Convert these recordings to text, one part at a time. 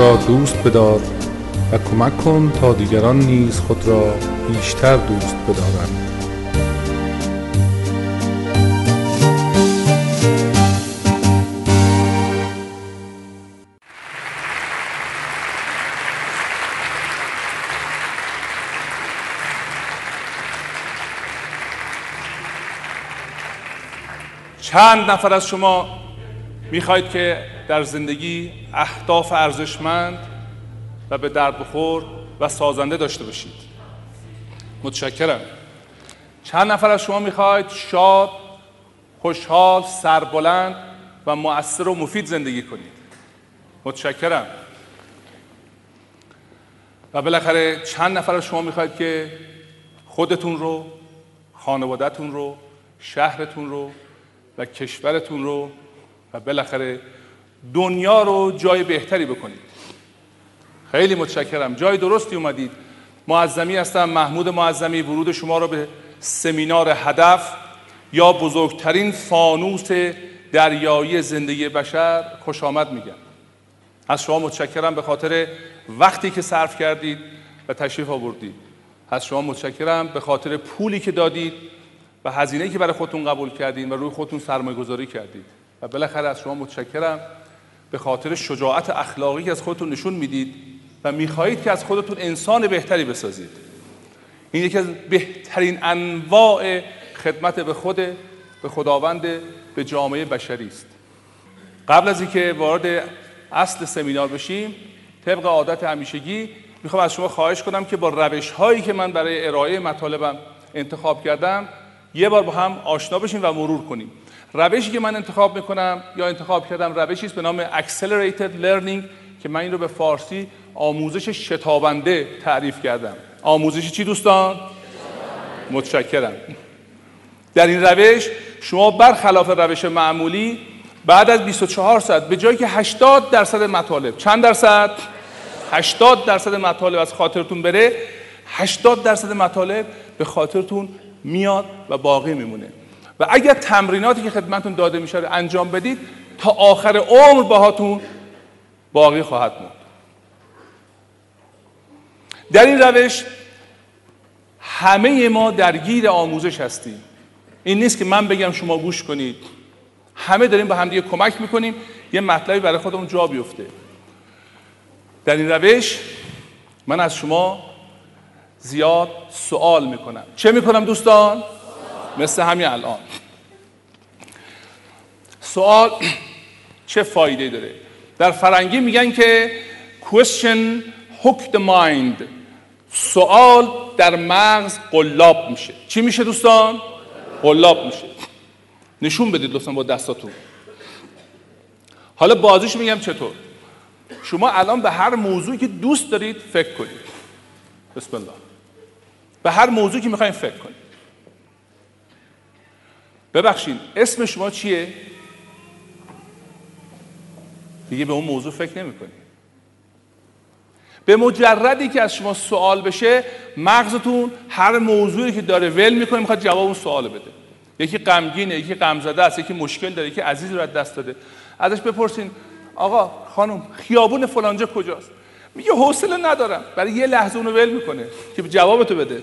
را دوست بدار و کمک کن تا دیگران نیز خود را بیشتر دوست بدارند. چند نفر از شما می‌خواهید که در زندگی اهداف ارزشمند و به درد بخور و سازنده داشته باشید. متشکرم. چند نفر از شما می‌خواهید شاد خوشحال سربلند و مؤثر و مفید زندگی کنید. متشکرم. و بالاخره چند نفر از شما می‌خواهید که خودتون رو خانوادهتون رو شهرتون رو و کشورتون رو و بالاخره دنیا رو جای بهتری بکنید. خیلی متشکرم. جای درستی اومدید. معظمی هستم. محمود معظمی ورود شما رو به سمینار هدف یا بزرگترین فانوس دریایی زندگی بشر خوش آمد میگم. از شما متشکرم به خاطر وقتی که صرف کردید و تشریف آوردید. از شما متشکرم به خاطر پولی که دادید و هزینه که برای خودتون قبول کردید و روی خودتون سرمایه گذاری کردید. و بالاخره از شما متشکرم. به خاطر شجاعت اخلاقی از خودتون نشون می‌دید و می‌خواهید که از خودتون انسان بهتری بسازید. این یکی از بهترین انواع خدمت به خود به خداوند به جامعه بشری است. قبل از اینکه وارد اصل سمینار بشیم طبق عادت همیشگی می‌خوام از شما خواهش کنم که با روش هایی که من برای ارائه مطالبم انتخاب کردم یه بار با هم آشنا بشیم و مرور کنیم. روشی که من انتخاب می‌کنم یا انتخاب کردم روشی است به نام Accelerated Learning که من این رو به فارسی آموزش شتابنده تعریف کردم. آموزش چی دوستان؟ متشکرم. در این روش شما برخلاف روش معمولی بعد از 24 ساعت به جایی که 80 درصد مطالب چند درصد؟ 80 درصد مطالب از خاطرتون بره 80 درصد مطالب به خاطرتون میاد و باقی میمونه. و اگر تمریناتی که خدمتون داده میشه رو انجام بدید تا آخر عمر باهاتون باقی خواهد موند. در این روش همه ما درگیر آموزش هستیم. این نیست که من بگم شما گوش کنید. همه داریم با همدیگه کمک می‌کنیم. یه مطلبی برای خودمون جا بیفته. در این روش من از شما زیاد سوال می‌کنم. چه می‌کنم دوستان؟ مثل همین الان. سوال چه فایده داره؟ در فرنگی میگن که question hook the mind. سوال در مغز قلاب میشه. چی میشه دوستان؟ قلاب میشه. نشون بدید دوستان با دستاتون. حالا بازیش میگم چطور؟ شما الان به هر موضوعی که دوست دارید فکر کنید. بسم الله. به هر موضوعی که می‌خواین فکر کنید. ببخشید اسم شما چیه؟ دیگه به اون موضوع فکر نمی کنی. به مجردی که از شما سوال بشه مغزتون هر موضوعی که داره ول می‌کنه می‌خواد جواب اون سوال بده. یکی غمگینه یکی غمزده است یکی مشکل داره یکی عزیز رو از دست داده. ازش بپرسین آقا خانم خیابون فلانجا کجاست؟ میگه حوصله ندارم. برای یه لحظه اونو ول می‌کنه که جوابتو بده.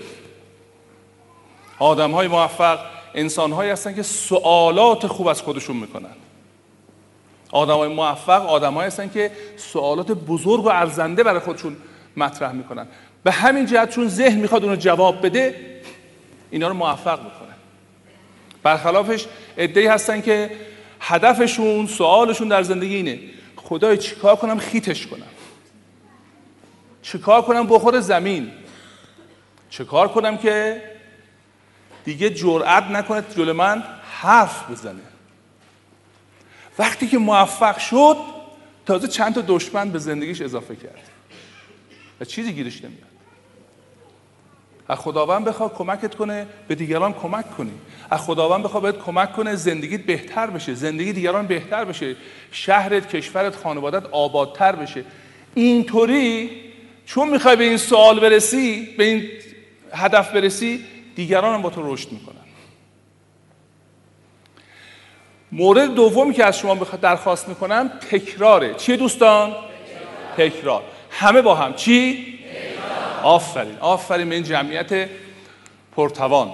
آدم های موفق انسان هایی هستن که سوالات خوب از خودشون می‌کنن. آدم های موفق آدم هستن که سوالات بزرگ و ارزنده برای خودشون مطرح می‌کنن. به همین جهت چون ذهن می‌خواد اونو جواب بده اینا رو موفق می‌کنه برخلافش ادهی هستن که هدفشون سوالشون در زندگی اینه خدای چیکار کنم خیتش کنم؟ چیکار کنم بخور زمین؟ چیکار کنم که دیگه جرأت نکنه جلو من حرف بزنه. وقتی که موفق شد تازه چند تا دشمن به زندگیش اضافه کرد. و چیزی گیرش نمیاد. از خداوند بخواد کمکت کنه به دیگران کمک کنی. از خداوند بخواد بهت کمک کنه زندگیت بهتر بشه زندگی دیگران بهتر بشه شهرت کشورت خانوادت آبادتر بشه. اینطوری چون می‌خوای به این سوال برسی به این هدف برسی دیگران هم با تو رشد می‌کنن. مورد دومی که از شما درخواست می‌کنم تکراره. چیه دوستان؟ تکرار. همه با هم. چی؟ آفرین. آفرین به این جمعیت پرتوان.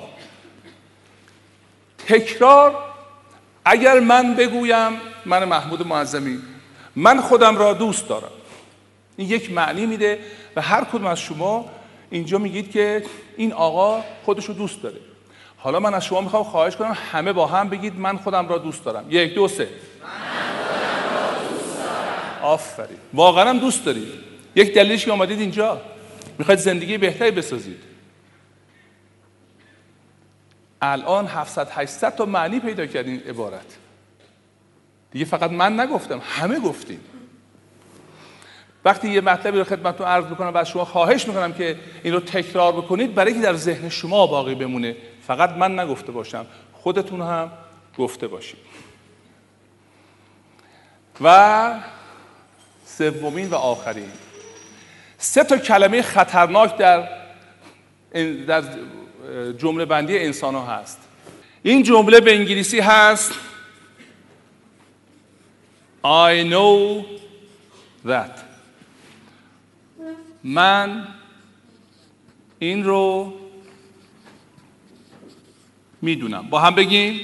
تکرار اگر من بگویم من محمود معظمی من خودم را دوست دارم. این یک معنی میده و هر کدوم از شما اینجا میگید که این آقا خودش رو دوست داره. حالا من از شما می‌خوام خواهش کنم همه با هم بگید من خودم را دوست دارم. یک دو سه. آفرین. واقعا هم دوست دارید. یک دلیلش که آمدید اینجا. می‌خواید زندگی بهتری بسازید. الان 700 800 تا معنی پیدا کردین عبارت. دیگه فقط من نگفتم همه گفتیم وقتی یه مطلبی رو خدمتتون عرض می‌کنم و از شما خواهش می‌کنم که این رو تکرار بکنید برای که در ذهن شما باقی بمونه. فقط من نگفته باشم خودتون هم گفته باشید. و سومین و آخرین. سه تا کلمه خطرناک در در جمله بندی انسان ها هست. این جمله به انگلیسی هست I know that. من این رو می‌دونم. با هم بگیم؟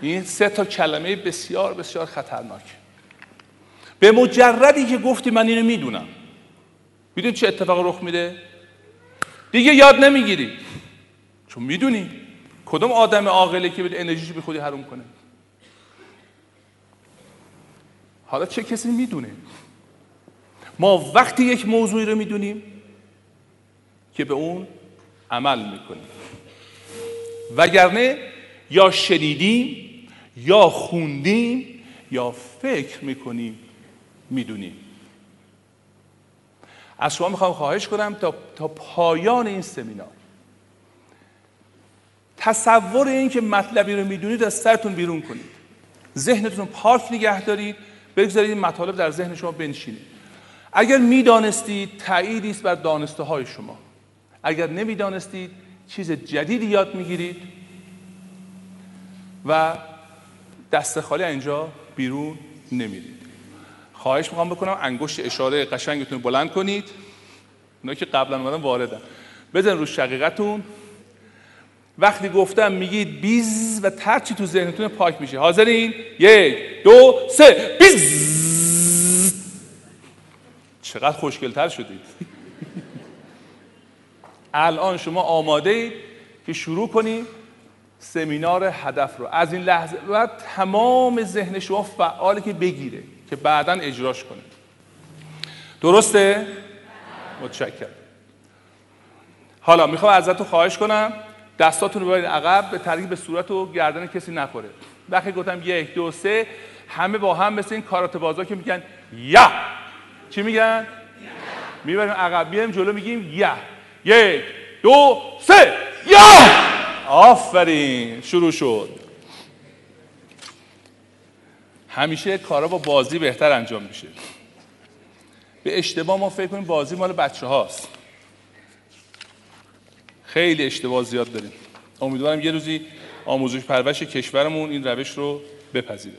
این سه تا کلمه بسیار بسیار خطرناک. به مجردی که گفتی من اینو می‌دونم. می‌دونی چه اتفاق رخ میده؟ دیگه یاد نمی‌گیری. چون می‌دونی کدوم آدم عاقله که به انرژیش به خودی حروم کنه. حالا چه کسی می‌دونه؟ ما وقتی یک موضوعی رو می‌دونیم که به اون عمل می‌کنیم. وگرنه یا شنیدیم یا خوندیم یا فکر می‌کنیم می‌دونیم. از شما می‌خوام خواهش کنم تا, تا پایان این سمینار. تصور این که مطلبی رو می‌دونید از سرتون بیرون کنید. ذهنتون پاک نگه دارید بگذارید این مطالب در ذهن شما بنشینید اگر می‌دانستید تأییدی است بر دانسته های شما. اگر نمی‌دانستید چیز جدیدی یاد می‌گیرید و دست خالی اینجا بیرون نمیرید. خواهش می‌خوام بکنم انگشت اشاره قشنگتون بلند کنید. اونا که قبلا اومدن واردن. بزن رو شقیقتون. وقتی گفتم میگید بیز و ترچی تو ذهنتون پاک میشه. حاضرین؟ یک دو سه. بیز! چقدر خوشگلتر شدید. الان شما آماده اید که شروع کنیم سمینار هدف رو. از این لحظه و تمام ذهن شما فعاله که بگیره که بعدا اجراش کنه. درسته؟ متشکرم. حالا می‌خوام ازتون خواهش کنم دستاتون رو باید عقب به طریق به صورت و گردن کسی نخوره. وقتی گفتم یک دو سه همه با هم مثل این کارات بازا که میگن یا! چی میگن؟ می‌بریم عقب بیایم جلو میگیم یا یک دو سه. یا آفرین شروع شد. همیشه کارا با بازی بهتر انجام میشه. به اشتباه ما فکر کنیم بازی مال بچه هاست. خیلی اشتباه زیاد داریم. امیدوارم یه روزی آموزش پرورش کشورمون این روش رو بپذیره.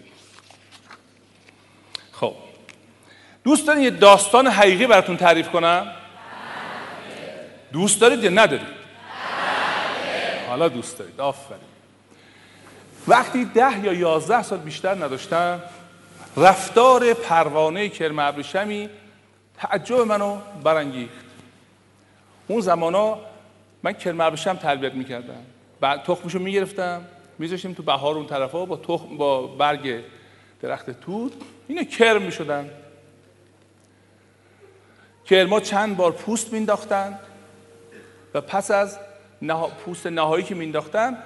خب. دوست دارید یه داستان حقیقی براتون تعریف کنم؟ دوست دارید یا ندارید؟ حالا دوست دارید. آفرین. وقتی ده یا یازده سال بیشتر نداشتم رفتار پروانه کرم ابریشمی تعجب منو برانگیخت. اون زمانا من کرم ابریشم تربیت می‌کردم. تخمشو می‌گرفتم میذاشتیم تو بهار اون طرفا با تخم با برگ درخت توت اینه کرم می‌شدن. کرما چند بار پوست مینداختن و پس از پوست نهایی که مینداختن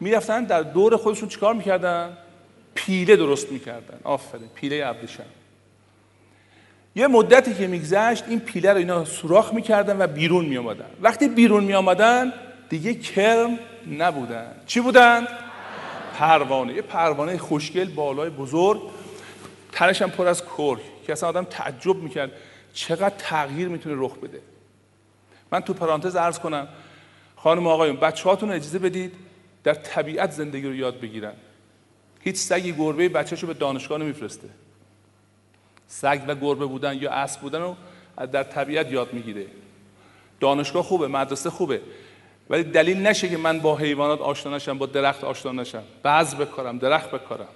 می‌رفتن در دور خودشون چیکار می‌کردن؟ پیله درست می‌کردن. آفرین. پیله ابریشم. یه مدتی که میگذشت این پیله رو اینا سوراخ می‌کردن و بیرون میامدن وقتی بیرون میامدن دیگه کرم نبودن. چی بودن؟ پروانه. یه پروانه خوشگل بالای بزرگ. هم پر از کرک. که اصلا آدم تعجب می‌کرد. چقدر تغییر می‌تونه رخ بده. من تو پرانتز عرض کنم خانم آقایون بچه هاتون اجازه بدید در طبیعت زندگی رو یاد بگیرن. هیچ سگی گربه بچهشو به دانشگاه نمیفرسته. سگ و گربه بودن یا اسب بودن رو در طبیعت یاد می‌گیره. دانشگاه خوبه مدرسه خوبه ولی دلیل نشه که من با حیوانات آشنا نشم با درخت آشنا نشم. بعض بکارم درخت بکارم.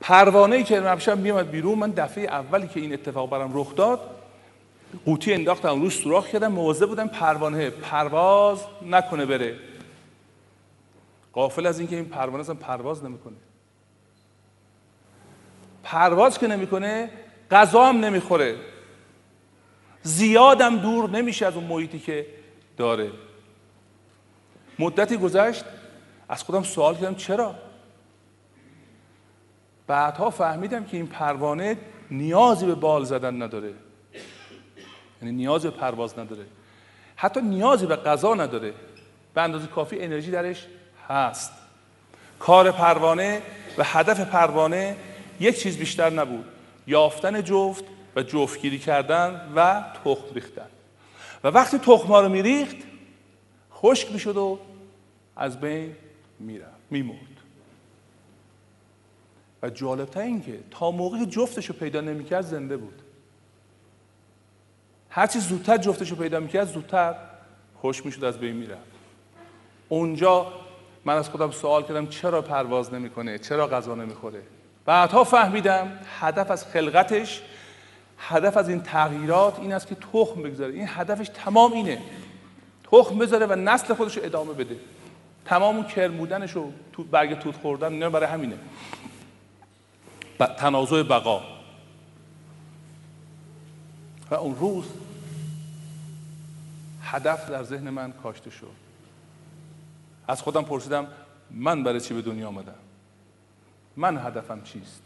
پروانه ای که امشب میومد بیرون من دفعه اولی که این اتفاق برام رخ داد قوطی انداختم روش سوراخ کردم مواظب بودم پروانه پرواز نکنه بره. قافل از اینکه این پروانه اصلا پرواز نمی‌کنه. پرواز که نمی‌کنه غذا هم نمی‌خوره. زیادم دور نمیشه از اون محیطی که داره. مدتی گذشت از خودم سوال کردم چرا؟ بعدها فهمیدم که این پروانه نیازی به بال زدن نداره. یعنی نیازی به پرواز نداره. حتی نیازی به غذا نداره. به اندازه کافی انرژی درش هست. کار پروانه و هدف پروانه یک چیز بیشتر نبود. یافتن جفت و جفتگیری کردن و تخم ریختن. و وقتی تخما رو میریخت خشک می‌شد و از بین می‌رفت میمرد. و جالبتر این که تا موقعی جفتش رو پیدا نمی‌کرد زنده بود. هرچی زودتر جفتش رو پیدا می‌کرد زودتر خوش می‌شد از بین می‌رفت. اونجا من از خودم سوال کردم چرا پرواز نمی‌کنه؟ چرا غذا نمی‌خوره؟ بعدها فهمیدم هدف از خلقتش هدف از این تغییرات این است که تخم بگذاره. این هدفش تمام اینه. تخم بذاره و نسل خودش رو ادامه بده. تمام اون کرمودنش تو برگ توت خوردن نه برای همینه. تنازع بقا. و اون روز هدف در ذهن من کاشته شد. از خودم پرسیدم من برای چی به دنیا آمدم؟ من هدفم چیست؟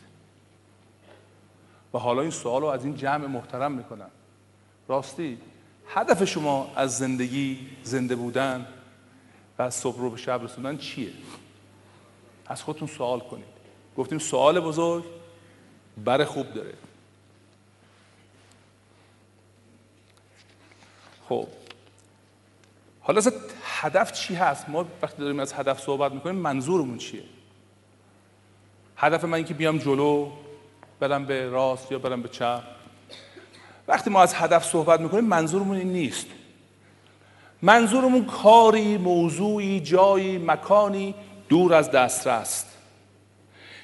و حالا این سوال رو از این جمع محترم می‌کنم. راستی هدف شما از زندگی زنده بودن و از صبح رو به شب رسوندن چیه؟ از خودتون سوال کنید. گفتیم سوال بزرگ بر خوب داره. خب. حالا هدف چی هست؟ ما وقتی داریم از هدف صحبت می‌کنیم منظورمون چیه؟ هدف من اینکه بیام جلو برم به راست یا برم به چپ. وقتی ما از هدف صحبت می‌کنیم منظورمون این نیست. منظورمون کاری موضوعی جایی مکانی دور از دسترس.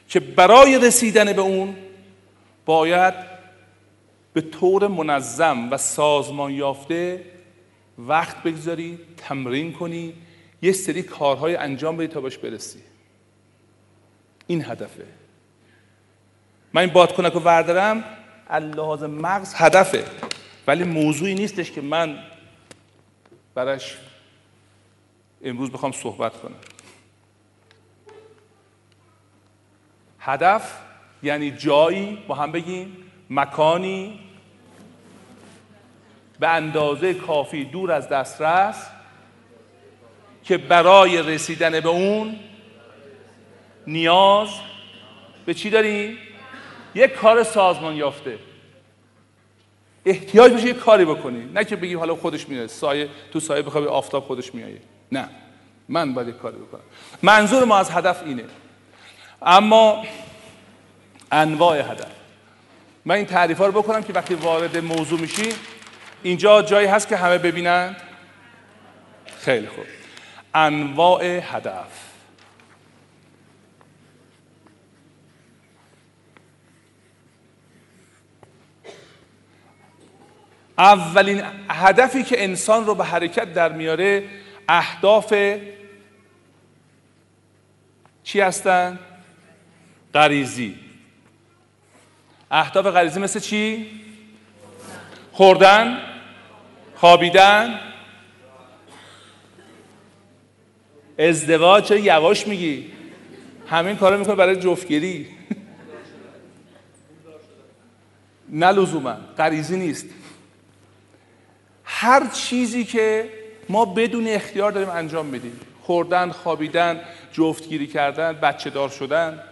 که برای رسیدن به اون باید به طور منظم و سازمان یافته وقت بگذاری تمرین کنی یه سری کارهای انجام بدی تا باش برسی. این هدفه. من این بادکنک رو وردارم لحاظ مغز هدفه. ولی موضوعی نیستش که من برش امروز بخوام صحبت کنم. هدف یعنی جایی با هم بگیم مکانی به اندازه کافی دور از دسترس که برای رسیدن به اون نیاز به چی داریم؟ یک کار سازمان یافته. احتیاج بشه یک کاری بکنی. نه که بگی حالا خودش میاد سایه تو سایه بخوای آفتاب خودش میایه نه. من باید یک کاری بکنم. منظور ما از هدف اینه. اما انواع هدف من این تعریف ها رو بکنم که وقتی وارد موضوع میشی اینجا جایی هست که همه ببینند خیلی خوب. انواع هدف. اولین هدفی که انسان رو به حرکت در میاره اهداف چی هستن؟ غریزی. اهداف غریزی مثل چی؟ خوردن خوابیدن. ازدواج چرا یواش میگی؟ همین کارو می‌کنه برای جفتگیری. نه لزوما غریزی نیست. هر چیزی که ما بدون اختیار داریم انجام میدیم. خوردن خوابیدن جفتگیری کردن بچه دار شدن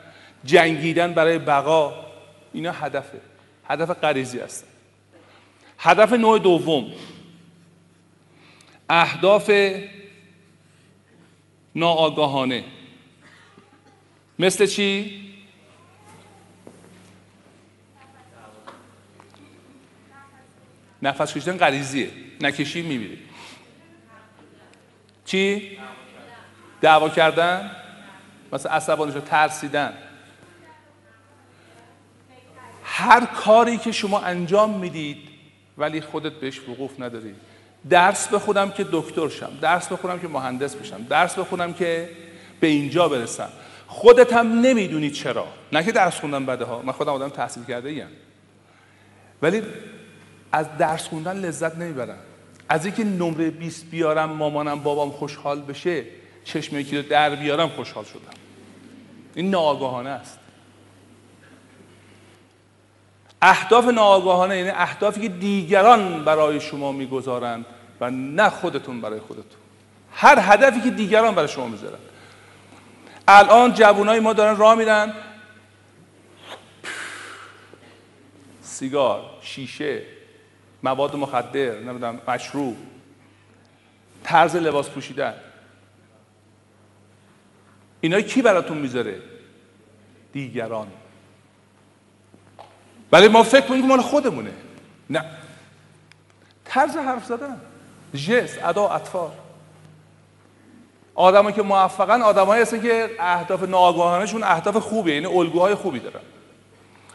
جنگیدن برای بقا. اینا هدف، هدف غریزی هستن هدف نوع دوم. اهداف ناآگاهانه. مثل چی؟ نفس کشیدن غریزیه. نکشی میمیری چی؟ دعوا کردن. مثلا عصبانی شد ترسیدن. هر کاری که شما انجام می‌دید ولی خودت بهش وقوف نداری. درس بخونم که دکتر شم درس بخونم که مهندس بشم درس بخونم که به اینجا برسم. خودت هم نمی‌دونی چرا. نه که درس خوندن بده ها من خودم آدم تحصیل کرده ایم ولی از درس خوندن لذت نمی‌برم. از اینکه نمره 20 بیارم مامانم بابام خوشحال بشه چشم یکی در بیارم خوشحال شدم. این ناآگاهانه است. اهداف ناآگاهانه یعنی اهدافی که دیگران برای شما می‌گذارند و نه خودتون برای خودتون. هر هدفی که دیگران برای شما می‌ذارن الان جوانای ما دارن راه میرن. سیگار شیشه مواد مخدر نمی‌دونم مشروب طرز لباس پوشیدن. اینا کی براتون می‌ذاره؟ دیگران. ولی ما فکر کنیم مال خودمونه. نه. طرز حرف زدن. جس ادا اطفال. آدمایی که موفقن آدمایی هستن که اهداف ناآگاهانهشون اهداف خوبیه یعنی الگوهای خوبی دارن.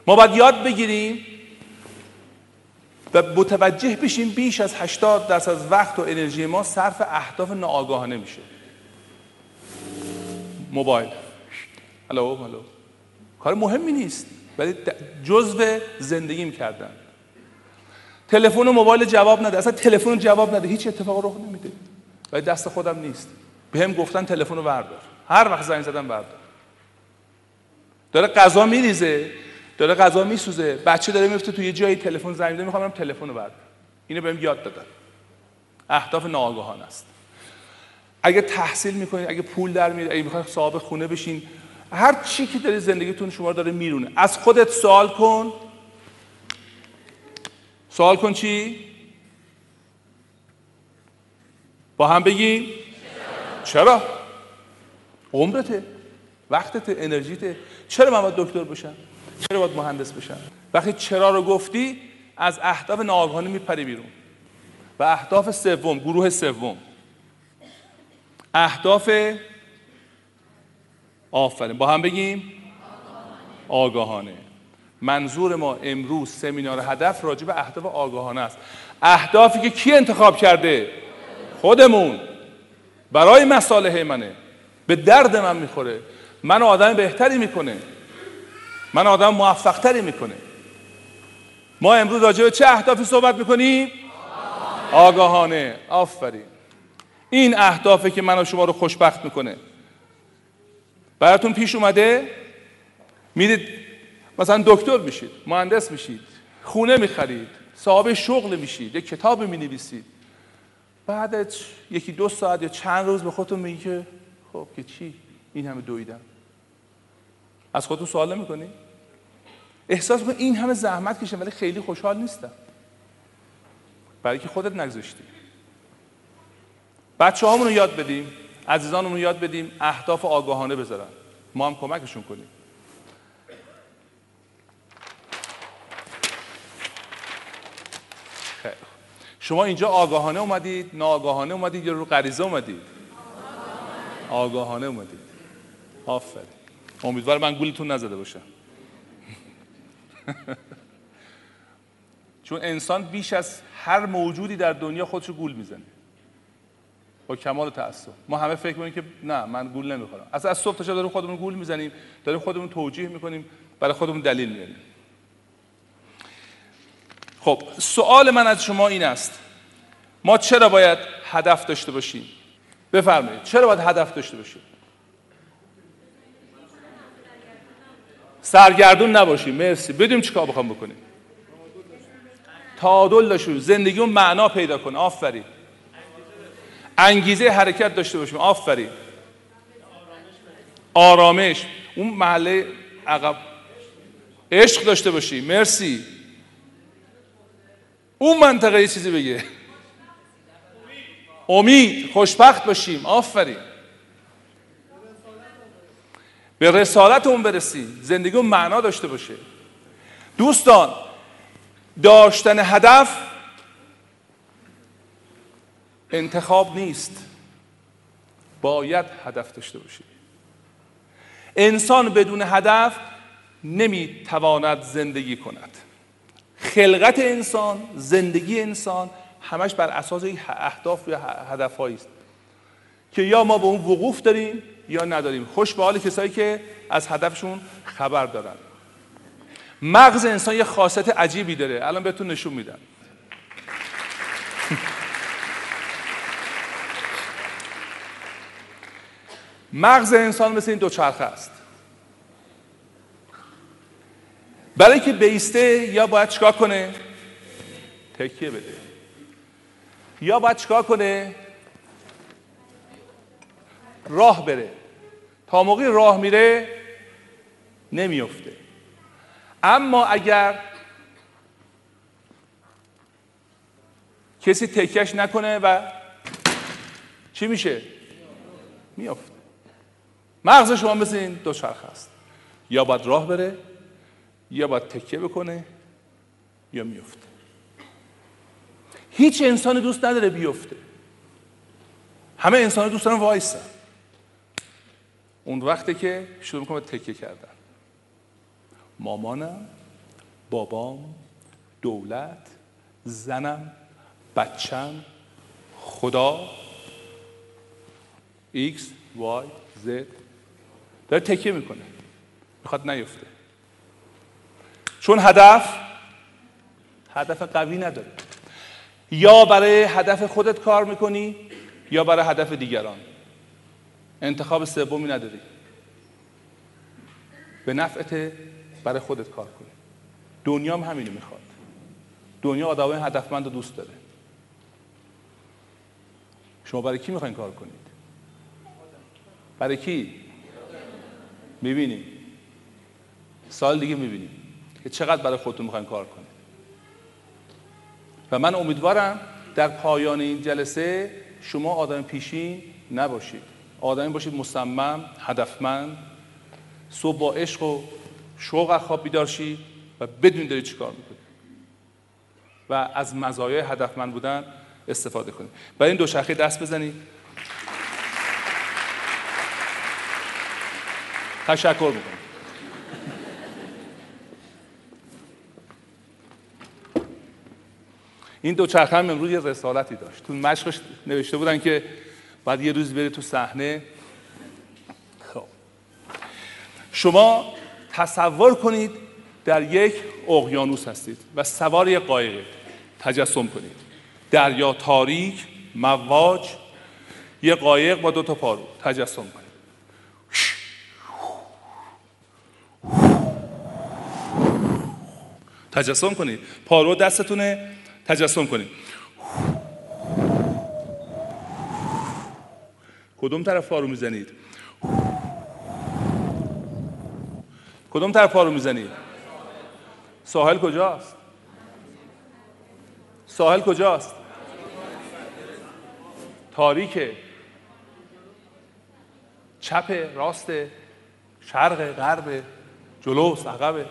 ما باید یاد بگیریم و متوجه بشیم بیش از 80 درصد از وقت و انرژی ما صرف اهداف ناآگاهانه میشه. موبایل. هلو هلو کار مهمی نیست. ولی جزء زندگیم کردن. تلفن و موبایل جواب نده. اصلا تلفن جواب نده. هیچ اتفاق رخ نمیده. ولی دست خودم نیست. به هم گفتن تلفن رو بردار. هر وقت زنگ زدم بردار. داره غذا میریزه. داره غذا میسوزه. بچه داره میفته تو یه جایی تلفن زنگ میده. می‌خوام تلفن رو بردار. اینو بهم یاد دادن. اهداف ناآگاهان است. اگه تحصیل می‌کنید اگه پول در میاد اگه می‌خواید صاحب خونه بشین هر چی که داری زندگیتون شما داره میرونه. از خودت سوال کن. سوال کن چی؟ با هم بگیم چرا؟ عمرته. وقتت انرژیته. چرا من باید دکتر بشم؟ چرا باید مهندس بشم؟ وقتی چرا رو گفتی از اهداف ناآگاهانه میپری بیرون. و اهداف سوم گروه سوم. اهداف آفرین. با هم بگیم آگاهانه. منظور ما امروز سمینار هدف راجع به اهداف آگاهانه است. اهدافی که کی انتخاب کرده؟ خودمون. برای مصالح منه. به درد من می‌خوره. من آدم بهتری می‌کنه. من آدم موفقتری می‌کنه. ما امروز راجع به چه اهدافی صحبت می‌کنیم؟ آگاهانه. آفرین. این اهدافه که من و شما رو خوشبخت می‌کنه. براتون پیش اومده؟ میرید مثلا دکتر میشید مهندس میشید خونه می‌خرید صاحب شغل میشید یک کتاب می‌نویسید. بعد یکی دو ساعت یا چند روز به خودتون میگی که خب که چی؟ این همه دویدم. از خودتون سوال می‌کنی احساس می‌کنی این همه زحمت کشم ولی خیلی خوشحال نیستم. برای که خودت نگذاشتی. بچه رو یاد بدیم. عزیزانمون یاد بدیم اهداف آگاهانه بذارن. ما هم کمکشون کنیم. شما اینجا آگاهانه اومدید ناآگاهانه اومدید یا رو غریزه اومدید؟ آگاهانه اومدید. آفرین. امیدوارم من گولتون نزده باشم چون انسان بیش از هر موجودی در دنیا خودش گول می‌زنه. با کمال تاسف ما همه فکر می‌کنیم که نه من گول نمی‌خورم. اصلا از صبح تا شب داریم خودمون گول می‌زنیم داریم خودمون توجیه می‌کنیم برای خودمون دلیل میاریم خب سوال من از شما این است. ما چرا باید هدف داشته باشیم؟ بفرمایید چرا باید هدف داشته باشیم؟ سرگردون نباشیم مرسی. بدیم چیکار بخوام بکنیم. تعادل داشته زندگی معنا پیدا کنه. آفرین. انگیزه حرکت داشته باشیم. آفرین. آرامش. اون محله عقب. عشق داشته باشیم مرسی. اون منطقه یه چیزی بگه. امید. خوشبخت باشیم. آفرین. به رسالت اون برسیم زندگی اون معنا داشته باشه. دوستان داشتن هدف انتخاب نیست. باید هدف داشته باشی. انسان بدون هدف نمی‌تواند زندگی کند. خلقت انسان زندگی انسان همش بر اساس اهداف یا هدف است. که یا ما به اون وقوف داریم یا نداریم. خوش به حال کسایی که از هدفشون خبر دارن. مغز انسان یه خاصیت عجیبی داره. الان بهتون نشون میدم. مغز انسان مثل این دوچرخه است. برای که بیسته یا باید چکار کنه؟ تکیه بده. یا باید چکار کنه؟ راه بره. تا موقعی راه میره نمیفته اما اگر کسی تکیهش نکنه و چی میشه؟ میافته. مغز شما مثل این دو چرخ است یا باید راه بره یا باید تکیه بکنه یا میفته. هیچ انسانی دوست نداره بیفته. همه انسان دوست دارن وایسن. اون وقتی که شروع می‌کنه تکیه کردن. مامانم بابام دولت زنم بچم خدا X, Y, Z داره تکیه می‌کنه. می‌خواد نیفته. چون هدف هدف قوی نداره. یا برای هدف خودت کار می‌کنی یا برای هدف دیگران. انتخاب سومی نداری. به نفعت برای خودت کار کنی. دنیا هم همینو می‌خواد. دنیا آدمای هدفمند و دوست داره. شما برای کی می‌خواین کار کنید؟ برای کی؟ می‌بینیم سال دیگه می‌بینیم که چقدر برای خودتون می‌خواین کار کنید و من امیدوارم در پایان این جلسه شما آدم پیشین نباشید. آدمی باشید مصمم هدفمند صبح با عشق و شوق از خواب بیدار و بدون دارید چی کار می‌کنید. و از مزایای هدفمند بودن استفاده کنید. برای این دو شخصی دست بزنید. تشکر می‌کنم. این دو چرخه هم امروز یه رسالتی داشت. تو مشقش نوشته بودن که بعد یه روز بری تو صحنه. خب. شما تصور کنید در یک اقیانوس هستید و سوار یک قایقه تجسم کنید. دریا تاریک مواج یه قایق با دو تا پارو تجسم کنید. تجسم کنید پارو دستتونه تجسم کنید کدوم طرف پارو می‌زنید؟ کدوم طرف پارو می‌زنید؟ ساحل کجاست؟ ساحل کجاست؟ تاریکه. چپ راست شرق غرب جلوس عقبه.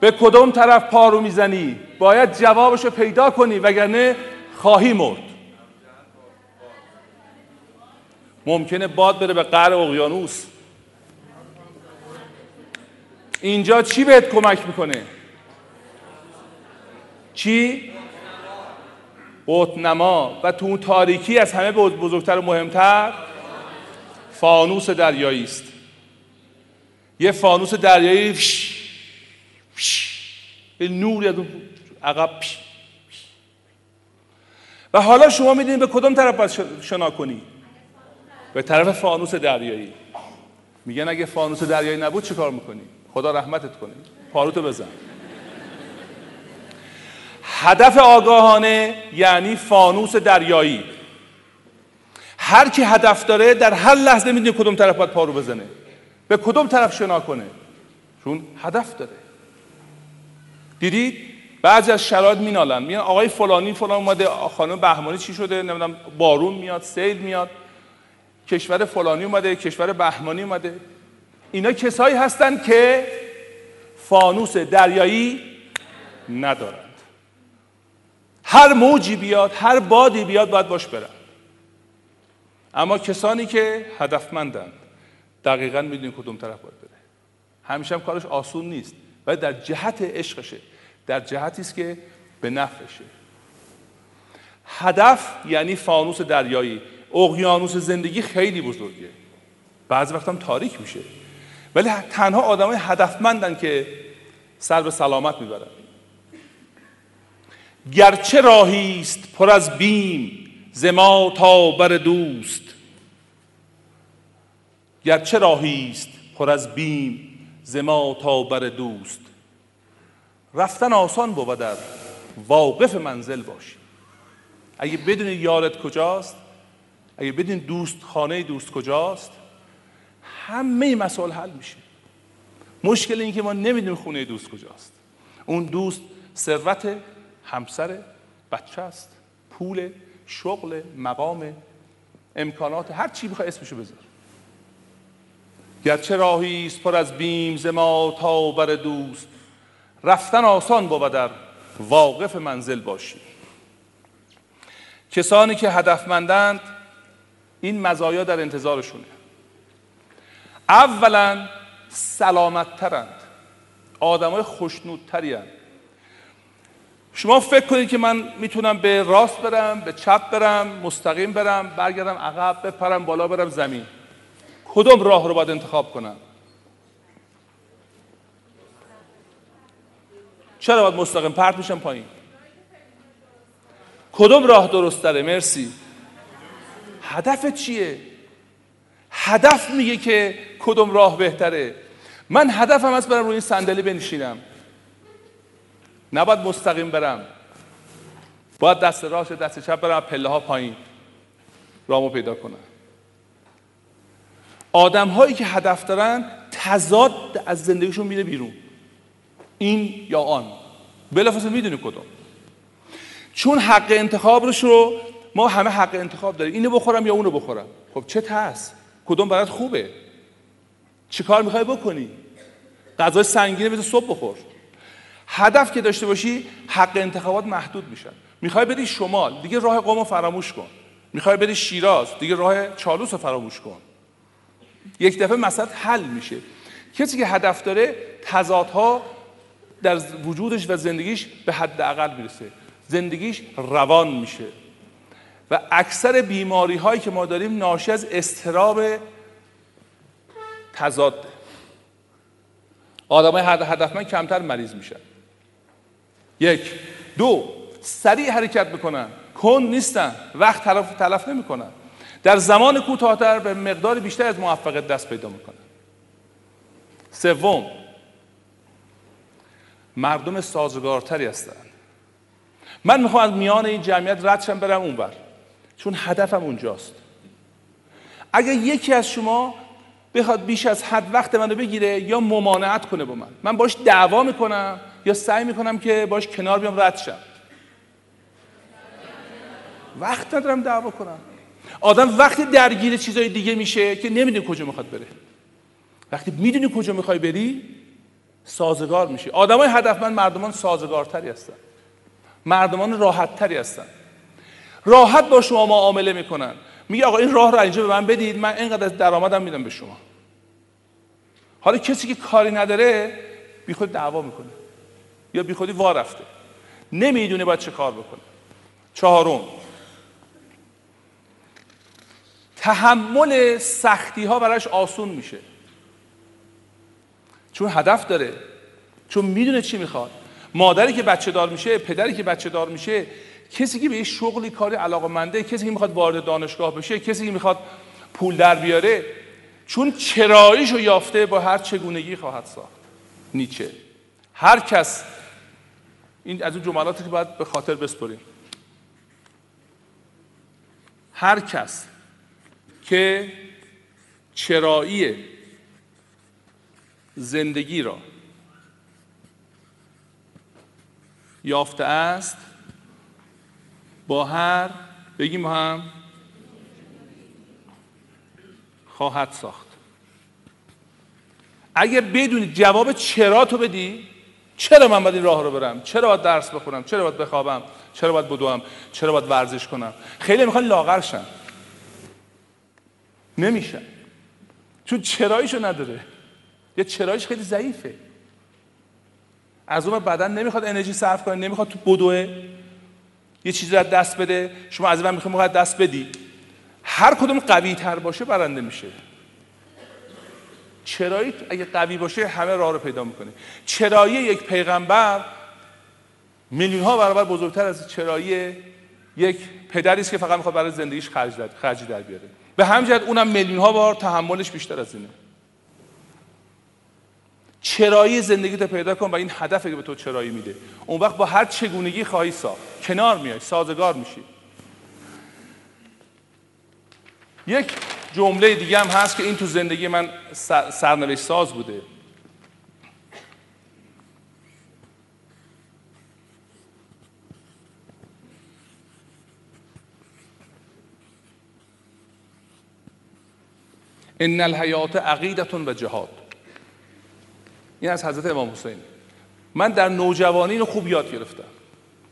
به کدوم طرف پارو می‌زنی؟ باید جوابش رو پیدا کنی وگرنه خواهی مرد. ممکنه باد بره به قعر اقیانوس. اینجا چی بهت کمک می‌کنه؟ چی؟ قطنما و تو اون تاریکی از همه بزرگتر و مهمتر فانوس دریایی است یه فانوس دریایی به نوری از عقب. و حالا شما می‌دونید به کدام طرف باید شنا کنی؟ به طرف فانوس دریایی. میگن اگه فانوس دریایی نبود چه کار می‌کنی؟ خدا رحمتت کنه. پاروتو بزن. هدف آگاهانه یعنی فانوس دریایی. هر کی هدف داره در هر لحظه می‌دونه کدوم طرف باید پارو بزنه. به کدوم طرف شنا کنه؟ چون هدف داره. دیدید بعضی از شرایط مینالن. میان آقای فلانی فلان اومده خانم بهمانی چی شده؟ نمی‌دونم بارون میاد سیل میاد. کشور فلانی اومده کشور بهمانی اومده. اینا کسایی هستند که فانوس دریایی ندارند. هر موجی بیاد هر بادی بیاد باید باش برن. اما کسانی که هدفمندند دقیقا می‌دونین کدوم طرف باید بره. همیشه هم کارش آسون نیست. ولی در جهت عشقشه. در جهتی است که به نفعشه. هدف یعنی فانوس دریایی. اقیانوس زندگی خیلی بزرگه. بعضی وقت هم تاریک میشه. ولی تنها آدمای هدفمندن که سر به سلامت می‌برن. گرچه راهی است پر از بیم زما تا بر دوست. گرچه راهی است پر از بیم زما تا بر دوست. رفتن آسان بود در واقف منزل باشی اگه بدونی یارت کجاست اگه بدونی دوست خانه دوست کجاست همه مسائل حل میشه. مشکل این که ما نمی‌دونیم خونه دوست کجاست. اون دوست ثروت همسر بچه است پول شغل مقام امکانات هر چی بخوای اسمشو بذار. گرچه راهی است پر از بیم زما تا بر دوست رفتن آسان بود در واقف منزل باشی کسانی که هدفمندند این مزایا در انتظارشونه. اولا سلامت ترند آدم های خوشنودتری شما فکر کنید که من می‌تونم به راست برم به چپ برم مستقیم برم برگردم عقب بپرم بالا برم زمین. کدوم راه رو باید انتخاب کنم چرا باید مستقیم؟ پرت میشم پایین. کدوم راه درست داره مرسی. هدف چیه؟ هدف میگه که کدوم راه بهتره. من هدفم از برم روی این صندلی بنشینم. نباید مستقیم برم. باید دست راست دست چپ برم پله ها پایین. رامو پیدا کنم. آدم هایی که هدف دارن تضاد از زندگیشون میره بیرون. این یا آن. بلافاصله می‌دونی کدوم. چون حق انتخابش رو ما همه حق انتخاب داریم. اینو بخورم یا اونو بخورم؟ خب چه هست کدوم برات خوبه؟ چی کار می‌خوای بکنی؟ غذای سنگینه بده صبح بخور. هدف که داشته باشی حق انتخابات محدود میشن. می‌خوای بری شمال دیگه راه قوم فراموش کن. می‌خوای بری شیراز دیگه راه چالوس فراموش کن. یک دفعه مسئله حل میشه. کسی که هدف داره تضادها در وجودش و زندگیش به حد اقل می‌رسه. زندگیش روان میشه. و اکثر بیماری هایی که ما داریم ناشی از استراب تضاد. آدم های هدفمند کمتر مریض میشن. یک. دو. سریع حرکت می‌کنن کن نیستن. وقت تلف, تلف نمی‌کنن. در زمان کوتاهتر به مقدار بیشتر از موفقیت دست پیدا می‌کنن سوم مردم سازگارتری هستند. من می‌خوام از میان این جمعیت ردشم برم اونور. چون هدفم اونجاست. اگر یکی از شما بخواد بیش از حد وقت منو بگیره یا ممانعت کنه با من من باش دعوا می‌کنم یا سعی می‌کنم که باش کنار بیام رد شم. وقت ندارم دعوا کنم. آدم وقتی درگیر چیزای دیگه میشه که نمی‌دونی کجا می‌خواد بره. وقتی می‌دونی کجا می‌خوای بری سازگار میشه آدمای هدفمند مردمان سازگارتری هستن. مردمان راحتتری هستن. راحت با شما معامله می‌کنن. میگه آقا این راه رو اینجا به من بدید من اینقدر از درآمدم میدم به شما. حالا کسی که کاری نداره بیخود دعوا می‌کنه. یا بیخودی وا رفته. نمی‌دونه باید چه کار بکنه. چهارم تحمل سختی ها براش آسون میشه. چون هدف داره چون می‌دونه چی می‌خواد. مادری که بچه دار میشه پدری که بچه دار میشه کسی که به یه شغلی کاری علاقه منده کسی که می‌خواد وارد دانشگاه بشه کسی که می‌خواد پول در بیاره چون چراییشو یافته با هر چگونگی خواهد ساخت. نیچه. هر کس این از اون جملاتی که باید به خاطر بسپریم. هر کس که چرایی زندگی را یافته است با هر بگیم هم خواهد ساخت. اگه بدونید جواب چرا تو بدی چرا من باید این راه رو برم؟ چرا باید درس بخونم؟ چرا باید بخوابم؟ چرا باید بدوم؟ چرا باید ورزش کنم؟ خیلی می‌خوان لاغرشن نمیشن چون چراییشو نداره. یه چراییش خیلی ضعیفه. از اون بدن نمی‌خواد انرژی صرف کنه نمی‌خواد تو بدوه. یه چیزی رو دست بده. شما از من می‌خواد دست بدی. هر کدوم قوی تر باشه برنده میشه. چرایی اگه قوی باشه همه راه رو پیدا می‌کنه. چرایی یک پیغمبر میلیون ها برابر بزرگتر از چرایی یک پدری که فقط می‌خواد برای زندگیش خرج در بیاره. به همین اونم میلیون ها بار تحملش بیشتر از اینه. چرایی زندگی رو پیدا کن و این هدفی که به تو چرایی میده. اون وقت با هر چگونگی خواهی ساخت. کنار میای سازگار میشی. یک جمله دیگه هم هست که این تو زندگی من سرنوشت ساز بوده. ان الحیات عقیدتون و جهاد این از حضرت امام حسین من در نوجوانی اینو خوب یاد گرفتم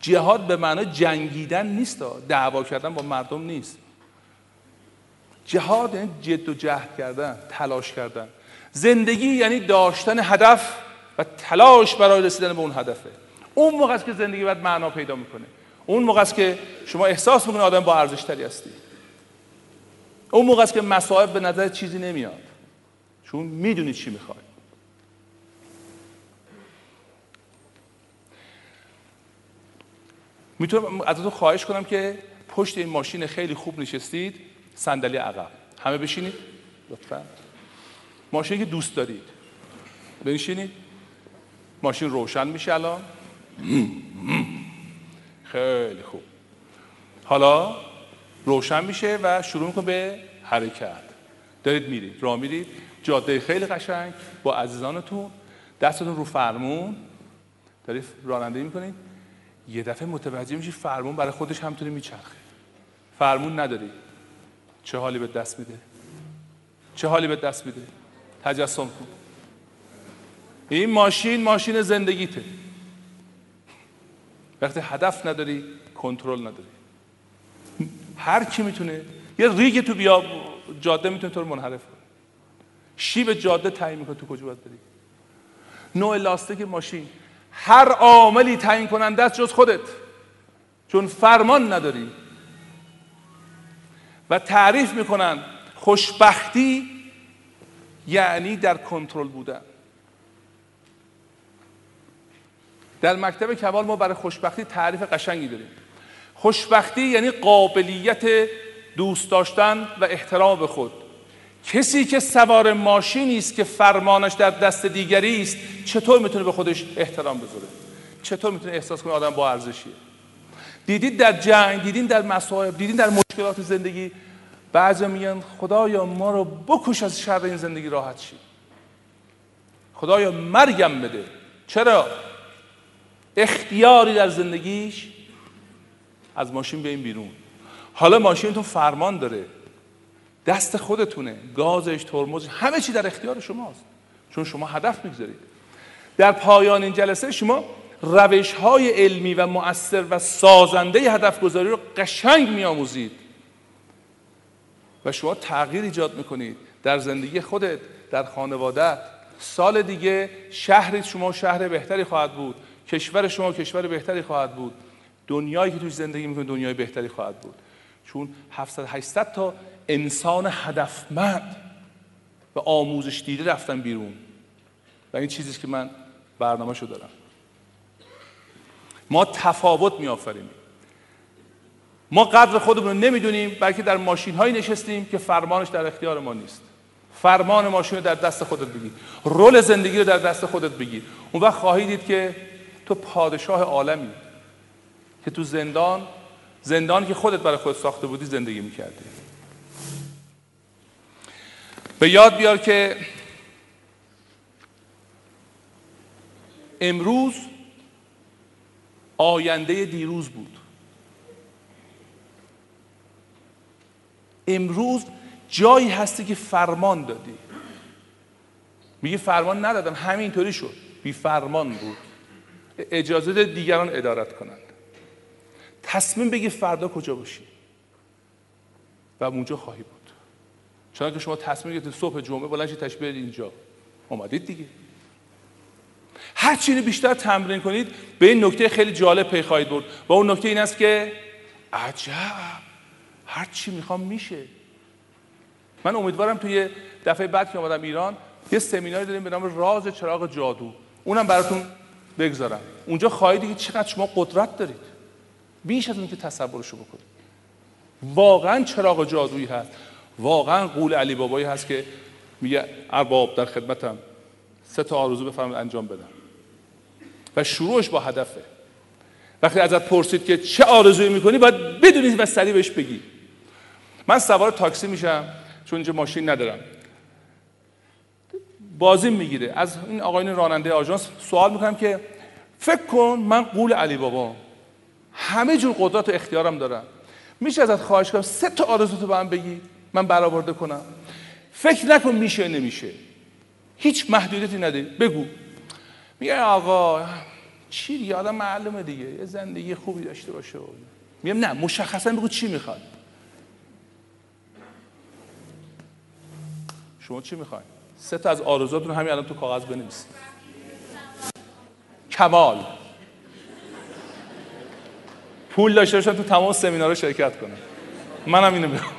جهاد به معنای جنگیدن نیست دعوا کردن با مردم نیست جهاد یعنی جد و جهد کردن تلاش کردن زندگی یعنی داشتن هدف و تلاش برای رسیدن به اون هدفه اون موقع است که زندگی باید معنا پیدا می‌کنه اون موقع است که شما احساس می‌کنه آدم با ارزش تری هستی اون موقع است که مصائب به نظر چیزی نمیاد. چون می‌دونی چی می‌خوای. می‌تونم ازتون خواهش کنم که پشت این ماشین خیلی خوب نشستید صندلی عقب. همه بشینید. لطفا. ماشینی که دوست دارید. بنشینید. ماشین روشن میشه الان. خیلی خوب. حالا روشن میشه و شروع می‌کنه به حرکت. دارید میرید راه میرید. جاده خیلی قشنگ. با عزیزانتون. دستتون رو فرمون. دارید رانندگی می‌کنید. یه دفعه متوجه میشی فرمون برای خودش همطوری میچرخه. فرمون نداری. چه حالی به دست میده؟ چه حالی به دست میده؟ تجسم کن. این ماشین ماشین زندگیته. وقتی هدف نداری کنترل نداری. هر کی می‌تونه یه ریگ تو بیا جاده می‌تونه تو رو منحرف کنه. شیب جاده تعیین می‌کنه تو کجا باید بری. نوع لاستیک ماشین. هر عاملی تعیین کننده است جز خودت. چون فرمان نداری. و تعریف می‌کنن خوشبختی یعنی در کنترل بودن. در مکتب کمال ما برای خوشبختی تعریف قشنگی داریم. خوشبختی یعنی قابلیت دوست داشتن و احترام به خود. کسی که سوار ماشینی است که فرمانش در دست دیگری است چطور می‌تونه به خودش احترام بذاره؟ چطور می‌تونه احساس کنه آدم با ارزشیه؟ دیدید در جنگ دیدین در مصائب دیدین در مشکلات زندگی؟ بعضی میگن خدایا ما رو بکش از شر این زندگی راحت شید خدایا مرگم بده. چرا؟ اختیاری در زندگیش از ماشین به این بیرون. حالا ماشینتون فرمان داره. دست خودتونه. گازش ترمز همه چی در اختیار شماست. چون شما هدف می‌گذارید. در پایان این جلسه شما روش های علمی و مؤثر و سازنده هدف گذاری رو قشنگ میآموزید. و شما تغییر ایجاد می‌کنید. در زندگی خودت در خانوادت سال دیگه شهر شما شهر بهتری خواهد بود. کشور شما کشور بهتری خواهد بود. دنیایی که توش زندگی می‌کنید دنیای بهتری خواهد بود. چون 700 800 تا انسان هدفمند و آموزش دیده رفتن بیرون. و این چیزی که من برنامه شو دارم. ما تفاوت میآفریم ما قدر خودمون رو نمی‌دونیم بلکه در ماشین هایی نشستیم که فرمانش در اختیار ما نیست. فرمان ماشین رو در دست خودت بگیر. رول زندگی رو در دست خودت بگیر. اون وقت خواهی دید که تو پادشاه عالمی. که تو زندان زندانی که خودت برای خود ساخته بودی زندگی می‌کردی. به یاد بیار که امروز آینده دیروز بود. امروز جایی هستی که فرمان دادی. میگه فرمان ندادم همینطوری شد. بی فرمان بود. اجازه دیگران ادارت کنند تصمیم بگیر فردا کجا باشی. و اونجا خواهی بود. چون که شما تصمیم گرفتید صبح جمعه بلند شید تشبیه اینجا. اومدید دیگه. هر چی بیشتر تمرین کنید به این نکته خیلی جالب پی خواهید برد. و اون نکته این است که عجب هر چی می‌خوام میشه. من امیدوارم توی دفعه بعد که اومدم ایران یه سمیناری داریم به نام راز چراغ جادو. اونم براتون بگذارم. اونجا خواهید که چقدر شما قدرت دارید. بیش از اون که تصورشو بکنید واقعا چراغ جادویی هست. واقعا قول علی بابایی هست که میگه ارباب در خدمتم. سه تا آرزو بفرمایید انجام بدم. و شروعش با هدفه. وقتی ازت پرسید که چه آرزویی می‌کنی باید بدونی و سریع بهش بگی. من سوار تاکسی میشم چون اینجا ماشین ندارم. بازی می‌گیره. از این آقایون راننده آژانس سوال می‌کنم که فکر کن من قول علی بابا همه جور قدرت و اختیارم دارم میشه ازت خواهش کنم سه تا آرزو تو به من بگی من برآورده کنم. فکر نکن میشه نمیشه. هیچ محدودیتی نده. بگو. میگه آقا چی دیگه؟ آدم معلومه دیگه. یه زندگی خوبی داشته باشه. میگم نه مشخصا بگو چی می‌خواد شما چی می‌خواین سه تا از آرزوتون همین الان تو کاغذ بنویسید کمال. پول داشته باشم تو تمام سمینارها شرکت کنم. منم اینو می‌خوام.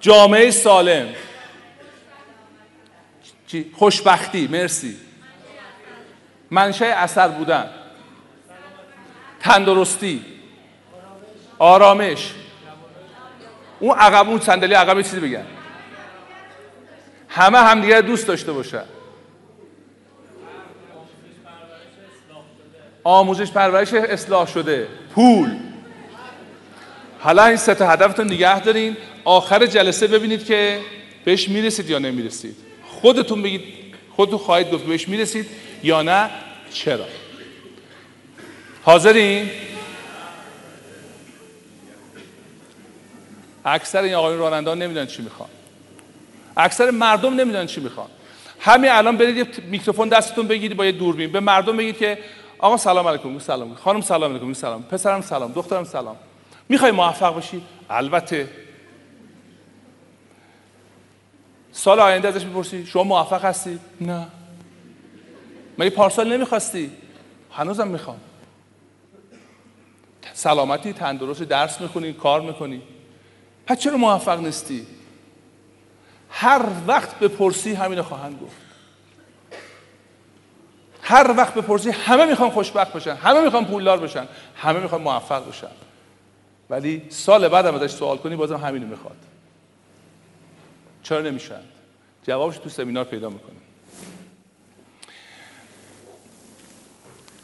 جامعه سالم. خوشبختی. مرسی. منشه اثر بودن. تندرستی. آرامش. اون عقب اون صندلی عقب چیزی بگن همه همدیگه دوست داشته باشن. آموزش پرورش اصلاح شده. پول. حالا این سه تا هدفتون نگه دارین. آخر جلسه ببینید که بهش می‌رسید یا نمی‌رسید. خودتون بگید خودتون خواهید گفت بهش می‌رسید یا نه چرا؟ حاضرین؟ اکثر این آقایون راننده نمی‌دونن چی می‌خوان. اکثر مردم نمی‌دونن چی می‌خوان. همین الان برید یه میکروفون دستتون بگیرید با یه دوربین. به مردم بگید که آقا سلام علیکم سلام. خانم سلام علیکم سلام. پسرم سلام دخترم سلام. می‌خوای موفق باشی البته. سال آینده ازش می‌پرسی شما موفق هستی؟ نه. مگه پارسال نمی‌خواستی؟ هنوزم می‌خوام. سلامتی تندرست درس می‌خونی کار می‌کنی. پس چرا موفق نیستی؟ هر وقت بپرسی همینو خواهند گفت. هر وقت بپرسی همه می‌خوان خوشبخت بشن همه می‌خوان پولدار بشن همه می‌خوان موفق بشن. ولی سال بعد هم ازش سوال کنی بازم همینو می‌خواد. چرا نمیشن؟ جوابش تو سمینار پیدا می‌کنیم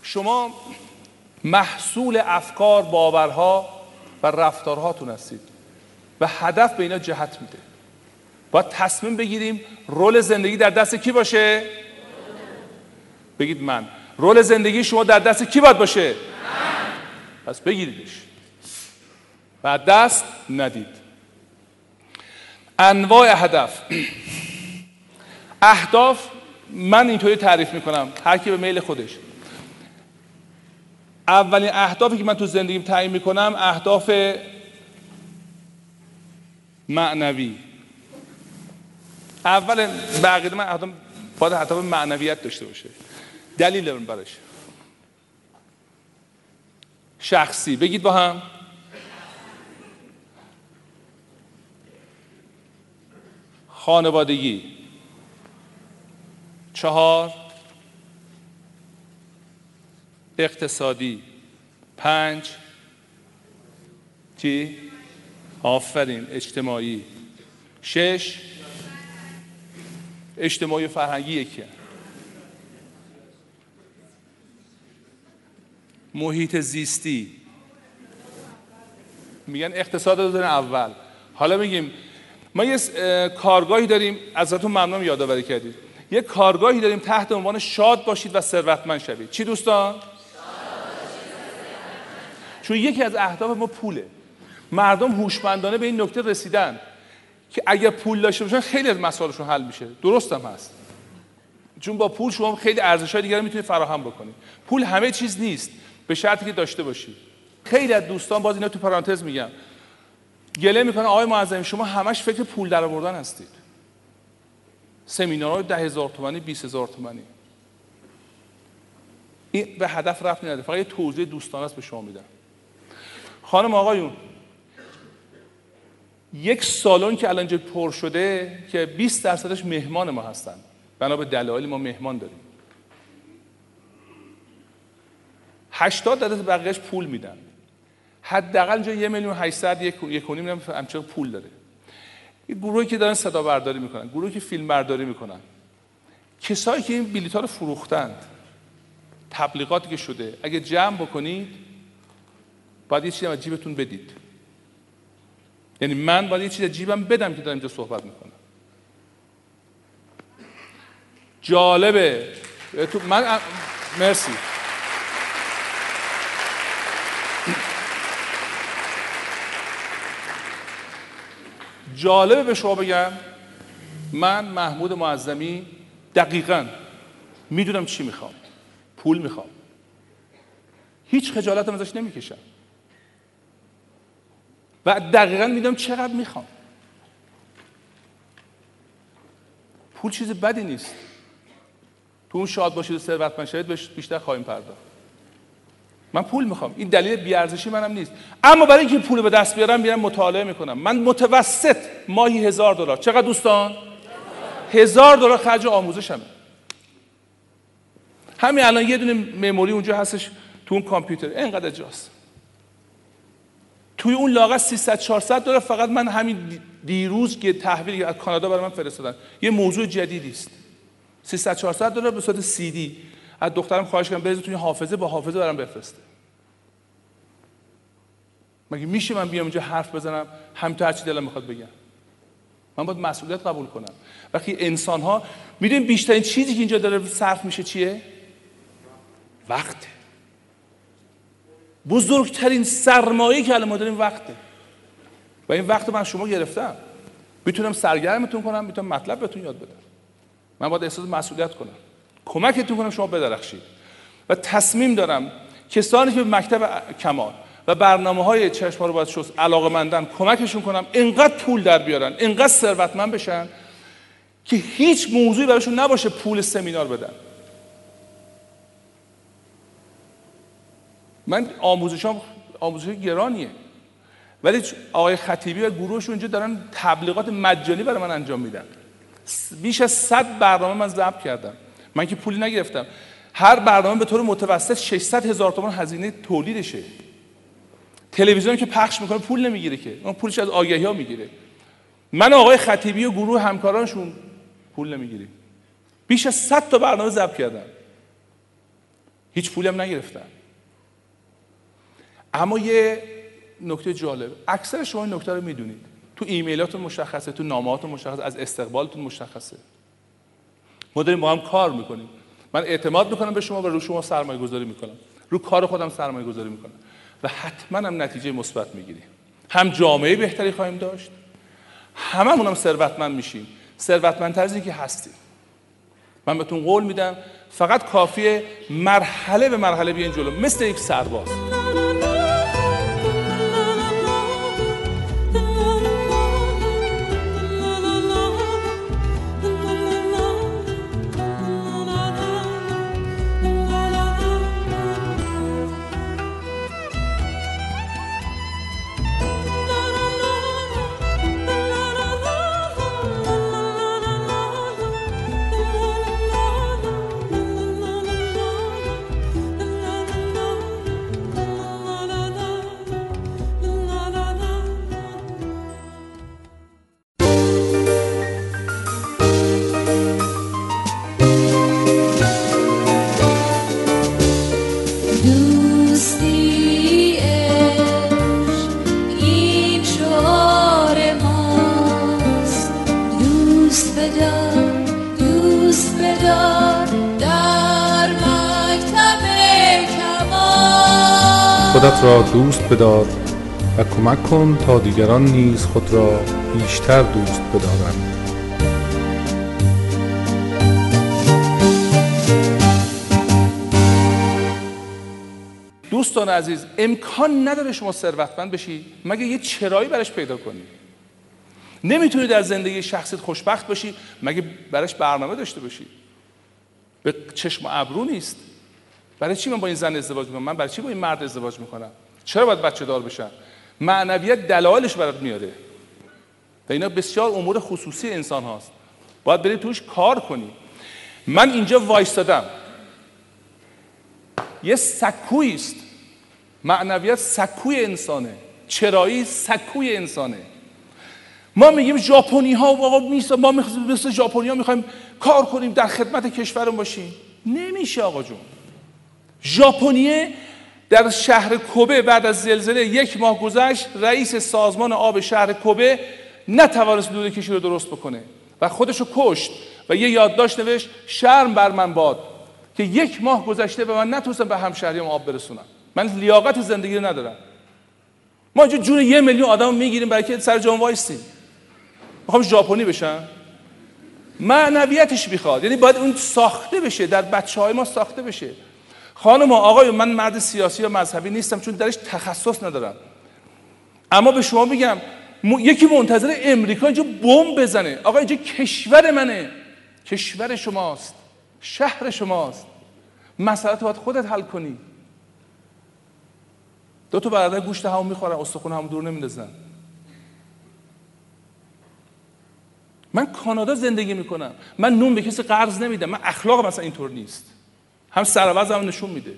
شما محصول افکار باورها و رفتارهاتون هستید و هدف به اینا جهت میده. باید تصمیم بگیریم رول زندگی در دست کی باشه؟ بگید من. رول زندگی شما در دست کی باید باشه؟ من. پس بگیریدش. و دست ندید. انواع هدف اهداف من اینطوری تعریف می‌کنم. هر کی به میل خودش. اولین اهدافی که من تو زندگیم تعیین می‌کنم اهداف معنوی. اول به من اهداف باید اهداف معنویت داشته باشه. دلیل براش. شخصی. بگید با هم. خانوادگی. چهار. اقتصادی. پنج. چی؟ آفرین. اجتماعی. شش. اجتماعی فرهنگی یکی محیط زیستی. میگن اقتصاد رو اول. حالا میگیم ما یه کارگاهی داریم ازتون ممنون یادآوری کردید. یه کارگاهی داریم تحت عنوان شاد باشید و ثروتمند شوید. چی دوستان؟ چون یکی از اهداف ما پوله. مردم هوشمندانه به این نکته رسیدن. که اگر پول داشته باشن خیلی از مسائلشون حل میشه. درست هم هست. چون با پول شما خیلی ارزش های دیگر می‌تونید فراهم بکنید. پول همه چیز نیست. به شرطی که داشته باشی خیلی از دوستان باز اینا تو پرانتز میگم. گله می‌کنه آقای معظمی شما همش فکر پول در آوردن هستید. سمینارهای ده هزار تومانی 20 هزار تومانی. این به هدف رفت نداره فقط یه توضیح دوستانه است به شما میدم. خانم آقایون یک سالن که الان پر شده که 20 درصدش مهمان ما هستن. بنا به دلایل ما مهمان داریم. 80 درصد بقیهش پول میدن. حداقل اینجا یه میلیون 800 یک یک نیم پول داره. یه گروهی که دارن صدا برداری می‌کنن گروهی که فیلم برداری می‌کنن کسایی که این بلیط رو فروختند تبلیغاتی که شده اگه جمع بکنید باید یه چیزی از جیبتون بدید. یعنی من باید یه چیز جیبم بدم که دارم اینجا صحبت می‌کنم. جالبه. تو من مرسی. جالبه به شما بگم من محمود معظمی دقیقا می‌دونم چی می‌خوام. پول می‌خوام. هیچ خجالتم ازش نمی‌کشم. و دقیقا می‌دونم چقدر می‌خوام. پول چیز بدی نیست. تو اون شاد باشید و ثروتمند شدید بیشتر خواهیم پرداخت. من پول می‌خوام. این دلیل بیارزشی منم نیست. اما برای اینکه پول به دست بیارم میرم مطالعه می‌کنم. من متوسط ماهی هزار دلار. چقدر دوستان؟ هزار دلار خرج آموزشمه. همین الان یه دونه مموری اونجا هستش تو اون کامپیوتر. اینقدر جاست. توی اون لاغت 300 400 دلار فقط من همین دیروز که تحویل از کانادا برای من فرستادن. یه موضوع جدیدی است. 300 400 دلار به صورت سی دی. از دخترم خواهش کردم بریز توی حافظه با حافظه برام بفرسته. مگه میشه من بیام اینجا حرف بزنم؟ هم تو هرچی دلم می‌خواد بگم. من باید مسئولیت قبول کنم. وقتی انسان ها می‌دونیم بیشترین چیزی که اینجا داره صرف میشه چیه؟ وقته بزرگترین سرمایه که الان ما داریم وقته. و این وقت من شما گرفتم. می‌تونم سرگرمتون کنم می‌تونم مطلب بهتون یاد بدم. من باید احساس مسئولیت کنم. کمکتون کنم شما بدرخشید. و تصمیم دارم کسانی که به مکتب کمال و برنامه های چشم رو باید شست علاقه مندن کمکشون کنم اینقدر پول در بیارن اینقدر ثروتمند بشن که هیچ موضوعی براشون نباشه پول سمینار بدن. من آموزشام آموزش گرانیه. ولی آقای خطیبی و گروهش اونجا دارن تبلیغات مجانی برای من انجام میدن. بیش از 100 برنامه من ضبط کردم. من که پولی نگرفتم. هر برنامه به طور متوسط 600 هزار تومان هزینه تولیدشه. تلویزیون که پخش می‌کنه پول نمی‌گیره که. اون پولش از آگهی ها می‌گیره. من آقای خطیبی و گروه همکارانشون پول نمی‌گیریم. بیش از 100 تا برنامه ضبط کردم. هیچ پولی هم نگرفتم. اما یه نکته جالب. اکثر شما این نکته رو می‌دونید. تو ایمیلاتون مشخصه تو نامهاتون مشخصه از استقبالتون مشخصه. ما داریم با هم کار می‌کنیم. من اعتماد می‌کنم به شما و رو شما سرمایه گذاری می‌کنم. رو کار خودم سرمایه گذاری می‌کنم. و حتما هم نتیجه مثبت می‌گیریم. هم جامعه بهتری خواهیم داشت. هممون هم ثروتمند میشیم. ثروتمندتر از که هستیم. من بهتون قول میدم فقط کافیه مرحله به مرحله بیاین جلو. مثل یک سرباز. دوست بدار و کمک کن تا دیگران نیز خود را بیشتر دوست بدارند. دوستان عزیز امکان نداره شما ثروتمند بشی مگه یه چرایی براش پیدا کنی؟ نمی‌تونی در زندگی شخصیت خوشبخت باشی مگه براش برنامه داشته باشی؟ به چشم و ابرو نیست. برای چی من با این زن ازدواج می‌کنم؟ من برای چی با این مرد ازدواج می‌کنم؟ چرا باید بچه دار بشم معنویت دلایلش برات میاره. و اینا بسیار امور خصوصی انسان هاست. باید بری توش کار کنی. من اینجا وایستادم. یه سکوی است. معنویت سکوی انسانه. چرایی سکوی انسانه. ما میگیم ژاپنی ها آقا ما مثل ژاپنی ها می‌خوایم کار کنیم در خدمت کشورم باشیم. نمیشه آقا جون. ژاپنیه در شهر کوبه بعد از زلزله یک ماه گذشت رئیس سازمان آب شهر کوبه نتوانست دود کشی رو درست بکنه و خودشو کشت و یه یادداشت نوشت شرم بر من باد که یک ماه گذشته و من نتونستم به همشهریام آب برسونم. من لیاقت زندگی رو ندارم. ما اینجا جون یه میلیون آدم می‌گیریم برای که سر جان وایستیم. می‌خوام ژاپنی بشن معنویتش می‌خواد. یعنی باید اون ساخته بشه. در بچه های ما ساخته بشه. خانم و آقای من مرد سیاسی یا مذهبی نیستم چون درش تخصص ندارم. اما به شما میگم یکی منتظر امریکا اینجا بمب بزنه. آقا اینجا کشور منه. کشور شماست. شهر شماست. مسئله باید خودت حل کنی. دو تا برادر گوشت همون می‌خورن استخون همون دور نمیندازن. من کانادا زندگی می‌کنم. من نون به کسی قرض نمیدم. من اخلاق مثلا اینطور نیست. هم سر هم نشون میده.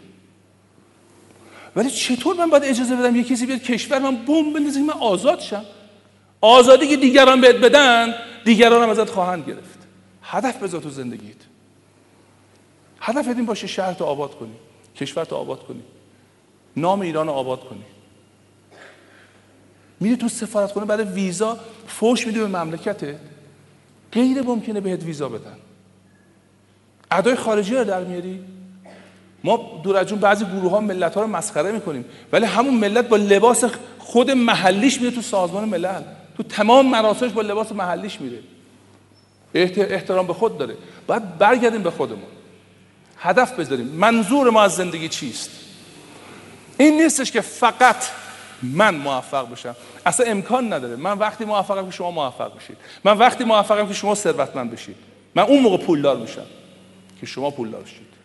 ولی چطور من باید اجازه بدم یه کسی بیاد کشور من بمب بندازه من آزاد شم؟ آزادی که دیگران بهت بدن دیگران هم ازت خواهند گرفت. هدف بذار تو زندگیت. هدف این باشه شهر تو آباد کنی کشور تو آباد کنی نام ایران رو آباد کنی. میری تو سفارت کنه برای ویزا فوش میده به مملکته غیر ممکنه بهت ویزا بدن. ادای خارجی رو در میاری؟ ما دور از بعضی گروه ها ملت ها رو مسخره می‌کنیم. ولی همون ملت با لباس خود محلیش میره تو سازمان ملل. تو تمام مراسمش با لباس محلیش میره. احترام به خود داره. باید برگردیم به خودمون. هدف بذاریم. منظور ما از زندگی چیست؟ این نیستش که فقط من موفق بشم. اصلا امکان نداره. من وقتی موفقم که شما موفق بشید. من وقتی موفقم که شما ثروتمند بشید. من اون موقع پولدار میشم که شما پولدار شید.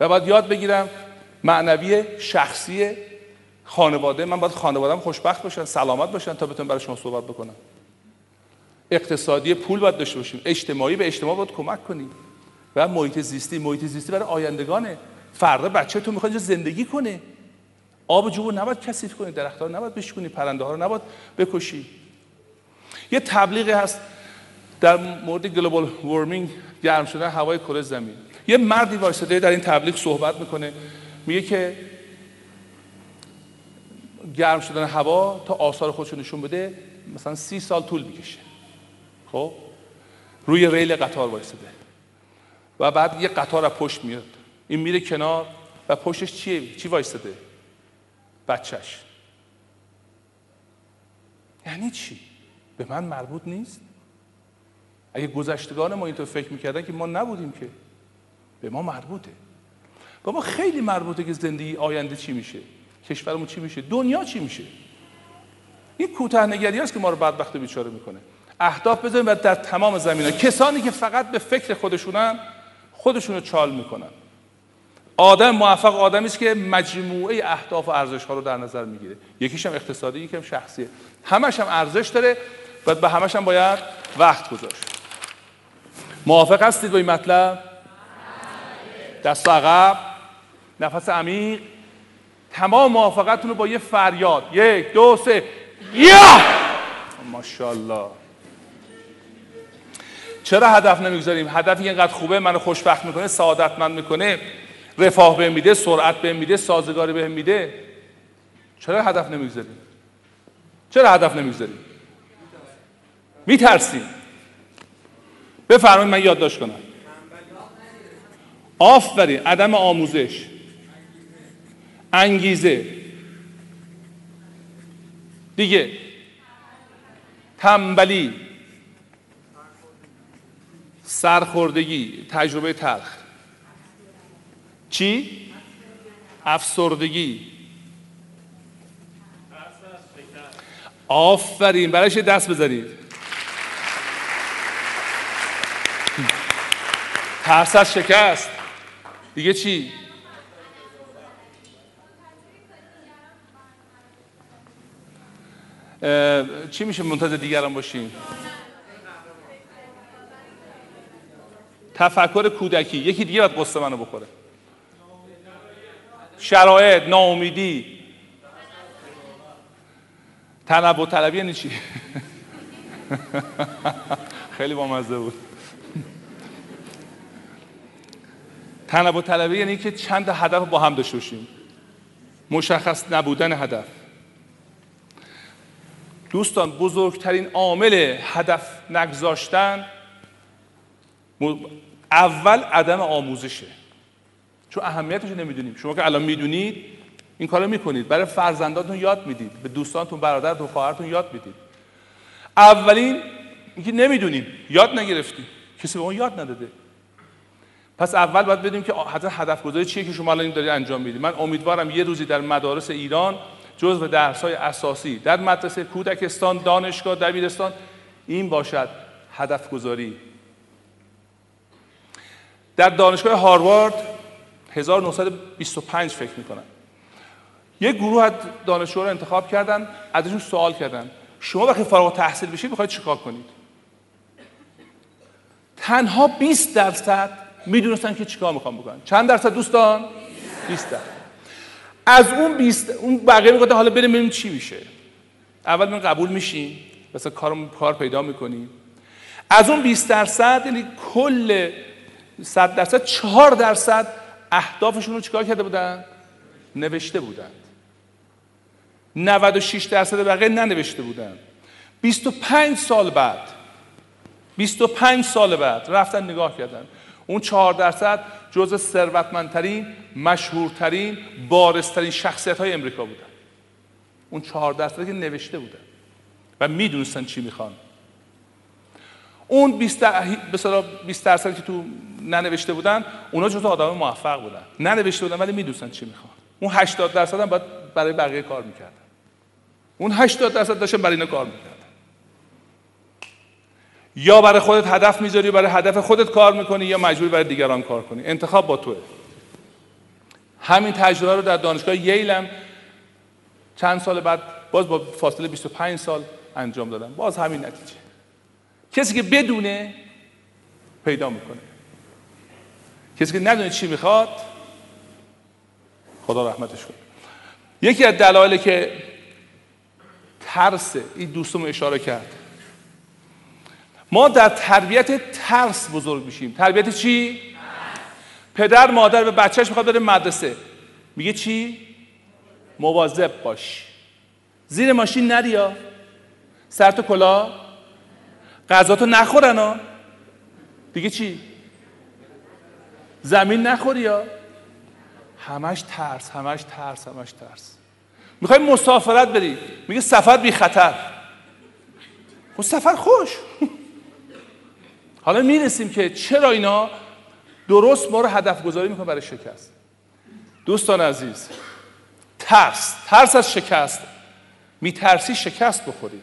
و باید یاد بگیرم معنوی شخصی خانواده من باید خانوادم خوشبخت باشن سلامت باشن تا بتونم برای شما صحبت بکنم. اقتصادی پول باید داشته باشیم اجتماعی به اجتماع باید کمک کنیم. و محیط زیستی محیط زیستی برای آیندگانه. فردا بچه تو می‌خواد زندگی کنه. آب جو نباید کثیف کنی درختها رو نباید بشکنی پرنده ها رو نباید بکشی یه تبلیغی هست در مورد گلوبال وارمینگ گرم شدن هوای کره زمین. یه مردی وایساده در این تبلیغ صحبت می‌کنه. میگه که گرم شدن هوا تا آثار خودشو نشون بده مثلا سی سال طول می‌کشه. خب؟ روی ریل قطار وایساده. و بعد یه قطار از پشت میاد. این میره کنار و پشتش چیه؟ چی وایساده؟ بچهش. یعنی چی؟ به من مربوط نیست؟ اگه گذشتگان ما اینطور فکر می‌کردن که ما نبودیم که. به ما مربوطه. به ما خیلی مربوطه که زندگی آینده چی میشه. کشورمون چی میشه. دنیا چی میشه. این کوتاه نگری است که ما رو بدبخت بیچاره می‌کنه. اهداف بذاریم و در تمام زمین ها. کسانی که فقط به فکر خودشونن خودشون رو چال می‌کنن. آدم موفق آدمی است که مجموعه اهداف و ارزش ها رو در نظر می‌گیره. یکیش هم اقتصادی یکیش شخصیه همش هم ارزش داره و به همش هم باید وقت گذاشت. موافق هستید با این مطلب؟ دست عقب نفس عمیق. تمام موافقتون رو با یه فریاد. یک دو سه. یا! ماشاءالله. چرا هدف نمی‌گذاریم؟ هدفی اینقدر خوبه منو خوشبخت می‌کنه سعادتمند می‌کنه. رفاه بهم میده سرعت بهم میده سازگاری بهم میده. چرا هدف نمی‌گذاریم؟ چرا هدف نمی‌گذاریم؟ میترسیم. بفرمایید من یادداشت کنم. آفرین عدم آموزش. انگیزه. دیگه. تنبلی. سرخوردگی تجربه تلخ. چی؟ افسردگی. آفرین برایش دست بذارید ترس از شکست. دیگه چی؟ چی میشه منتظر دیگران باشیم؟ تفکر کودکی. یکی دیگه باید قصه منو بخوره. شرایط ناامیدی. تنوع طلبی یعنی چی؟ خیلی بامزه بود. تنوع طلبی یعنی که چند هدف با هم داشته باشیم. مشخص نبودن هدف. دوستان بزرگترین عامل هدف نگذاشتن اول عدم آموزشه. چون اهمیتش نمی‌دونیم. شما که الان می‌دونید این کارو می‌کنید. برای فرزنداتون یاد می‌دید. به دوستانتون برادرتون خواهرتون یاد می‌دید. اولین اینکه نمی‌دونیم. یاد نگرفتیم. کسی به ما یاد نداده. پس اول باید بدونیم که هدف گذاری چیه که شما الان دارید انجام می‌دید من امیدوارم یه روزی در مدارس ایران جزو درس های اساسی در مدرسه کودکستان دانشگاه دبیرستان این باشد هدف گذاری در دانشگاه هاروارد 1925 فکر می‌کنم. یک گروه از دانشجوها رو انتخاب کردن ازشون سوال کردن. شما وقتی فارغ تحصیل بشید می‌خواید چیکار کنید؟ تنها 20 درصد می‌دونستن که چیکار می‌خوام بکنن. چند درصد دوستان؟ 20 درصد. از اون 20 اون بقیه می‌گفتن حالا بریم ببینیم چی میشه. اول من قبول میشیم. مثلا کار کار پیدا می‌کنیم. از اون 20 درصد یعنی کل 100 درصد 4 درصد اهدافشون رو چیکار کرده بودن؟ نوشته بودن. 96 درصد بقیه ننوشته بودن. 25 سال بعد 25 سال بعد رفتن نگاه کردن. اون 4 درصد جزء ثروتمندترین مشهورترین بارسترین شخصیت های امریکا بودن. اون 4 درصد که نوشته بودن. و می‌دونستن چی می‌خوان. اون 20 20 درصد که تو ننوشته بودن اونا جزء آدم موفق بودن. ننوشته بودن ولی می‌دونستن چی می‌خوان. اون 80 درصد هم باید برای بقیه کار می‌کردن. اون 80 درصد داشتن برای اینا کار می‌کردن. یا برای خودت هدف می‌ذاری برای هدف خودت کار می‌کنی یا مجبوری برای دیگران کار کنی. انتخاب با توه. همین تجربه رو در دانشگاه ییلم چند سال بعد باز با فاصله 25 سال انجام دادم. باز همین نتیجه. کسی که بدونه پیدا می‌کنه. کسی که ندونه چی می‌خواد خدا رحمتش کنه. یکی از دلایلی که ترس این دوستم اشاره کرد ما در تربیت ترس بزرگ میشیم. تربیت چی؟ پدر مادر به بچهش می‌خواد بره مدرسه. میگه چی؟ مواظب باش. زیر ماشین نریا سر تو کلا. غذا تو نخورن ها. دیگه چی؟ زمین نخوری یا همش ترس همش ترس همش ترس. می‌خوای مسافرت بری. میگه سفر بی خطر. خب سفر خوش. حالا می‌رسیم که چرا اینا درست ما رو هدف گذاری می‌کنه برای شکست. دوستان عزیز ترس ترس از شکست. میترسی شکست بخوری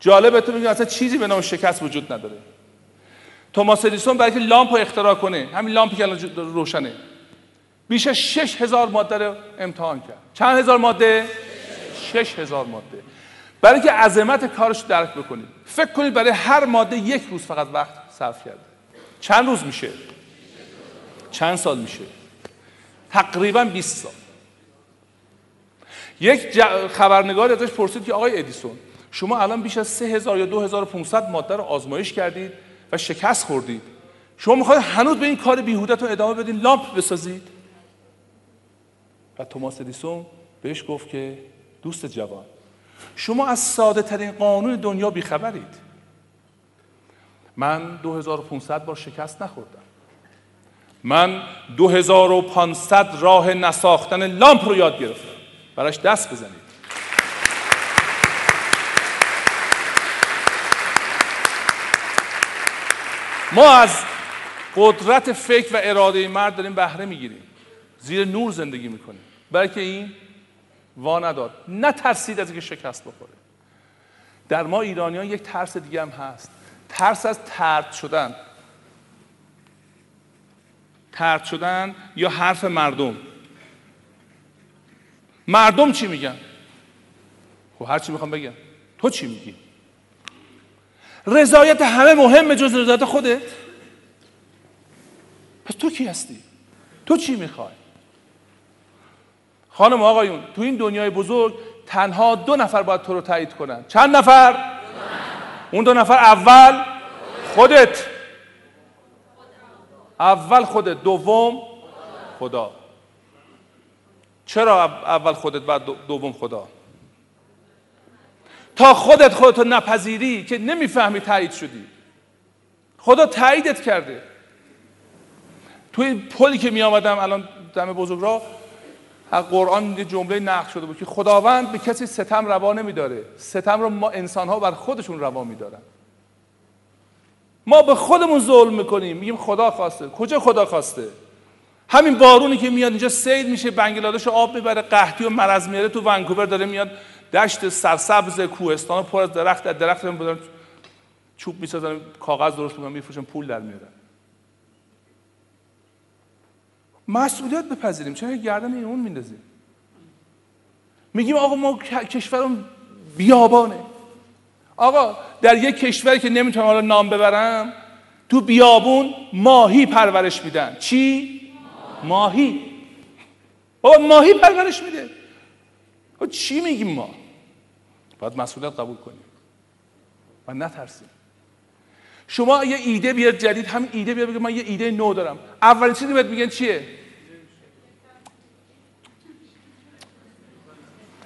جالبه تو میگه اصلا چیزی به نام شکست وجود نداره. توماس ادیسون برای که لامپ رو اختراع کنه همین لامپی که روشنه. بیش از شش هزار ماده رو امتحان کرد. چند هزار ماده؟ شش هزار ماده. برای اینکه عظمت کارش رو درک بکنید. فکر کنید برای هر ماده یک روز فقط وقت صرف کرده. چند روز میشه؟ چند سال میشه؟ تقریبا 20 سال. یک خبرنگاری ازش پرسید که آقای ادیسون شما الان بیش از 3000 یا 2500 ماده رو آزمایش کردید و شکست خوردید. شما می‌خواید هنوز به این کار بیهودتون ادامه بدین لامپ بسازید؟ و توماس ادیسون بهش گفت که دوست جوان شما از ساده ترین قانون دنیا بیخبرید. من 2500 بار شکست نخوردم. من 2500 راه نساختن لامپ رو یاد گرفتم. براش دست بزنید. ما از قدرت فکر و اراده مرد داریم بهره می‌گیریم. زیر نور زندگی می‌کنیم. بلکه این وا نداد ترسید از اینکه شکست بخوره. در ما ایرانیان یک ترس دیگه هم هست. ترس از ترد شدن. ترد شدن یا حرف مردم. مردم چی میگن؟ خب هر چی می‌خوام بگم. تو چی میگی؟ رضایت همه مهمه جز رضایت خودت. پس تو کی هستی؟ تو چی می‌خوای؟ خانم آقایون تو این دنیای بزرگ تنها دو نفر باید تو رو تایید کنن. چند نفر؟ اون دو نفر اول خودت. اول خودت دوم خدا. چرا اول خودت بعد دوم خدا؟ تا خودت خودتو نپذیری که نمی‌فهمی تایید شدی. خدا تاییدت کرده. توی پلی که می آمدم الان دم بزرگ را از قرآن یه جمله نقل شده بود که خداوند به کسی ستم روا نمیداره. ستم رو ما انسان ها بر خودشون روا میدارن. ما به خودمون ظلم می‌کنیم. میگیم خدا خواسته. کجا خدا خواسته؟ همین بارونی که میاد اینجا سیل میشه بنگلادش آب می‌بره قحطی و مرض میاره تو ونکوور داره میاد. دشت سرسبز کوهستان پر از درخت در درخت هم چوب می‌سازن کاغذ درست می‌کنن میفروشن پول در میارن. مسئولیت بپذیریم. چرا گردن این اون میندازیم میگیم آقا ما کشورم بیابانه. آقا در یک کشوری که نمی‌تونم حالا نام ببرم تو بیابون ماهی پرورش میدن. چی؟ ماهی. بابا ماهی پرورش میده. چی میگیم ما؟ باید مسئولیت قبول کنیم. و نترسیم. شما یه ایده بیار جدید هم ایده بیار بگه من یه ایده نو دارم. اولین چیزی بهت میگن چیه؟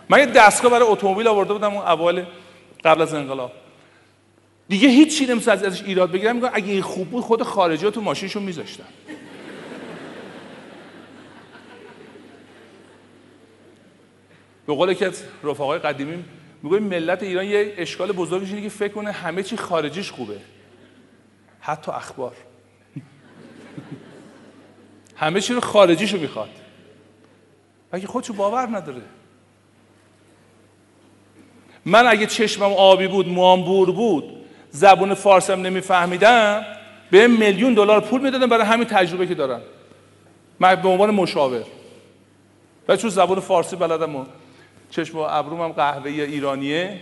من یه دستگاه برای اتومبیل آورده بودم اون اول قبل از انقلاب. دیگه هیچ چیزی نمیشه ازش ایراد بگیرم. میگم اگه این خوب بود خود خارجی تو ماشینشون میذاشتن. به قول که رفقای قدیمی میگه ملت ایران یه اشکال بزرگش اینه که فکر کنه همه چی خارجیش خوبه. حتی اخبار. همه چی رو خارجیشو می‌خواد. اگه خودشو باور نداره؟ من اگه چشمم آبی بود موام بور بود زبون فارسم نمیفهمیدم به میلیون دلار پول می‌دادم برای همین تجربه که دارم. من به عنوان مشاور. و چون زبون فارسی بلدم و چشم و ابروم هم قهوه ایرانیه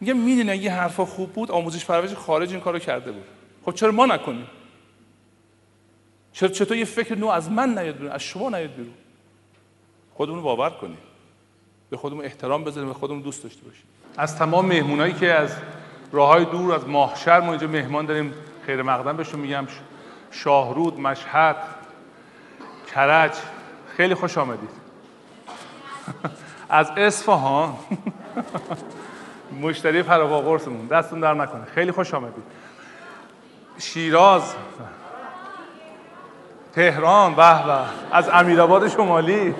میگم می‌دونی اگه حرفا خوب بود آموزش پرورش خارج این کارو کرده بود. خب چرا ما نکنیم؟ چرا چطور یه فکر نو از من نیاد بیرون از شما نیاد بیرون؟ خودمون باور کنیم. به خودمون احترام بذاریم به خودمون دوست داشته باشیم. از تمام مهمونایی که از راه های دور از ماهشر ما اینجا مهمان داریم خیر مقدم بهشون میگم. شاهرود مشهد کرج خیلی خوش آمدید. از اصفهان مشتری فراوا قرصمون دستون در نکنه. خیلی خوش آمدید. شیراز تهران به به از امیرآباد شمالی.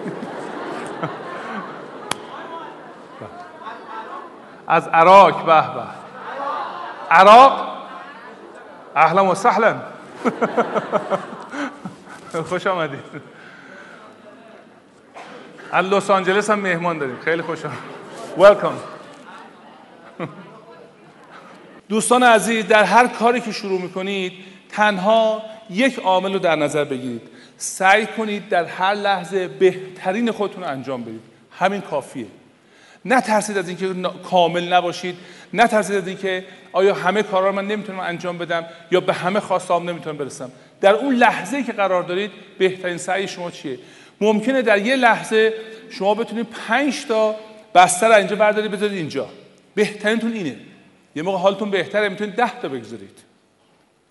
از عراق به به. عراق؟ اهلا و سهلا. خوش آمدید. از لس آنجلس هم مهمان داریم. خیلی خوش آمدید. ویلکام دوستان عزیز در هر کاری که شروع می‌کنید تنها یک عامل رو در نظر بگیرید. سعی کنید در هر لحظه بهترین خودتون رو انجام بدید. همین کافیه. نترسید از اینکه کامل نباشید نترسید از اینکه آیا همه کارا رو من نمی‌تونم انجام بدم یا به همه خواستام نمی‌تونم برسم. در اون لحظه که قرار دارید بهترین سعی شما چیه؟ ممکنه در یه لحظه شما بتونید پنج تا بستر اینجا بردارید بذارید اینجا. بهترینتون اینه. یه موقع حالتون بهتره می‌تونید ده تا بگذارید.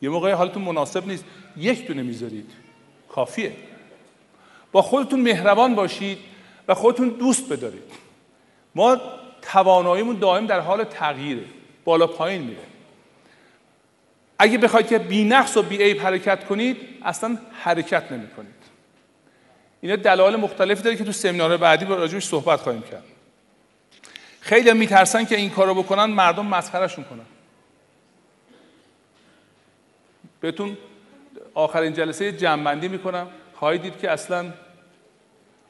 یه موقع حالتون مناسب نیست یک دونه می‌ذارید. کافیه. با خودتون مهربان باشید و خودتون دوست بدارید. ما تواناییمون دائم در حال تغییره. بالا پایین میره. اگه بخواید که بی نقص و بی عیب حرکت کنید اصلا حرکت نمی کنید اینا دلایل مختلفی داره که تو سمینار بعدی با راجبش صحبت خواهیم کرد. خیلی میترسن که این کارو بکنن مردم مسخرشون کنن. بهتون آخرین جلسه جنبندی می‌کنم. خواهید دید که اصلا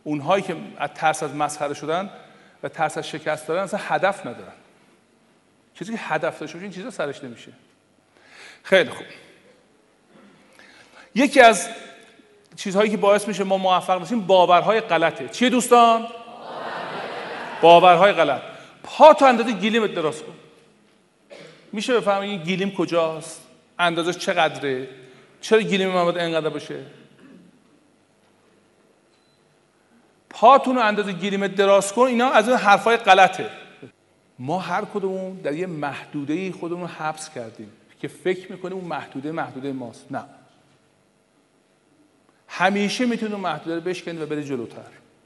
اونهایی که از ترس از مسخره شدن و ترس از شکست دارن اصلا هدف ندارن. چیزی که هدف داشته این چیزا سرش نمیشه. خیلی خوب. یکی از چیزهایی که باعث میشه ما موفق بشیم باورهای غلطه. چیه دوستان؟ باورهای غلط. پا تو اندازه گیلیمت دراز کن. میشه بفهمید این گیلیم کجاست؟ اندازش چقدره؟ چرا گیلیم من باید اینقدر باشه؟ پاتون رو اندازه گیلیمت دراز کن اینا از اون حرفای غلطه. ما هر کدومون در یه محدوده خودمون حبس کردیم که فکر می‌کنیم اون محدوده محدوده ماست. نه. همیشه می‌تونید اون محدوده رو بشکنید و بره جلوتر.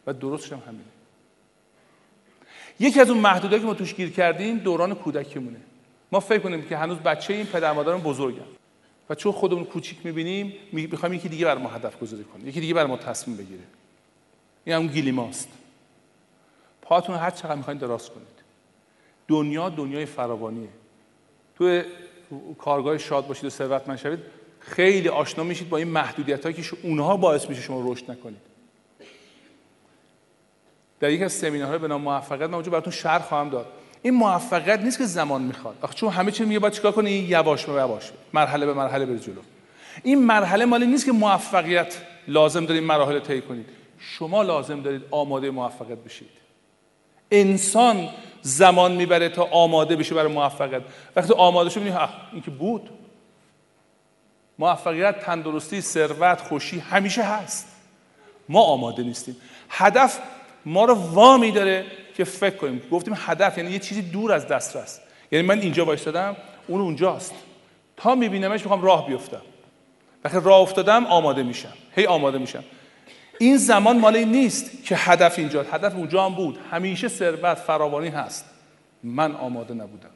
و درستش هم همینه. یکی از اون محدوده که ما توش گیر کردیم دوران کودکیمونه. ما فکر کنیم که هنوز بچه این پدر مادرمون بزرگن. و چون خودمون کوچیک می‌بینیم می‌خوایم یکی دیگه بر ما هدف گذاری کنه یکی دیگه بر ما تصمیم بگیره. این هم گیلی ماست. پاتون هر چقدر می‌خواین دراز کنید. دنیا دنیای فراوانیه. تو کارگاه شاد باشید و ثروتمند شوید خیلی آشنا میشید با این محدودیت هایی که اونها باعث میشه شما رشد نکنید. در یک از سمینارها به نام موفقیت من اونجا براتون شرح خواهم داد. این موفقیت نیست که زمان می‌خواد. آخه چون همه چی میگه باید چیکار کنی؟ یواش به یواش. مرحله به مرحله بری جلو. این مرحله مالی نیست که موفقیت لازم دارید مراحل طی کنید. شما لازم دارید آماده موفقیت بشید. انسان زمان می‌بره تا آماده بشه برای موفقیت. وقتی آماده شد می‌بینی این که بود. موفقیت تندرستی ثروت خوشی همیشه هست. ما آماده نیستیم. هدف ما رو وامی داره که فکر کنیم. گفتیم هدف یعنی یه چیزی دور از دسترس یعنی من اینجا وایستادم اون اونجاست. تا میبینمش می‌خوام راه بیفتم. وقتی راه افتادم آماده میشم. هی آماده میشم. این زمان مال این نیست که هدف اینجا هدف اونجا هم بود. همیشه ثروت فراوانی هست. من آماده نبودم.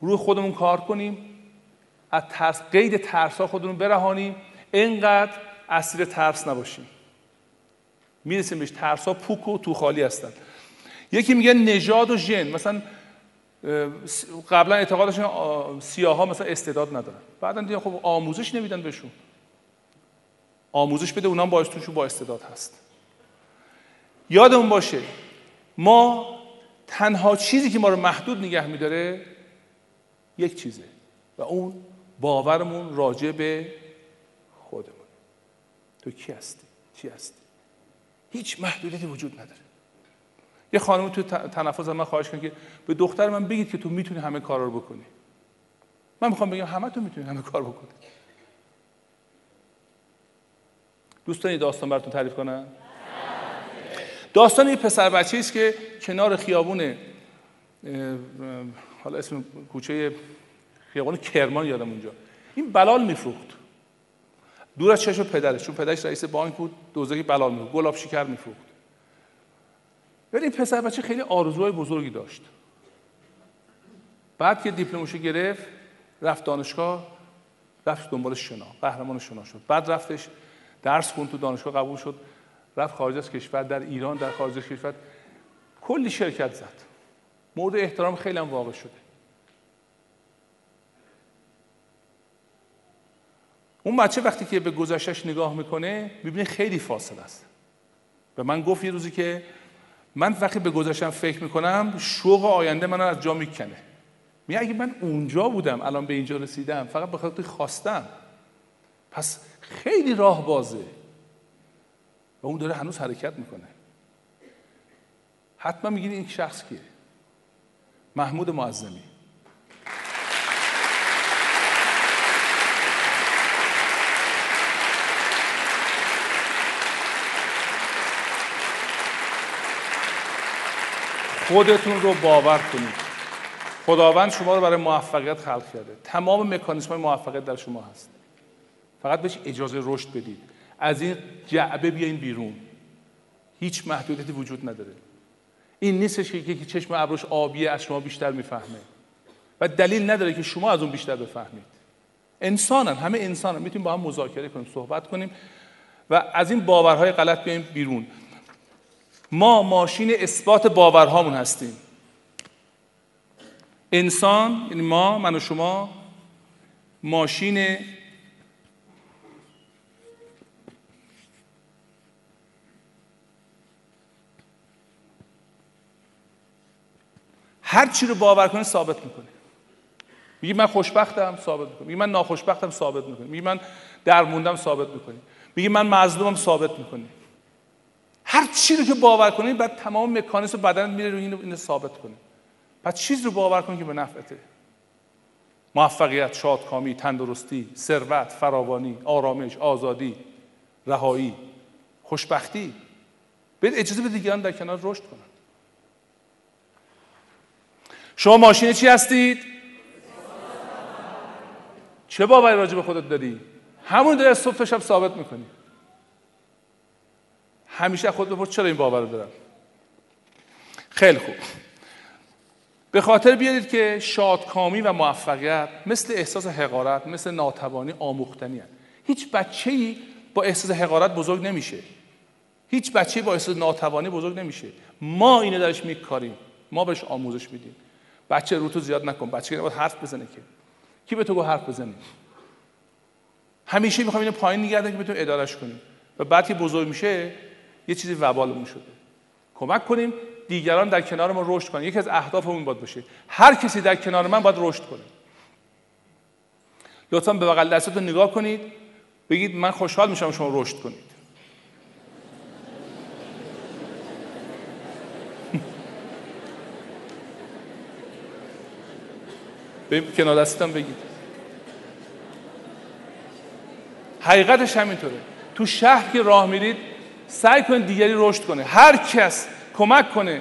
روی خودمون کار کنیم. از ترس قید ترس ها خودمون برهانیم. اینقدر اسیر ترس نباشیم. می‌رسیم بهش ترس ها پوک و تو خالی هستن. یکی میگه نژاد و ژن مثلا قبلا اعتقادشون سیاه ها مثلا استعداد ندارن. بعدا دیگه خب آموزش نمیدن بهشون. آموزش بده اونام باعث توشون با استعداد هست. یادمون باشه ما تنها چیزی که ما رو محدود نگه میداره یک چیزه و اون باورمون راجع به خودمون. تو کی هستی؟ چی هستی؟ هیچ محدودیتی وجود نداره. یه خانم تو تنفس من خواهش کنه که به دختر من بگید که تو می‌تونی همه کارا رو بکنی. من می‌خوام بگم همه تو می‌تونی همه کار بکنی. دوستان یه داستان براتون تعریف کنم. داستان یه پسر بچه است که کنار خیابون حالا اسم کوچه خیابان کرمان یادم اونجا. این بلال میفروخت. دور از چشم پدرش چون پدرش رئیس بانک بود دوزگی بلال میفروخت گلاب شکر میفروخت. ولی این پسر بچه خیلی آرزوهای بزرگی داشت. بعد که دیپلمشو گرفت رفت دانشگاه رفت دنبال شنا قهرمان شنا شد. بعد رفتش درس خوند تو دانشگاه قبول شد. رفت خارج از کشور در ایران در خارج از کشور. کلی شرکت زد. مورد احترام خیلی هم واقع شده. اون بچه وقتی که به گذشتش نگاه می‌کنه می‌بینه خیلی فاصله است. به من گفت یه روزی که من وقتی به گذشتم فکر می‌کنم شوق آینده من از جا می‌کنه میگه اگه من اونجا بودم الان به اینجا رسیدم فقط به خاطر خواستم. پس خیلی راه بازه. و اون داره هنوز حرکت می‌کنه. حتما میگین این شخص کیه؟ محمود معظمی. خودتون رو باور کنید. خداوند شما رو برای موفقیت خلق کرده. تمام مکانیسم های موفقیت در شما هست. فقط بهش اجازه رشد بدید. از این جعبه بیاین بیرون. هیچ محدودیتی وجود نداره. این نیستش که یکی چشم ابروش آبیه از شما بیشتر می‌فهمه. و دلیل نداره که شما از اون بیشتر بفهمید. انسانن همه انسانن. می‌تونیم با هم مذاکره کنیم صحبت کنیم و از این باورهای غلط بیایم بیرون. ما ماشین اثبات باورهامون هستیم. انسان یعنی ما من و شما ماشین هر چی رو باور کنه ثابت می‌کنه. میگی من خوشبختم ثابت می‌کنه. میگی من ناخوشبختم ثابت می‌کنه. میگی من درموندم ثابت می‌کنه. میگی من مظلومم ثابت می‌کنه. هر چی رو که باور کنی بعد تمام مکانیزم بدن میره روی اینو, ثابت کنی. پس چیز رو باور کنی که به نفعته. موفقیت شادکامی تندرستی ثروت فراوانی آرامش آزادی رهایی خوشبختی. به اجازه به دیگران در کنار رشد کنن. شما ماشین چی هستید؟ چه باوری راجع به خودت داری؟ همون داری از صبح تا شب ثابت می‌کنی. همیشه خود بپرس چرا این باور رو دارم. خیلی خوب. به خاطر بیارید که شادکامی و موفقیت مثل احساس حقارت مثل ناتوانی آموختنی هست. هیچ بچه ای با احساس حقارت بزرگ نمیشه. هیچ بچه با احساس ناتوانی بزرگ نمیشه. ما اینو درش میکاریم. ما بهش آموزش میدیم. بچه رو تو زیاد نکن. بچه که حرف بزنه که. کی به تو گفت حرف بزنی؟ همیشه می‌خوام اینو پایین نگردن که بتون ادارش کنیم. و بعد که بزرگ میشه یه چیزی وبالمون شده. کمک کنیم دیگران در کنار ما رشد کنن. یکی از اهدافمون باید باشه. هر کسی در کنار من باید رشد کنه. لطفا به بغل دستتون نگاه کنید. بگید من خوشحال میشم شما رشد کنید. به کنار دستتان بگید. حقیقتش همینطوره. تو شهر که راه میرید سعی کنید دیگری رشد کنه. هر کس کمک کنه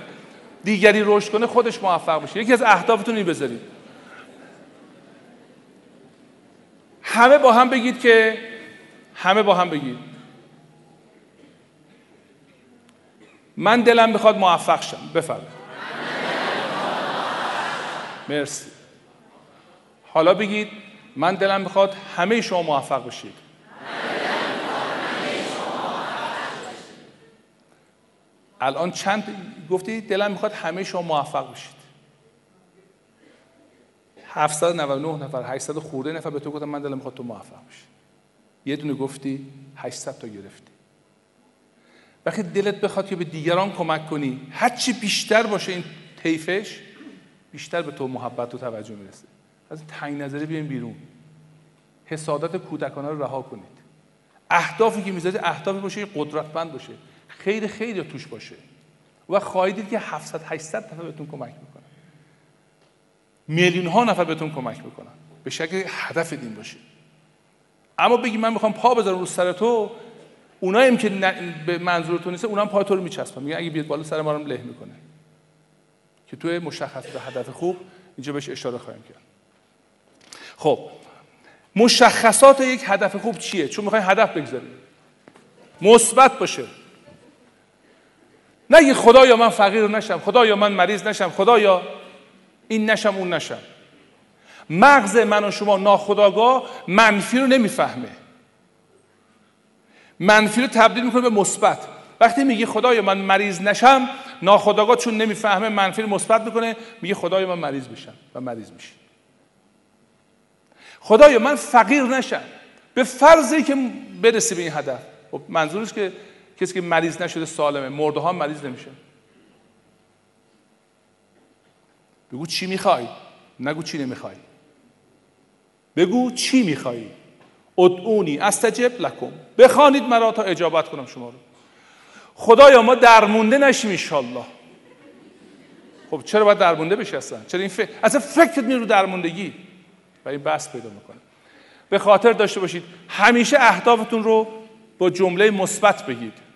دیگری رشد کنه خودش موفق بشه یکی از اهدافتون این بذارید. همه با هم بگید که همه با هم بگید. من دلم بخواد موفق شم. بفرمایید. مرسی. حالا بگید من دلم بخواد همه شما موفق بشید. الان چند گفتی؟ دلم می‌خواد همه شما موفق بشید. 799 نفر 800 خورده نفر به تو گفتم من دلم می‌خواد تو موفق بشی. یه دونه گفتی 800 تا گرفتی. وقتی دلت بخواد که به دیگران کمک کنی هرچی بیشتر باشه این طیفش بیشتر به تو محبت و توجه می‌رسه. از تنگ نظری بیاین بیرون. حسادت کودکانه رو رها کنید. اهدافی که می‌ذارید اهدافی باشه قدرتمند باشه. خیر خیلی توش باشه. و خواهید دید که 700 800 نفر بهتون کمک می‌کنن. میلیون ها نفر بهتون کمک می‌کنن. به شکل هدف دین باشه. اما بگی من می‌خوام پا بذارم رو سر تو اونایی که به منظور تو نیست اونا هم پای تو رو میچسبن. میگن اگه بیاد بالا سر ما رو له می‌کنه. که توی مشخص به هدف خوب اینجا بهش اشاره خواهیم کرد. خب مشخصات یک هدف خوب چیه؟ چون می‌خوایم هدف بگذاریم. مثبت باشه. نگی خدایا من فقیر نشم خدایا من مریض نشم خدایا این نشم اون نشم. مغز من و شما ناخداگاه منفی رو نمی‌فهمه. منفی رو تبدیل می‌کنه به مثبت. وقتی میگی خدایا من مریض نشم ناخداگاه چون نمی‌فهمه منفی رو مثبت می‌کنه میگه خدایا من مریض بشم و مریض میشه خدایا من فقیر نشم. به فرضی که برسی به این هدف. خب منظورش که کسی که مریض نشده سالمه. مرده ها مریض نمیشه. بگو چی می‌خوای. نگو چی نمی‌خوای. بگو چی می‌خوای. ادعونی استجب لکم. بخوانید مرا تا اجابت کنم شما رو. خدایا ما درمونده نشیم انشالله خب چرا باید درمونده بشی اصلا؟ چرا این فکر اصلا فکرت میره رو درموندگی؟ و این بحث پیدا می‌کنه. به خاطر داشته باشید همیشه اهدافتون رو با جمله مثبت بگید.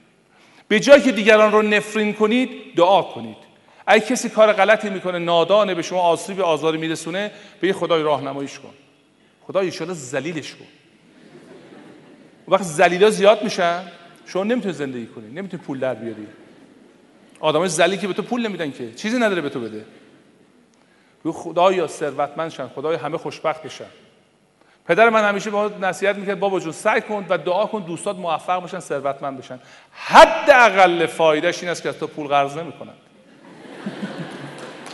به جایی که دیگران رو نفرین کنید دعا کنید. اگه کسی کار غلطی می‌کنه نادانه به شما آسیب آزاری میرسونه به یه خدای راهنماییش کن. خدای ایشالا زلیلش کن. وقت زلیلا زیاد میشن شما نمی‌تونی زندگی کنی نمی‌تونی پول در بیاری. آدمای زلیلی که به تو پول نمیدن که چیزی نداره به تو بده. خدایا ثروتمند شن خدای همه خوشبخت بشن پدر من همیشه به ما نصیحت می‌کرد بابا جون سعی کن و دعا کن دوستات موفق باشن ثروتمند بشن. حداقل فایدهش این است که از تو پول قرض نمی‌کنن.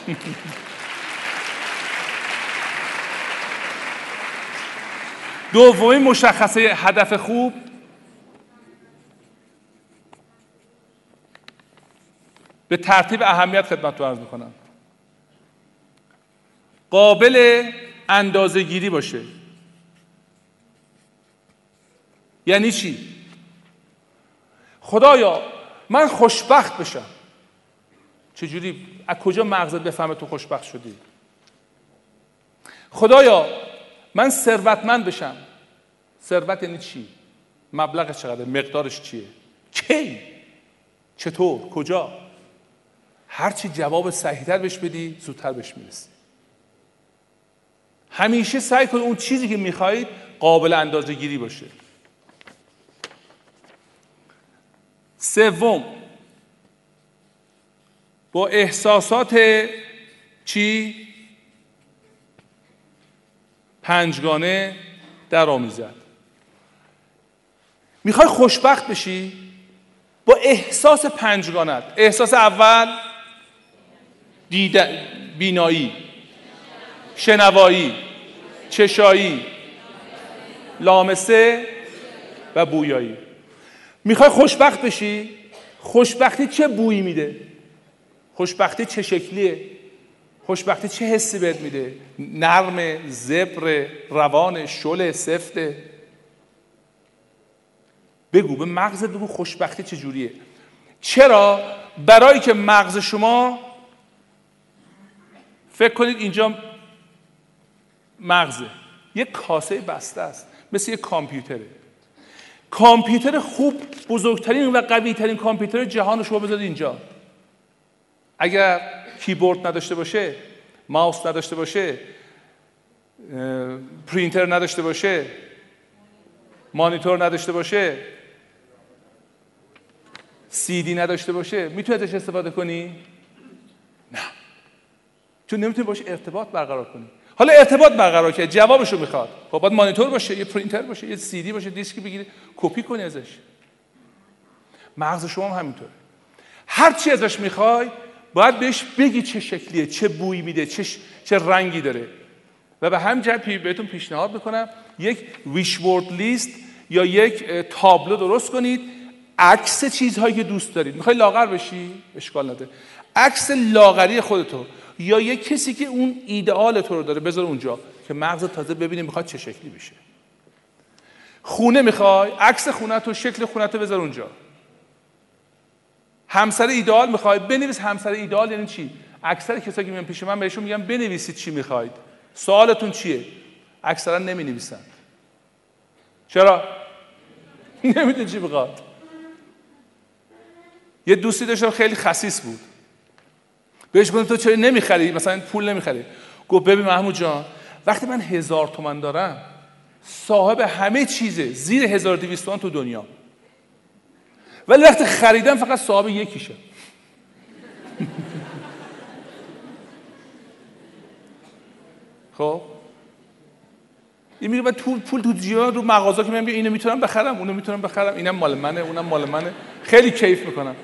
دومین مشخصه هدف خوب. به ترتیب اهمیت خدمت رو عرض می‌کنم. قابل اندازه گیری باشه. یعنی چی؟ خدایا من خوشبخت بشم چجوری؟ از کجا مغزت بفهمه تو خوشبخت شدی؟ خدایا من ثروتمند بشم ثروت یعنی چی؟ مبلغش چقدر؟ مقدارش چیه؟ کی؟ چطور؟ کجا؟ هرچی جواب صحیحتر بهش بدی زودتر بهش می‌رسی همیشه سعی کن اون چیزی که می‌خواهید قابل اندازه گیری باشه سوم. با احساسات چی؟ پنجگانه در آمیزد می‌خوای خوشبخت بشی؟ با احساس پنجگانت. احساس اول بینایی. شنوایی. چشایی. لامسه و بویایی. می‌خوای خوشبخت بشی؟ خوشبختی چه بویی میده؟ خوشبختی چه شکلیه؟ خوشبختی چه حسی بهت میده؟ نرم زبر روان شل سفته بگو به مغزت بگو خوشبختی چه جوریه؟ چرا برای که مغز شما فکر کنید اینجا مغزه؟ یک کاسه بسته است مثل یک کامپیوتره. کامپیوتر خوب بزرگترین و قوی ترین کامپیوتر جهان رو شما بذارید اینجا. اگر کیبورد نداشته باشه ماوس نداشته باشه پرینتر نداشته باشه مانیتور نداشته باشه سی دی نداشته باشه می‌تونی ازش استفاده کنی؟ نه. چون نمی‌تونی باشه ارتباط برقرار کنی. حالا ارتباط برقرار کرد. جوابشو می‌خواد. خب باید مانیتور باشه یه پرینتر باشه یه سی دی باشه دیسکی بگیری کپی کنی ازش. مغز شما هم همینطوره. هر چی ازش می‌خوای باید بهش بگی چه شکلیه چه بویی میده چه, چه رنگی داره. و به همین جهت بهتون پیشنهاد می‌کنم یک wish board list یا یک تابلو درست کنید. عکس چیزهایی که دوست دارید. می‌خوای لاغر بشی؟ اشکال نداره. عکس لاغری خودتو. یا یک کسی که اون ایدئال تو رو داره. بذار اونجا که مغز تازه ببینی می‌خواد چه شکلی بشه. خونه می‌خوای؟ عکس خونه تو شکل خونه تو بذار اونجا. همسر ایدئال می‌خوای؟ بنویس همسر ایدئال یعنی چی؟ اکثر کسایی که میان پیش من بهشون میگم بنویسید چی می‌خواید. سوالتون چیه؟ اکثرا نمی نویسن چرا؟ نمیدون چی می‌خواد. یه دوستی داشتم خیلی خسیس بود. بهش گفتم تو چرا نمی‌خری؟ مثلا پول نمی‌خری. گفت ببین محمود جان وقتی من هزار تومن دارم صاحب همه چیزه زیر 1200 تومن تو دنیا. ولی وقتی خریدم فقط صاحب یکیشه. خب؟ این میگه من پول پول تو جیبم رو مغازه که من اینو می‌تونم بخرم اونو می‌تونم بخرم. اینم مال منه اونم مال منه. خیلی کیف می‌کنم.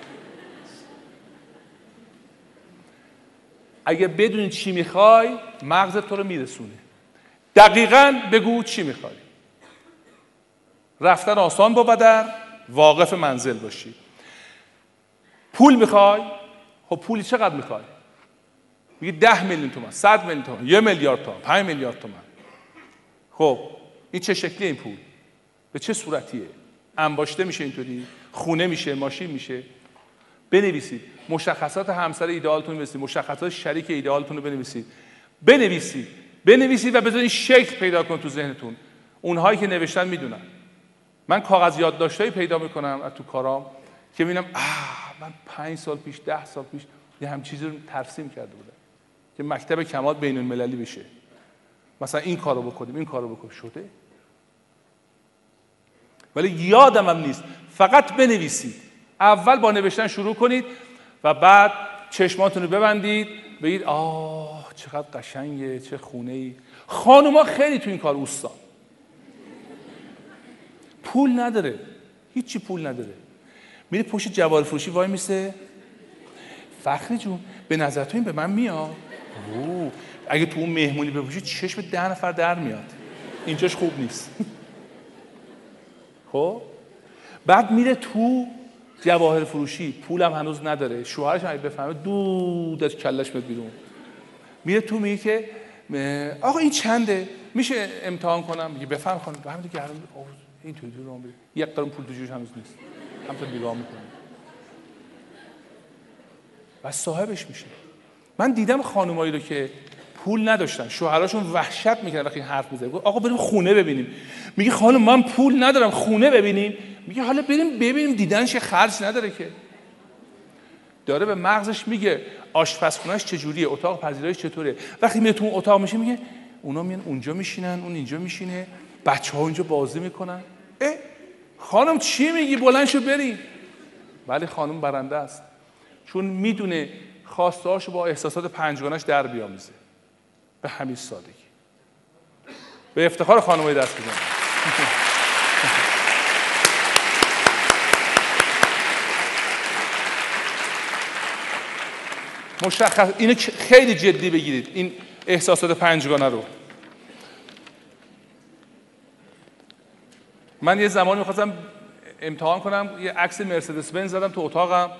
اگه بدونی چی می‌خوای مغزت تو رو میرسونه. دقیقا بگو چی می‌خوای. رفتن آسان با بدر واقف منزل باشی. پول می‌خوای؟ خب پولی چقدر می‌خوای؟ میگه ده میلیون تومن صد میلیون تومن یه میلیارد تومن پنج میلیارد تومن خب این چه شکلی این پول؟ به چه صورتیه؟ انباشته میشه اینطوری؟ خونه میشه؟ ماشین میشه؟ بنویسید. مشخصات همسر ایدئالتون بنویسید. مشخصات شریک ایدئالتون رو بنویسید. بنویسید. بنویسید و بذارید شکل پیدا کن تو ذهنتون. اونهایی که نوشتن می‌دونن. من کاغذ یادداشتایی پیدا می‌کنم از تو کارام که می‌بینم آه من پنج سال پیش ده سال پیش یه هم چیزی رو ترسیم کرده بودم که مکتب کمال بین المللی بشه. مثلا این کارو بکنیم این کارو بکن شده؟ ولی یادم هم نیست. فقط بنویسید. اول با نوشتن شروع کنید. و بعد چشماتون رو ببندید بگید آه چقدر قشنگه چه خونه ای خانوما خیلی تو این کار اوستان. پول نداره. هیچی پول نداره. میره پشت جوار فروشی وای میسه. فخری جون به نظر تو این به من میاد. اگه تو اون مهمونی بپوشی چشم ده نفر در میاد. اینجاش خوب نیست. خب؟ بعد میره تو جواهر فروشی پولم هنوز نداره. شوهرش هم بفهمه دود از کلش میاد بیرون. میره تو میگه که آقا این چنده؟ میشه امتحان کنم؟ میگه بفهم خانم. همین دیگه این توی رو یک قرم پول تو جوش هنوز نیست. همطور نگاه می‌کنه. و صاحبش میشه. من دیدم خانمایی رو که پول نداشتن. شوهراشون وحشت می‌کنن وقتی حرف می‌زنه آقا بریم خونه ببینیم. میگه خانم من پول ندارم خونه ببینیم. میگه حالا بریم ببینیم دیدنش خرج نداره که. داره به مغزش میگه آشپزخونهش چجوریه اتاق پذیرایش چطوره. وقتی میاد تو اتاق میشه میگه اونا میان اونجا میشینن اون اینجا میشینه بچه ها اونجا بازی می‌کنن. اه خانم چی میگی؟ بلند شو بریم ولی خانم برنده است. چون می‌دونه خواستهاشو با احساسات پنجگانش در بیامیزه. به همین سادگی. به افتخار خانمای دست بزنید مشخص اینو خیلی جدی بگیرید. این احساسات پنجگانه رو. من یه زمانی می‌خواستم امتحان کنم یه عکس مرسدس بنز زدم تو اتاقم.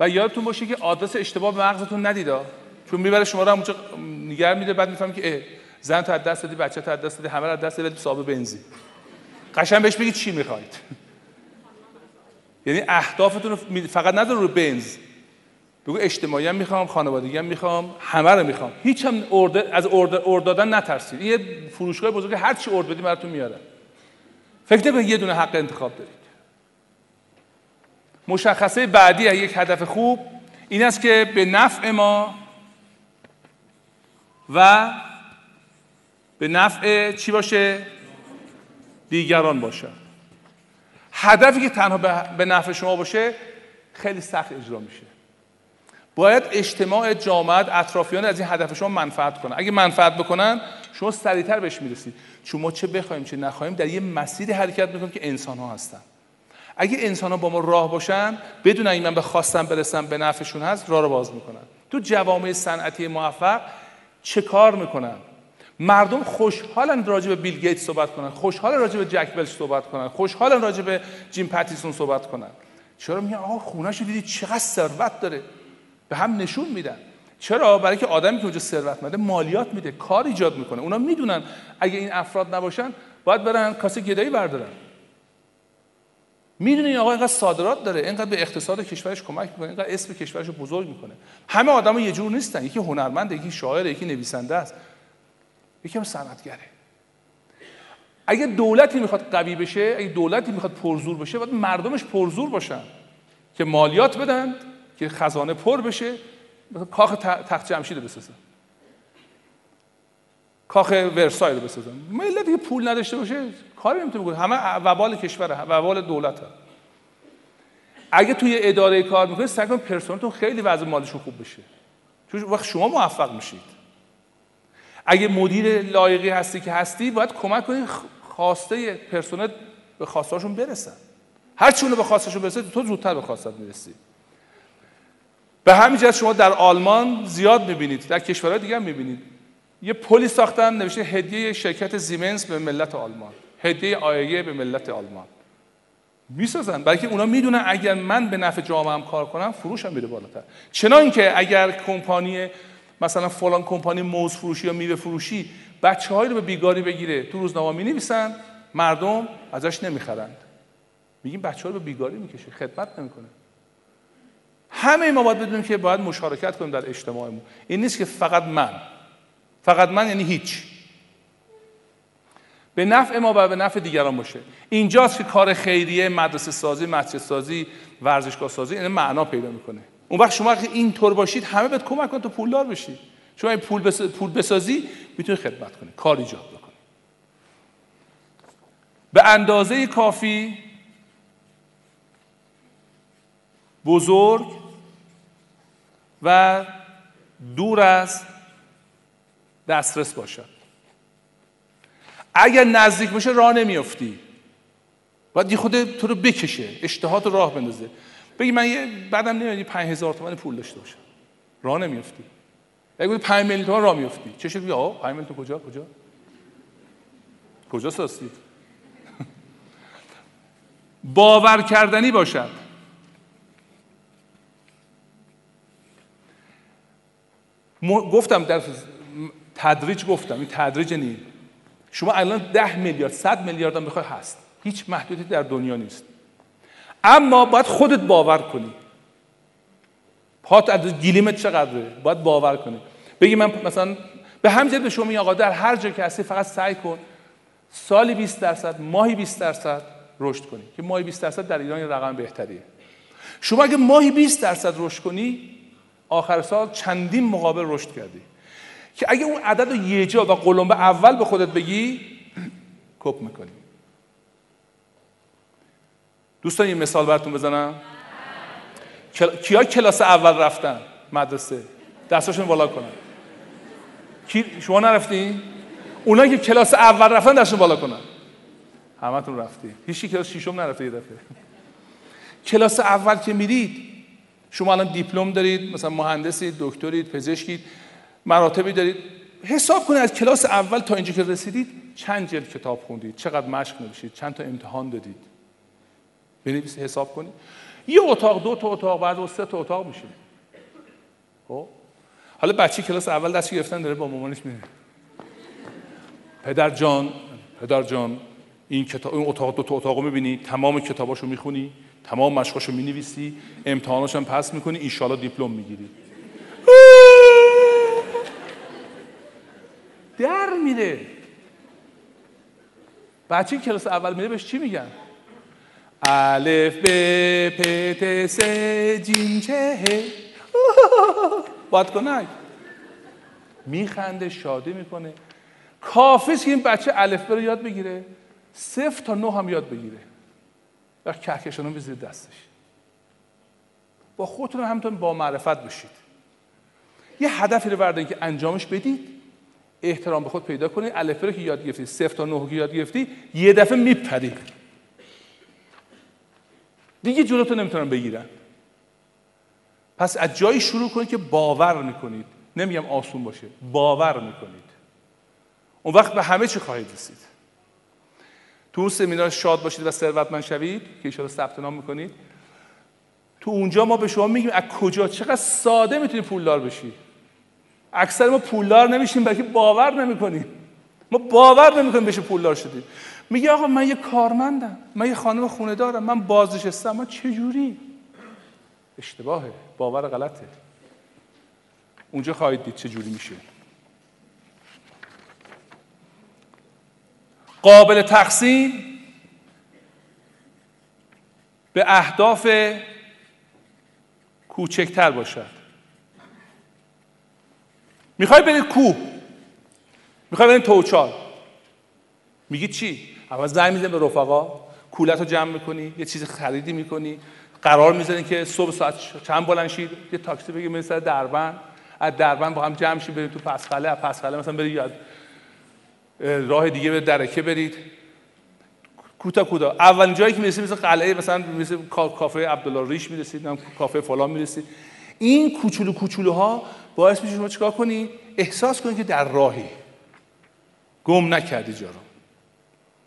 و یادتون باشه که آدرس اشتباه به مغزتون ندیدا چون می‌بره شما رو اونجا نگر میده بعد می‌فهمی که زن تو دست دادی بچه تو دست دادی همه رو دست دادی صاحب بنزی. قشنگ بهش بگید چی می‌خواید. یعنی اهدافتون فقط نداره رو بنز. بگو اجتماعی هم می‌خوام خانوادگی هم می‌خوام همه رو می‌خوام. هیچ هم از ارد دادن نترسید. یه فروشگاه بزرگ هر چی ارد بدی براتون میاره فکر به یه دونه حق انتخاب دارید. مشخصه بعدی یک هدف خوب این است که به نفع ما و به نفع چی باشه؟ دیگران باشه. هدفی که تنها به نفع شما باشه خیلی سخت اجرا میشه. باید اجتماع جامعه اطرافیان از این هدف شما منفعت کنن. اگه منفعت بکنن شما سریعتر بهش می‌رسید. چون ما چه بخوایم چه نخواهیم در یه مسیری حرکت می‌کنیم که انسان ها هستن. اگه انسان ها با ما راه باشن بدون اینکه من به خواستم برسم به نفعشون هست راه رو باز می‌کنن. تو جوامع صنعتی موفق چه کار می‌کنن؟ مردم خوشحالن راجع به بیل گیت صحبت کنن. خوشحالن راجع به جک بلش صحبت کنن. خوشحالن راجع به جیم پاتیسون صحبت کنن. چرا میگن؟ آقا خونه‌شو دیدی چقدر ثروت داره. به هم نشون میدن. چرا؟ برای که آدمی که اونجا ثروتمنده مالیات میده کار ایجاد می‌کنه. اونا می‌دونن اگه این افراد نباشن باید برن کاسه گدایی بردارن. می‌دونی این آقا اینقدر صادرات داره اینقدر به اقتصاد کشورش کمک می‌کنه اینقدر اسم کشورش بزرگ می‌کنه. همه آدم یه جور نیستن. یکی هنرمند یکی شاعر یکی نویسنده است. یکی هم صنعتگره. اگه دولتی می‌خواد قوی بشه اگه دولتی می‌خواد پرزور بشه باید مردمش پرزور باشن که مالیات بدن که خزانه پر بشه مثلا کاخ تخت جمشید بسازن کاخ ورسای رو بسازن ملتی که پول نداشته باشه کاری نمی‌تونه بکنه. همه وبال کشوره وبال دولت ها. اگه توی اداره کار می‌کنید سعی کنید پرسنلتون خیلی وضع مالشون خوب بشه. چون وقت شما موفق میشید. اگه مدیر لایقی هستی که هستی باید کمک کنید خواسته پرسنل به خواستهاشون برسن. هر چونه به خواستشون برسه تو زودتر به خواستت می‌رسی. به همین جهت شما در آلمان زیاد می‌بینید در کشورهای دیگه هم می‌بینید. یه پلی ساختن نوشته هدیه شرکت زیمنس به ملت آلمان. هدیه آیه به ملت آلمان. می‌سازن. بلکه اونا می‌دونن اگر من به نفع جامعه هم کار کنم فروشم میره بالاتر. چنان که اگر کمپانی مثلا فلان کمپانی موز فروشی یا میوه فروشی بچه رو به بیگاری بگیره تو روزنامه می نویسن مردم ازش نمی‌خرند. میگیم بچه ها رو به بیگاری می‌کشه خدمت نمی‌کنه. همه ما باید بدونیم که باید مشارکت کنیم در اجتماعمون. این نیست که فقط من. فقط من یعنی هیچ. به نفع ما و به نفع دیگران باشه. اینجاست که کار خیریه مدرسه سازی مسجد سازی ورزشگاه سازی این معنا پیدا می‌کنه. اون وقت شما اگه اینطور باشید همه بهت کمک کنن تو پولدار بشی. شما این پول, بس... پول بسازی می‌تونی خدمت کنی. کار ایجاد بکنی. به اندازه کافی بزرگ و دور از دسترس باشد اگر نزدیک باشه راه نمیافتی. باید یه خود تو رو بکشه اشتهات رو راه بندازه. بگی من یه بعدم پنج هزار تومن پول داشته باشم. راه نمیافتی. اگه بودی پنج میلیون تومن راه میافتی. چه شکلی آقا پنج میلیون کجا؟ کجا؟ کجا ساستید باور کردنی باشد گفتم در تدریج گفتم این تدریج نیست شما الان ده میلیارد صد میلیارد هم بخوای هست. هیچ محدودی در دنیا نیست. اما باید خودت باور کنی. پات از گیلیمت چقدره؟ باید باور کنی. بگی من مثلا به همین به شما آقا در هر جا که هستی فقط سعی کن سالی 20 درصد ماهی 20 درصد رشد کنی. که ماهی 20 درصد در ایران رقم بهتریه. شما اگه ماهی 20 درصد رشد کنی آخر سال چندین مقابل رشد کردی. که اگه اون عدد رو یه جا و قلمبه اول به خودت بگی کپ می‌کنی. دوستان یه مثال براتون بزنم. کیا کلاس اول رفتن؟ مدرسه. دستاشون بالا کنن. کی شما نرفتی؟ اونا که کلاس اول رفتن دستشون بالا کنن. همتون رفتی. هیچ کلاس ششم نرفته یه دفعه. کلاس اول که میرید شما الان دیپلم دارید مثلا مهندسید دکترید پزشکید مراتبی دارید. حساب کنید از کلاس اول تا اینجا که رسیدید چند جلد کتاب خوندید چقدر مشق نوشید چند تا امتحان دادید. بنویسید حساب کنید. یه اتاق دو تا اتاق بعد سه تا اتاق میشه خب؟ حالا بچه کلاس اول دست گرفتن داره با مامانش میره. پدر جان پدر جان این کتاب این اتاق دو تا اتاقو می‌بینی تمام کتاباشو می‌خونی. تمام مشقاشو می‌نویسی امتحاناشو هم پس می‌کنی ان دیپلم می‌گیری. در میره. بچه کلاس اول میره بهش چی میگن؟ الف ب پ ت س جیم چه بادکنک میخنده شادی می‌کنه. کافیست که این بچه الف رو یاد بگیره. صفر تا نه هم یاد بگیره. و کهکشان رو زیر دستش. با خودتون همتون با معرفت بشید یه هدفی رو بردارید که انجامش بدید احترام به خود پیدا کنید. الف رو که یاد گرفتی صفر تا نه که یاد گرفتی یه دفعه میپری دیگه جلوتو نمی‌تونن بگیرن. پس از جایی شروع کنید که باور می‌کنید. نمیگم آسون باشه باور می‌کنید. اون وقت به همه چی خواهید رسید. تو اون سمینار شاد باشید و ثروتمند شوید که ایشالا ثبت نام می‌کنید تو اونجا ما به شما میگیم از کجا؟ چقدر ساده می‌تونی پولدار بشی. اکثر ما پولدار نمیشیم بلکه باور نمی‌کنیم. ما باور نمی‌کنیم بشه پولدار شدیم. میگه آقا من یه کارمندم من یه خانم خونه دارم من بازنشستم من چجوری؟ اشتباهه باور غلطه. اونجا خواهید دید چجوری میشه. قابل تقسیم به اهداف کوچکتر باشد. می‌خوای برید کوه؟ می‌خوای برید توچال میگی چی؟ اول زنگ می‌زنی به رفقا کولت رو جمع می‌کنی یه چیز خریدی می‌کنی قرار می‌زنی که صبح ساعت چند بلند شید یه تاکسی بگی مثل دربند. از دربند با هم جمع شید برید تو پسخله از پسخله مثلا یاد راه دیگه به درکه برید. کوتا کوتا. اولین جایی که می‌رسید مثل قلعه مثلا مثل کافه عبدالله ریش می‌رسید کافه فلان می‌رسید این کوچولو کوچولوها باعث میشه شما چیکار کنی؟ احساس کنید که در راهی. گم نکردی جا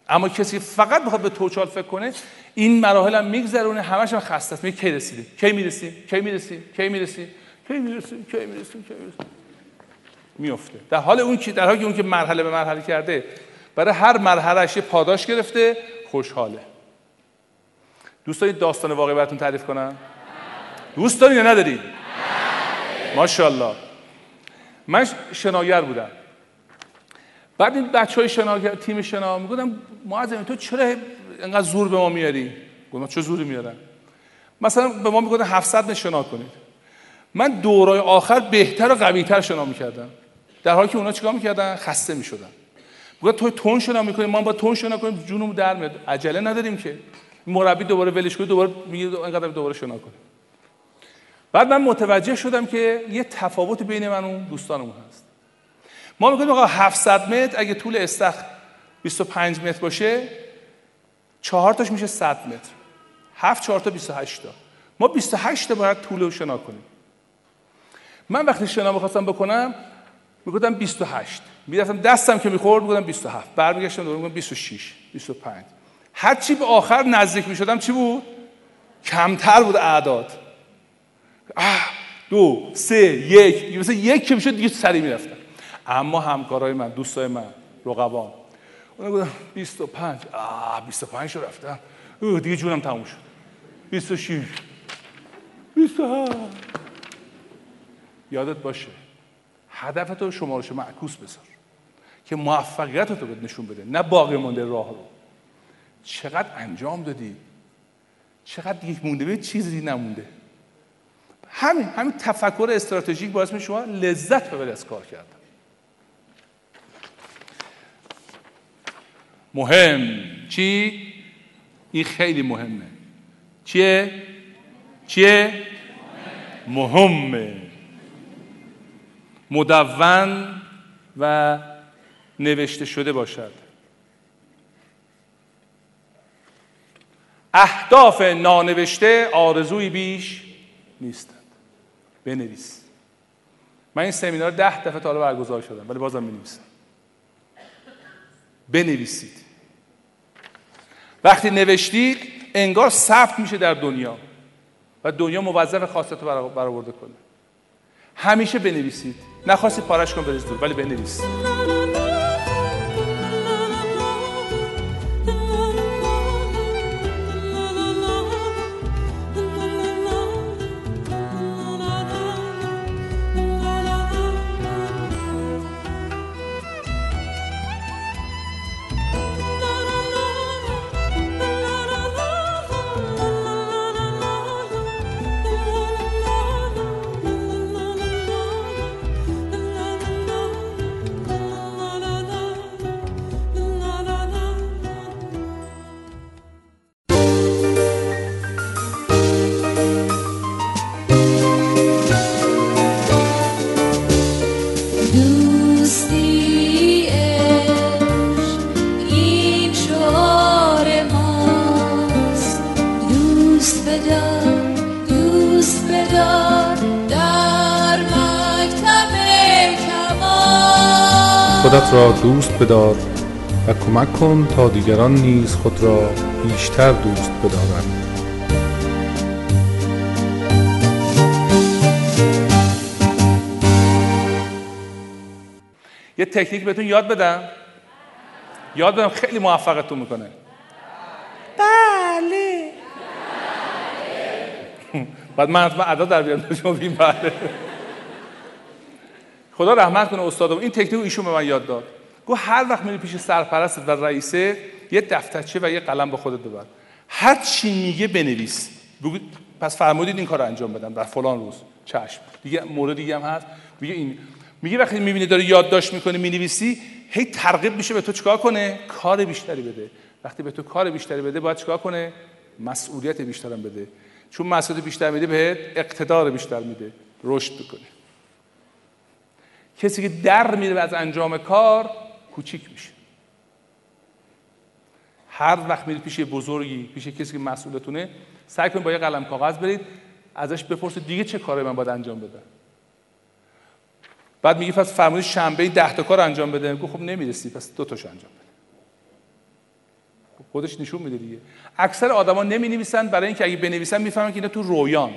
اما کسی فقط بخواد به توچال فکر کنه این مراحل هم میگذرونه همش هم خسته است. کی رسیدی کی می‌رسی کی می‌رسی کی می‌رسی کی می‌رسی کی می‌رسی کی می‌رسی میفته در حال اون که در حالی اون که مرحله به مرحله کرده برای هر مرحله یه پاداش گرفته خوشحاله. دوست دارید داستان واقعی براتون تعریف کنم؟ دوست دارید یا ندارید ماشاءالله. من شناگر بودم. بعد این بچه های شنا تیم شنا می‌گفتم معظم تو چرا اینقدر زور به ما میاری؟ گفتم چه زوری میارن مثلا به ما می‌گفتن 700 متر شنا کنید. من دورای آخر بهتر و قویتر شنا می‌کردم. در حالی که اونا چیکار می‌کردن؟ خسته می‌شدن. گفتم تو تون شنا می‌کنی ما با تون شنا کنیم جونم در میاد. عجله نداریم که. مربی دوباره ولش کنه دوباره میگه اینقدر دوباره شنا کنه. بعد من متوجه شدم که یه تفاوت بین من و دوستانمون هست. ما میگیم آقا 700 متر اگه طول استخ 25 متر باشه چهار تاش میشه 100 متر. 7 4 تا 28 تا. ما 28 تا باید طول شنا کنیم. من وقتی شنا می‌خواستم بکنم می‌گفتم 28 می‌رفتم دستم که می‌خورد می‌گفتم 27 برمیگشتم دوباره می‌گفتم 26 25 هر چی به آخر نزدیک می‌شدم چی بود؟ کمتر بود اعداد. دو سه یک. مثلا یک که می‌شد دیگه سری می‌رفتم. اما همکارای من دوستای من رقبان. اونا گفتن 25 آه 25 رو رفتم. اوه دیگه جونم تموم شد. 26 27 یادت باشه. هدف تو شمارش معکوس بذار که موفقیت رو نشون بده نه باقی مونده راه رو. چقدر انجام دادی؟ چقدر دیگه مونده؟ به چیزی نمونده. همین همین تفکر استراتژیک باعث شما لذت ببرید از کار کردن. مهم. چی؟ این خیلی مهمه. چیه؟ چیه؟ مهمه. مدون و نوشته شده باشد. اهداف نانوشته آرزوی بیش نیستند. بنویس. من این سمینار ده دفعه تا برگزار شدم ولی بازم بنویسم بنویسید. وقتی نوشتید انگار ثبت میشه در دنیا و دنیا موظف خاصیت رو برآورده کنه. همیشه بنویسید. نخواستید پارش کن دور ولی بنویسید کن تا دیگران نیز خود را بیشتر دوست بدارند یه تکنیک بهتون یاد بدم. یاد بدم خیلی موفقتون می‌کنه. بله. بعد من از ادا در بیارم شما بله. خدا رحمت کنه استادم. این تکنیک ایشون به من یاد داد. گو هر وقت میری پیش سرپرست و رئیسه یه دفترچه و یه قلم به خودت ببر. هر چی میگه بنویس. پس فرمودید این کار انجام بدم در فلان روز. چشم. دیگه مورد دیگه هم هست. میگه این میگه وقتی می‌بینی داره یادداشت می‌کنه می‌نویسی هی ترغیب میشه به تو چیکار کنه؟ کار بیشتری بده. وقتی به تو کار بیشتری بده باید چیکار کنه؟ مسئولیت بیشترم بده. چون مسئولیت بیشتر میده بهت اقتدار بیشتر میده. رشد بکنه کسی که در میره از انجام کار کوچیک میشه. هر وقت میرید پیش بزرگی پیش کسی که مسئولتونه سعی کنید با یه قلم کاغذ برید ازش بپرسید دیگه چه کاری من باید انجام بدم. بعد میگه پس فرمودید شنبه ده تا کار انجام بده. میگه خب نمی‌رسی پس دو تاش انجام بده. خب خودش نشون میده دیگه. اکثر آدما نمی نویسن برای اینکه اگه بنویسن می‌فهمن که اینا تو رویان.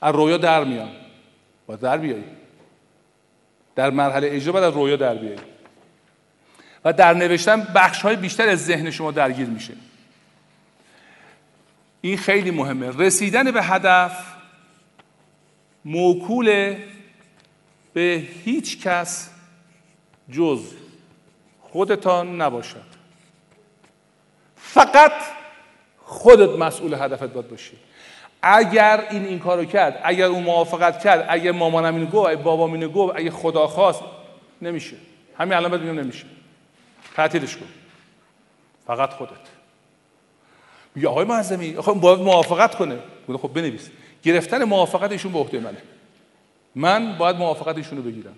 از رویا در میان. با در بیایی. در مرحله اجرا باید از رویا در بیایی. و در نوشتن بخش های بیشتر از ذهن شما درگیر میشه. این خیلی مهمه. رسیدن به هدف موکول به هیچ کس جز خودتان نباشد. فقط خودت مسئول هدفت باید باشی. اگر این این کارو کرد اگر اون موافقت کرد اگر مامانم اینو گفت اگه بابام اینو گفت اگه خدا خواست نمیشه. همین الان بهت نمیشه. تعطیلش کن. فقط خودت. میگه آقای معظمی خب باید موافقت کنه. گفت خب بنویس. گرفتن موافقت ایشون به عهده منه. من باید موافقت ایشون رو بگیرم.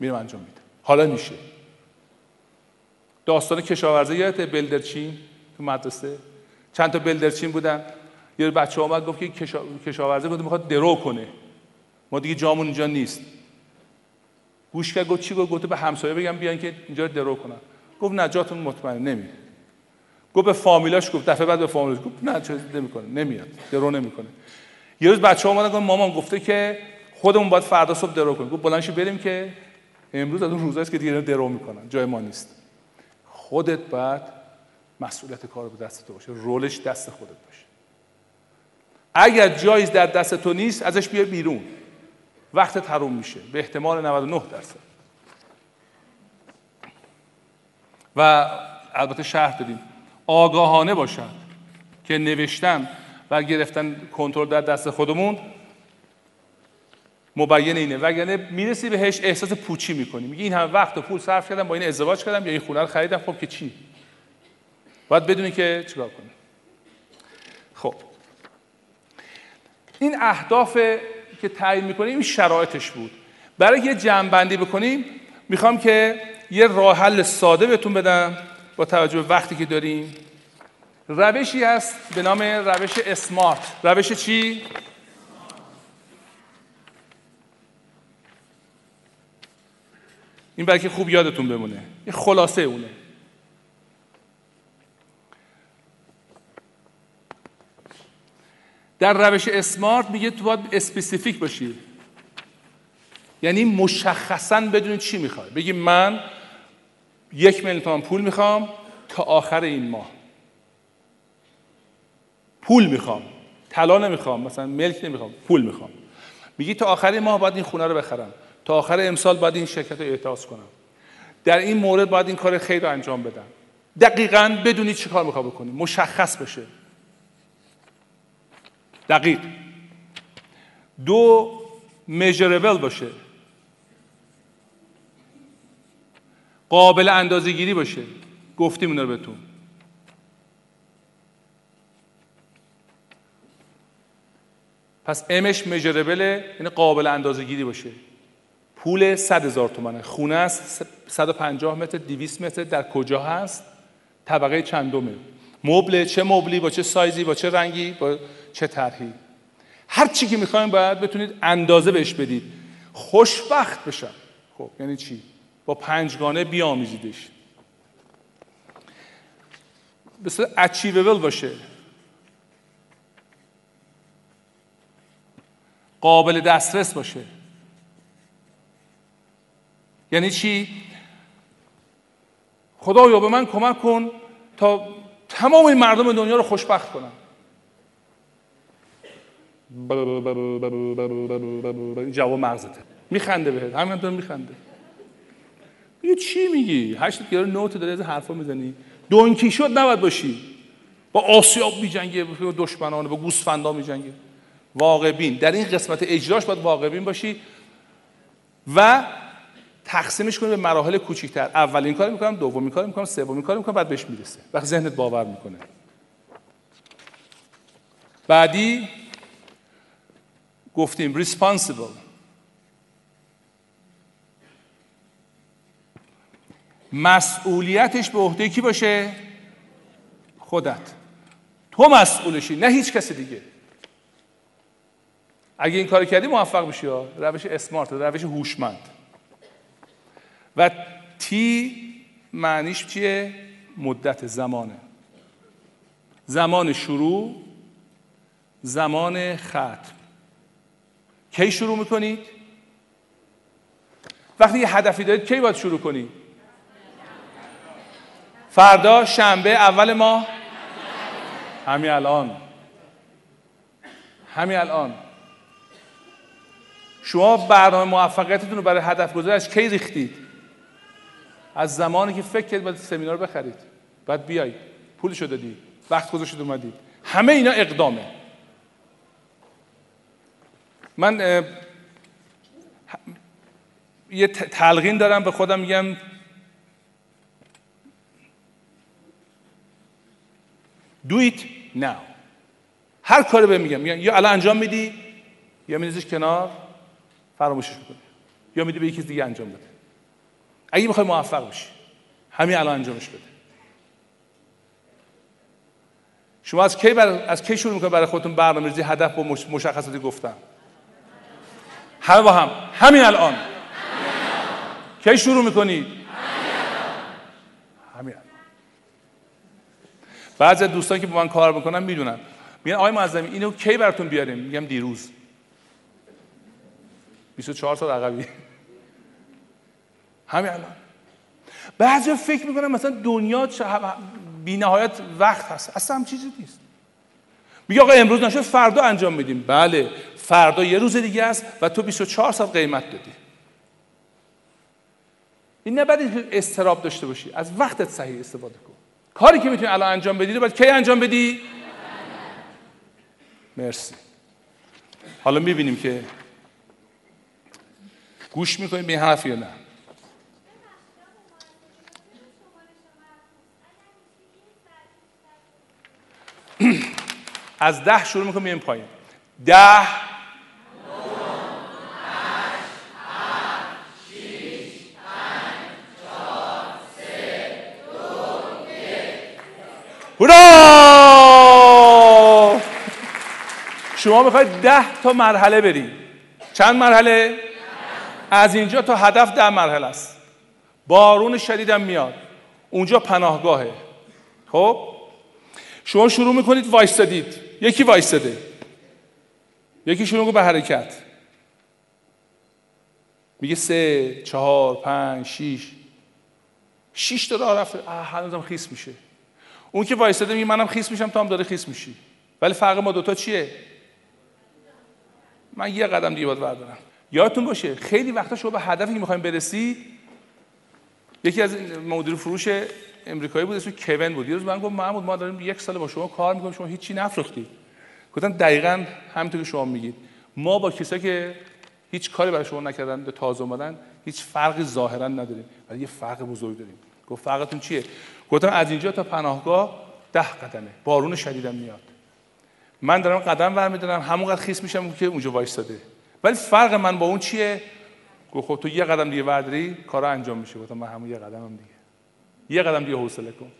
میرم انجام میدم. حالا میشه. داستان کشاورزی یادت بلدرچین تو مدرسه؟ چند تا بلدرچین بودن. یه بچه آمد گفت که کشا... کشاورزی بود می‌خواد درو کنه. ما دیگه جامون اینجا نیست. گوش کرد گفت چی گفت؟ به همسایه بگم بیان که اینجا درو کنن. گفت نجاتون مطمئن نمی گفت به فامیلاش گفت دفعه بعد به فامیلاش گفت نه چه نمی‌کنه نمیاد درو نمی‌کنه. یه روز بچه اومدن گفت مامان گفته که خودمون باید فردا صبح درو کنیم. گفت بلندش بریم که امروز از اون روزایی که دیگه درو می‌کنن جای ما نیست. خودت باید مسئولیت کار به دست تو باشه رولش دست خودت باشه. اگر جایز در دست تو نیست ازش بیا بیرون. وقت تروم میشه. به احتمال 99 درصد. و البته شهر دادیم. آگاهانه باشد که نوشتن و گرفتن کنترل در دست خودمون مبین اینه. وگرنه می‌رسی بهش احساس پوچی می‌کنی. میگی این همه وقت و پول صرف کردم با این ازدواج کردم یا این خونه رو خریدم. خب که چی؟ باید بدونی که چیکار کنی خب. این اهداف که تعیین می‌کنیم این شرایطش بود. برای یه جمع بندی بکنیم می‌خوام که یه راه حل ساده بهتون بدم با توجه به وقتی که داریم. روشی هست به نام روش اسمارت. روش چی؟ این برای که خوب یادتون بمونه. این خلاصه اونه. در روش اسمارت میگه تو باید اسپسیفیک باشی. یعنی مشخصا بدون چی می‌خوای. بگی من یک میلیون تومان پول می‌خوام تا آخر این ماه. پول می‌خوام. طلا نمی‌خوام مثلا ملک نمی‌خوام پول می‌خوام. میگی تا آخر ماه باید این خونه رو بخرم. تا آخر امسال باید این شرکت رو اعتراض کنم. در این مورد باید این کار خیر رو انجام بدم. دقیقا بدونی چی کار می‌خوام بکنی. مشخص بشه. دقیق. دو میجربل باشه. قابل اندازه گیری باشه. گفتیم اینا رو بهتون. پس امش میجربله یعنی قابل اندازه گیری باشه. پول 100 هزار تومنه. خونه است 150 متر 200 متر. در کجا هست؟ طبقه چندمه. مبل چه مبلی با چه سایزی با چه رنگی با چه طرحی. هر چی که می‌خوایم باید بتونید اندازه بهش بدید. خوشبخت بشم. خب یعنی چی؟ با پنجگانه بیامیزیدش. بسیار اچیویبل باشه. قابل دسترس باشه. یعنی چی؟ خدایا به من کمک کن تا تمام این مردم دنیا رو خوشبخت کنم. جواب مغزته. میخنده بهت. همینطور میخنده. میگه چی میگی؟ هشت گیره نوت داری از حرفا می‌زنی؟ دونکی شد نباید باشی. با آسیاب میجنگه با دشمنان با گوسفندا میجنگه واقع بین. در این قسمت اجراش باید واقع بین باشی و تقسیمش کنی به مراحل کوچیکتر اولین کار می‌کنم دومین کار می‌کنم سومین کار می‌کنم بعد بهش می‌رسه. وقتی ذهنت باور می‌کنه. بعدی گفتیم responsible. مسئولیتش به عهده کی باشه؟ خودت. تو مسئولشی نه هیچ کسی دیگه. اگه این کار کردی موفق ها. روش اسمارت روش هوشمند. و تی معنیش چیه؟ مدت زمانه. زمان شروع زمان ختم. کی شروع می‌کنید؟ وقتی یه هدفی دارید کی باید شروع کنید فردا شنبه اول ماه همین الان. همین الان. شما برنامه موفقیتتون رو برای هدف گذاری کی ریختید؟ از زمانی که فکر کردید باید سمینار بخرید. بعد بیایید. پولشو دادید. وقت گذاشتید اومدید. همه اینا اقدامه. من یه تلقین دارم به خودم میگم do it now. هر کاری به میگم. یا الان انجام میدی یا میریزش کنار فراموشش می‌کنی. یا میدی به یکی دیگه انجام بده. اگه می‌خوای موفق بشی همین الان انجامش بده. شما از کی بر... از کی شروع می‌کنید برای خودتون برنامه‌ریزی هدف با مشخصاتی گفتم همه با هم. همین الان. کی شروع می‌کنید همین الان بعضی دوستان که با من کار می‌کنن می‌دونن. میگن آقای معظمی اینو کی براتون بیاریم میگم دیروز. 24 سال عقبی. همین الان. بعضی فکر می‌کنن مثلا دنیا بی نهایت وقت هست. اصلا هم چیزی نیست. میگه آقا امروز نشد فردا انجام میدیم. بله فردا یه روز دیگه است و تو 24 ساعت قیمت دادی. این نباید استراب داشته باشی از وقتت صحیح استفاده کن. کاری که می‌تونی الان انجام بدی رو باید کی انجام بدی؟ مرسی. حالا می‌بینیم که گوش می‌کنیم به حرف یا نه. از ده شروع می‌کنیم میایم پایین. ده هورا! شما می‌خواید ده تا مرحله برید. چند مرحله؟ از اینجا تا هدف ده مرحله است. بارون شدیدم میاد. اونجا پناهگاهه. خب؟ شما شروع می‌کنید وایستادید. یکی وایستاده. یکی شروع به حرکت. میگه سه چهار پنج شیش. شیش تا راه رفته. هنوزم خیس میشه. اون که وایستاده میگه منم خیس میشم تو هم داره خیس میشی. ولی فرق ما دوتا چیه؟ من یه قدم دیگه باید بردارم. یادتون باشه خیلی وقتا شما به هدفی که می‌خوایم برسی یکی از مدیر فروش امریکایی بود اسمش کوین بود. یه روز من گفت محمود ما داریم یک سال با شما کار می‌کنیم شما هیچی نفروختی گفتم دقیقا همینطور که شما میگید. ما با کسایی که هیچ کاری برای شما نکردن تازه اومدن هیچ فرقی ظاهرا نداریم. ولی یه فرق بزرگ داریم. گفت فرقتون چیه؟ گفتم از اینجا تا پناهگاه ده قدمه. بارون شدیدم میاد. من دارم قدم برمیدارم همونقدر خیس میشم که اونجا وایستاده. ولی فرق من با اون چیه؟ گفت خب تو یه قدم دیگه برداری کارا انجام میشه. گفتم من همون یه قدمم دیگه. یه قدم دیگه حوصله کن.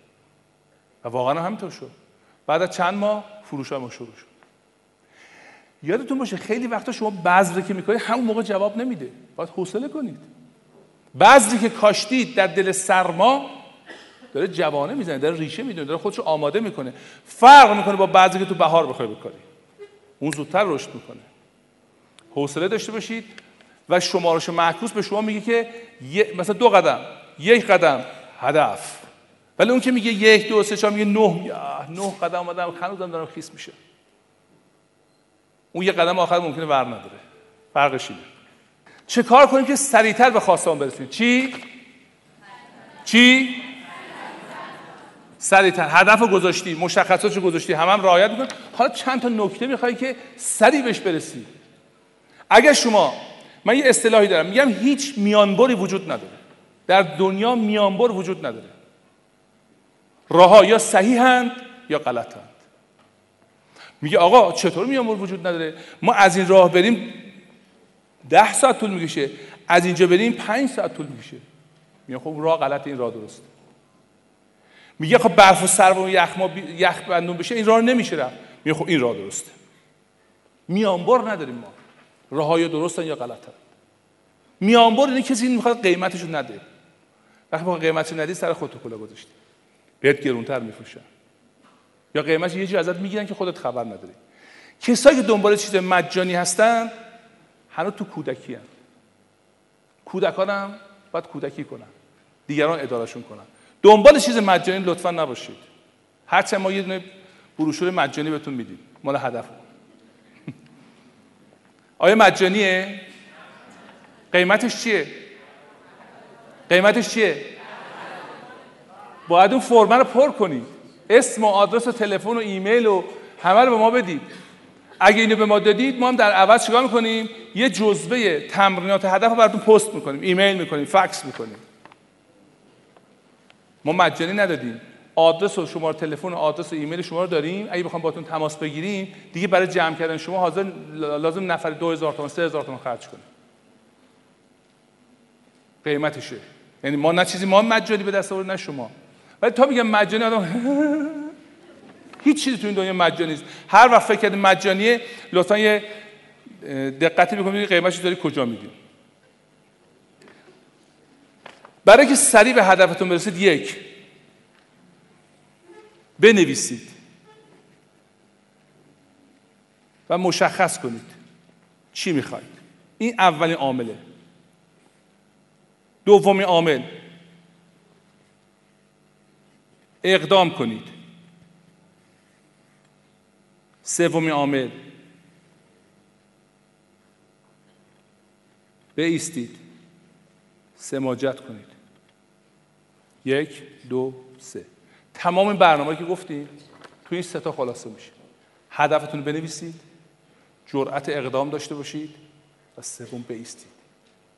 و واقعا همینطور شد. بعد از چند ماه فروش ما شروع شد. یادتون باشه خیلی وقتا شما بذری که می‌کنید همون موقع جواب نمیده. باید حوصله کنید. بذری که کاشتید در دل سرما داره جوانه می‌زنه داره ریشه می‌دونه داره خودشو آماده می‌کنه. فرق می‌کنه با بعضی که تو بهار بخوای بکاری. اون زودتر رشد می‌کنه. حوصله داشته باشید و شمارش معکوس به شما میگه که مثلا دو قدم یک قدم هدف. ولی اون که میگه یک دو سه چهار میگه نه نه قدم اومدم هنوزم دارم خیس میشه اون یه قدم آخر ممکنه ور نداره. فرقش اینه. چه کار کنیم که سریعتر به خواستان برسیم؟ چی؟ چی؟ سریعتر. هدف رو گذاشتی مشخصاتش رو گذاشتی هم هم رعایت میکن حالا چند تا نکته می‌خوای که سریع بهش برسی؟ اگر شما من یه اصطلاحی دارم میگم هیچ میانبری وجود نداره. در دنیا میانبر وجود نداره. راه یا صحیحند یا غلطند میگه آقا چطور میانبر وجود نداره؟ ما از این راه بریم ده ساعت طول می‌کشه. از اینجا بریم پنج ساعت طول می‌کشه. میگه خب راه غلط این راه درست میگه خب برف و سرب و یخ, ما یخ بندون بشه این راه نمیشه رفت. میگه خب این راه درسته. میانبر نداریم ما. راه های درستن یا غلطن. میانبر اینه کسی می‌خواد قیمتشو نده. وقتی با قیمتی ندی سر خودت کلا گذاشتی. بهت گرونتر میفروشن. یا قیمت یه جور ازت می‌گیرن که خودت خبر نداری. کسایی که دنبال چیز مجانی هستن هنوز تو کودکی هن. کودکان هم باید کودکی کنن. دیگران ادارشون کنن. دنبال چیز مجانی لطفا نباشید. هرچند ما یه دونه بروشور مجانی بهتون میدیم. مال هدف. آیا مجانیه؟ قیمتش چیه؟ قیمتش چیه؟ باید اون فرمه رو پر کنید اسم و آدرس و تلفن و ایمیل و همه رو به ما بدید اگه اینو به ما دادید ما هم در عوض چیکار می‌کنیم؟ یه جزوه تمرینات هدف رو براتون پست می‌کنیم ایمیل می‌کنیم فکس می‌کنیم. ما مجانی ندادیم. آدرس و شماره تلفن و آدرس و ایمیل شما رو داریم. اگه بخوام باتون تماس بگیریم دیگه برای جمع کردن شما حاضر لازم نفر 2000 تومان 3000 تومان خرج کنیم. قیمتشه. یعنی ما نه چیزی ما مجانی به دست آورد نه شما. ولی تا میگم مجانی آدم هیچ چیزی تو این دنیا مجانی نیست. هر وقت فکر کردی مجانیه لطفا یه دقتی بکنید قیمتش داری کجا میدیم برای که سریع به هدفتون برسید یک بنویسید و مشخص کنید چی می‌خواید. این اولین عامله. دومی عامل اقدام کنید. سومی عامل. بیستید سماجت کنید. یک دو سه. تمام برنامه که گفتیم توی این سه تا خلاصه میشه. هدفتون بنویسید جرأت اقدام داشته باشید و سوم بیستید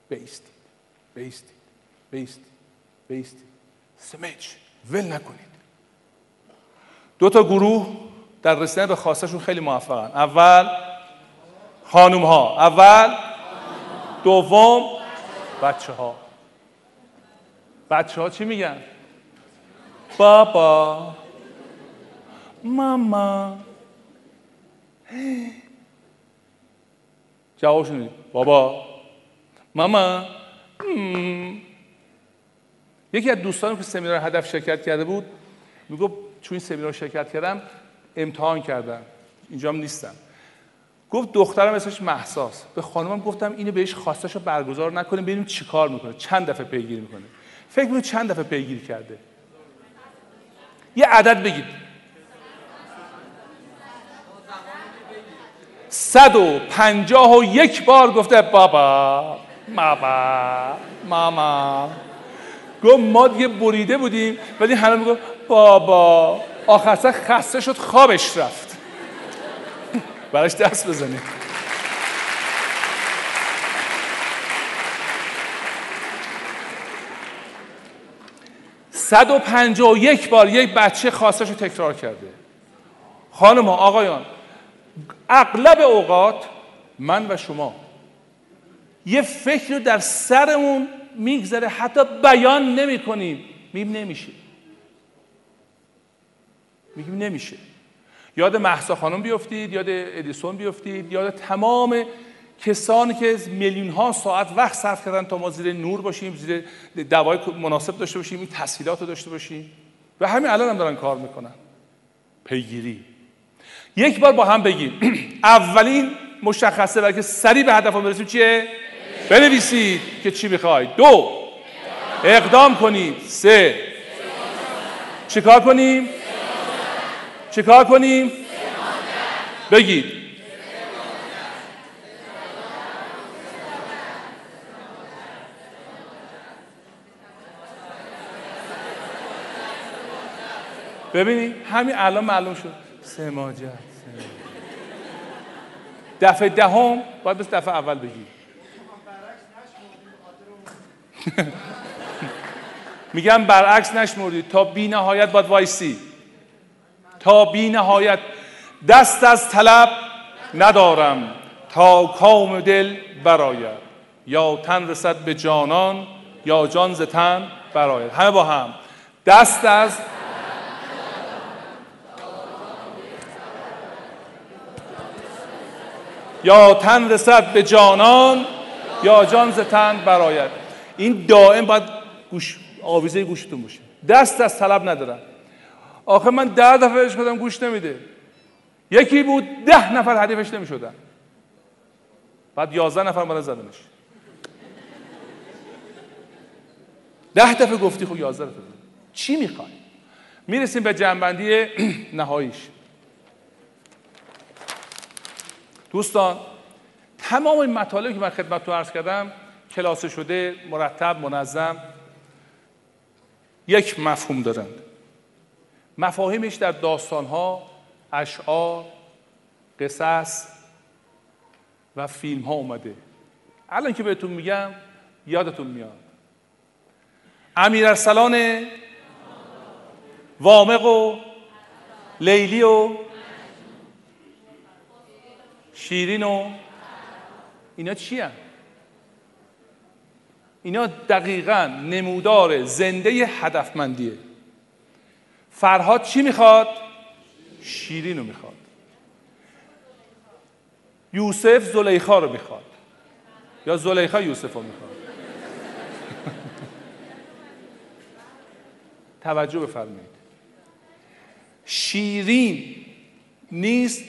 بیستید بیستید بیستید بیستید سمج ول نکنید. دو تا گروه در رسیدن به خواستشون خیلی موفقن. اول خانوم ها اول دوم بچه ها بچه ها چی میگن؟ بابا. ماما. جوابشون بابا. ماما. یکی از دوستانم که سمینار هدف شرکت کرده بود می‌گفت چون این سمینار شرکت کردم امتحان کردم. اینجا هم نیستم. گفت دخترم اسمش محساس. به خانمم گفتم اینو بهش خواستش برگزار نکنیم ببینیم چیکار می‌کنه. چند دفعه پیگیری می‌کنه. فکر می‌کنید چند دفعه پیگیری کرده. یه عدد بگید. صد و پنجاه و یک بار گفته بابا ماما ماما. گفت ما دیگه بریده بودیم ولی همه می‌گفت بابا. آخر خسته شد خوابش رفت. براش دست بزنید صد و پنجاه و یک بار یک بچه خواستش رو تکرار کرده. خانم ها آقایان اغلب اوقات من و شما یه فکر رو در سرمون میگذره حتی بیان نمی کنیم میم نمیشه. میگیم نمیشه. یاد محسا خانم بیفتید یاد ادیسون بیفتید یاد تمام کسانی که میلیون ها ساعت وقت صرف کردن تا ما زیر نور باشیم زیر دوای مناسب داشته باشیم این تسهیلات رو داشته باشیم. و همین الان هم دارن کار می‌کنن. پیگیری. یک بار با هم بگیم. اولین مشخصه برای که سریع به هدف برسیم چیه؟ بنویسید که چی می‌خواید. دو. اقدام کنید. سه. چیکار کنیم؟ چیکار کنیم؟ بگید. ببینید همین الان معلوم شد. سماجت دفعه دهم باید بس دفعه اول بگید میگم برعکس نشمردید تا بی نهایت باید وایسی. تا بی نهایت دست از طلب ندارم تا کام دل برآید یا تن رسد به جانان یا جان ز تن برآید همه با هم. دست از یا تن رسد به جانان یا جان ز تن براید این دائم باید گوش آویزه گوشتون باشه. دست از طلب ندارم. آخه من ده دفعه بهش کردم گوش نمیده. یکی بود ده نفر حریفش نمی‌شدن. بعد یازده نفر من زدنش. ده دفعه گفتی خب یازده دفعه. چی می‌خوای؟ می‌رسیم به جنبندی نهاییش. دوستان تمام این مطالبی که من خدمت تو عرض کردم کلاسه شده مرتب منظم یک مفهوم دارند. مفاهیمش در داستانها اشعار قصص و فیلم ها اومده. الان که بهتون میگم یادتون میاد. امیر ارسلان وامق و لیلی و شیرین و اینا چی هم؟ اینا دقیقا نمودار زنده هدفمندیه. فرهاد چی می‌خواد؟ شیرین رو می‌خواد. یوسف زلیخا رو می‌خواد. یا زلیخا یوسف رو می‌خواد. توجه بفرمایید. شیرین نیست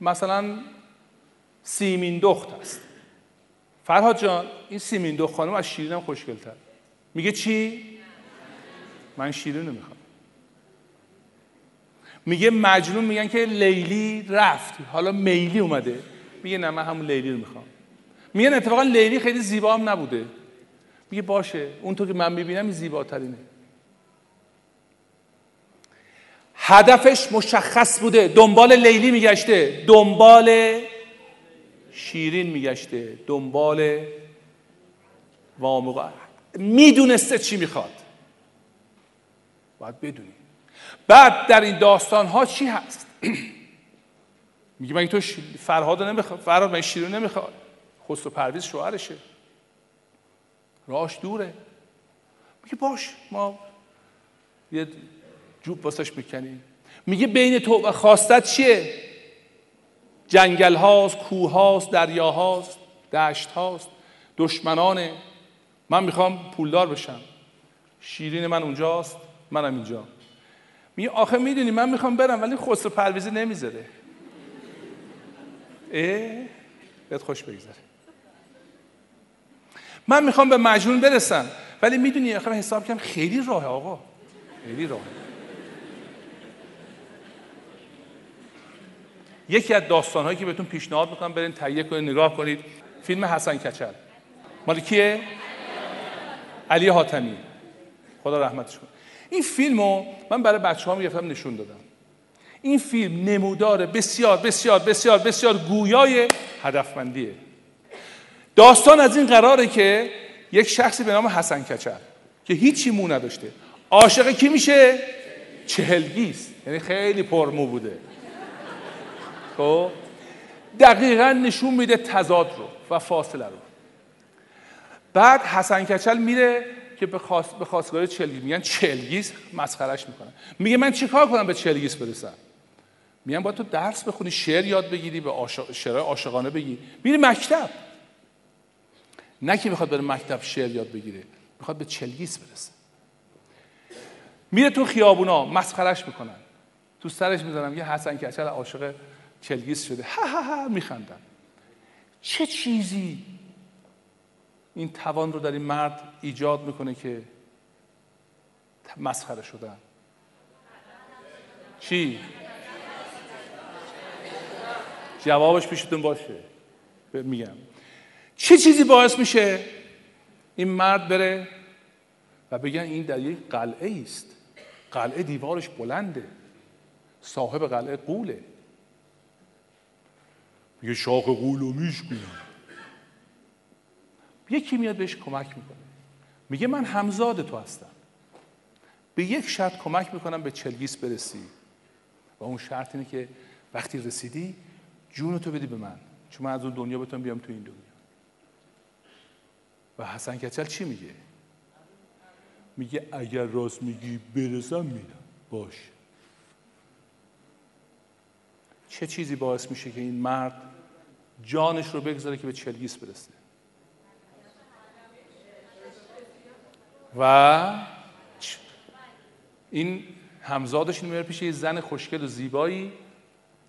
مثلا سیمین دخت است. فرهاد جان این سیمین دخت خانم از شیرین هم خوشگلتر. میگه چی؟ من شیرین می‌خوام. میگه مجنون میگن که لیلی رفت. حالا میلی اومده. میگه نه من همون لیلی رو می‌خوام. میگن اتفاقا لیلی خیلی زیبا هم نبوده. میگه باشه اونطور که من می‌بینم زیباترینه. هدفش مشخص بوده. دنبال لیلی میگشته. دنبال شیرین میگشته. دنبال وامقع می‌دونسته چی می‌خواد. باید بدونی. بعد در این داستان ها چی هست؟ میگه مگه تو فرهاد نمی‌خواد فرهاد من شیرین نمی‌خواد خسرو پرویز شوهرشه. راش دوره. میگه باش ما یه جوب واسش می‌کنیم. میگه بین تو و خواستت چیه؟ جنگل هاست کوه هاست دریا هاست دشت هاست دشمنانه. من می‌خوام پولدار بشم. شیرین من اونجاست منم اینجا. میگه آخه می‌دونی من می‌خوام برم ولی خسرو پرویزی نمی‌ذاره. اه بهت خوش بگذره. من می‌خوام به مجنون برسم ولی می‌دونی آخه حساب کنم خیلی راه آقا. خیلی راه یکی از داستانهایی که بهتون پیشنهاد می‌کنم برین تهیه کنید نگاه کنید. فیلم حسن کچل. مال کیه؟ علی حاتمی. خدا رحمتش کنه. این فیلم رو من برای بچه ها گرفتم نشون دادم. این فیلم نمودار بسیار بسیار بسیار بسیار گویای هدفمندیه. داستان از این قراره که یک شخصی به نام حسن کچل که هیچی مو نداشته. عاشق کی میشه؟ چهلگیست یعنی خیلی پرمو بوده. خب؟ دقیقا نشون میده تضاد رو و فاصله رو. بعد حسن کچل میره که به, خواست، به خواستگاه چلگیز میگن چلگیز مسخرش می‌کنن. میگه من چیکار کنم به چلگیز برسم؟ میگن باید تو درس بخونی شعر یاد بگیری به. شعرهای عاشقانه بگی. میری مکتب. نه که می‌خواد بره مکتب شعر یاد بگیره می‌خواد به چلگیز برسه. میره تو خیابونا مسخرش می‌کنن. تو سرش می‌زنم یه حسن کچل عاشق چلگیز شده. ها ها ها میخندن. چه چیزی؟ این توان رو در این مرد ایجاد می‌کنه که مسخره شدن. چی؟ جوابش پیشتون باشه. میگم. چه چیزی باعث میشه این مرد بره و بگن این در یک قلعه است قلعه دیوارش بلنده. صاحب قلعه قوله. میگه شاخ قول رو میشکنم یکی میاد بهش کمک می‌کنه. میگه من همزاد تو هستم. به یک شرط کمک می‌کنم به چلگیس برسی. و اون شرط اینه که وقتی رسیدی جون تو بدی به من. چون من از اون دنیا بتونم بیام تو این دنیا. و حسن کچل چی میگه؟ میگه اگر راست میگی برسم میرم. باش. چه چیزی باعث میشه که این مرد جانش رو بگذاره که به چلگیس برسه؟ و این همزادش میره پیش یه زن خوشگل و زیبایی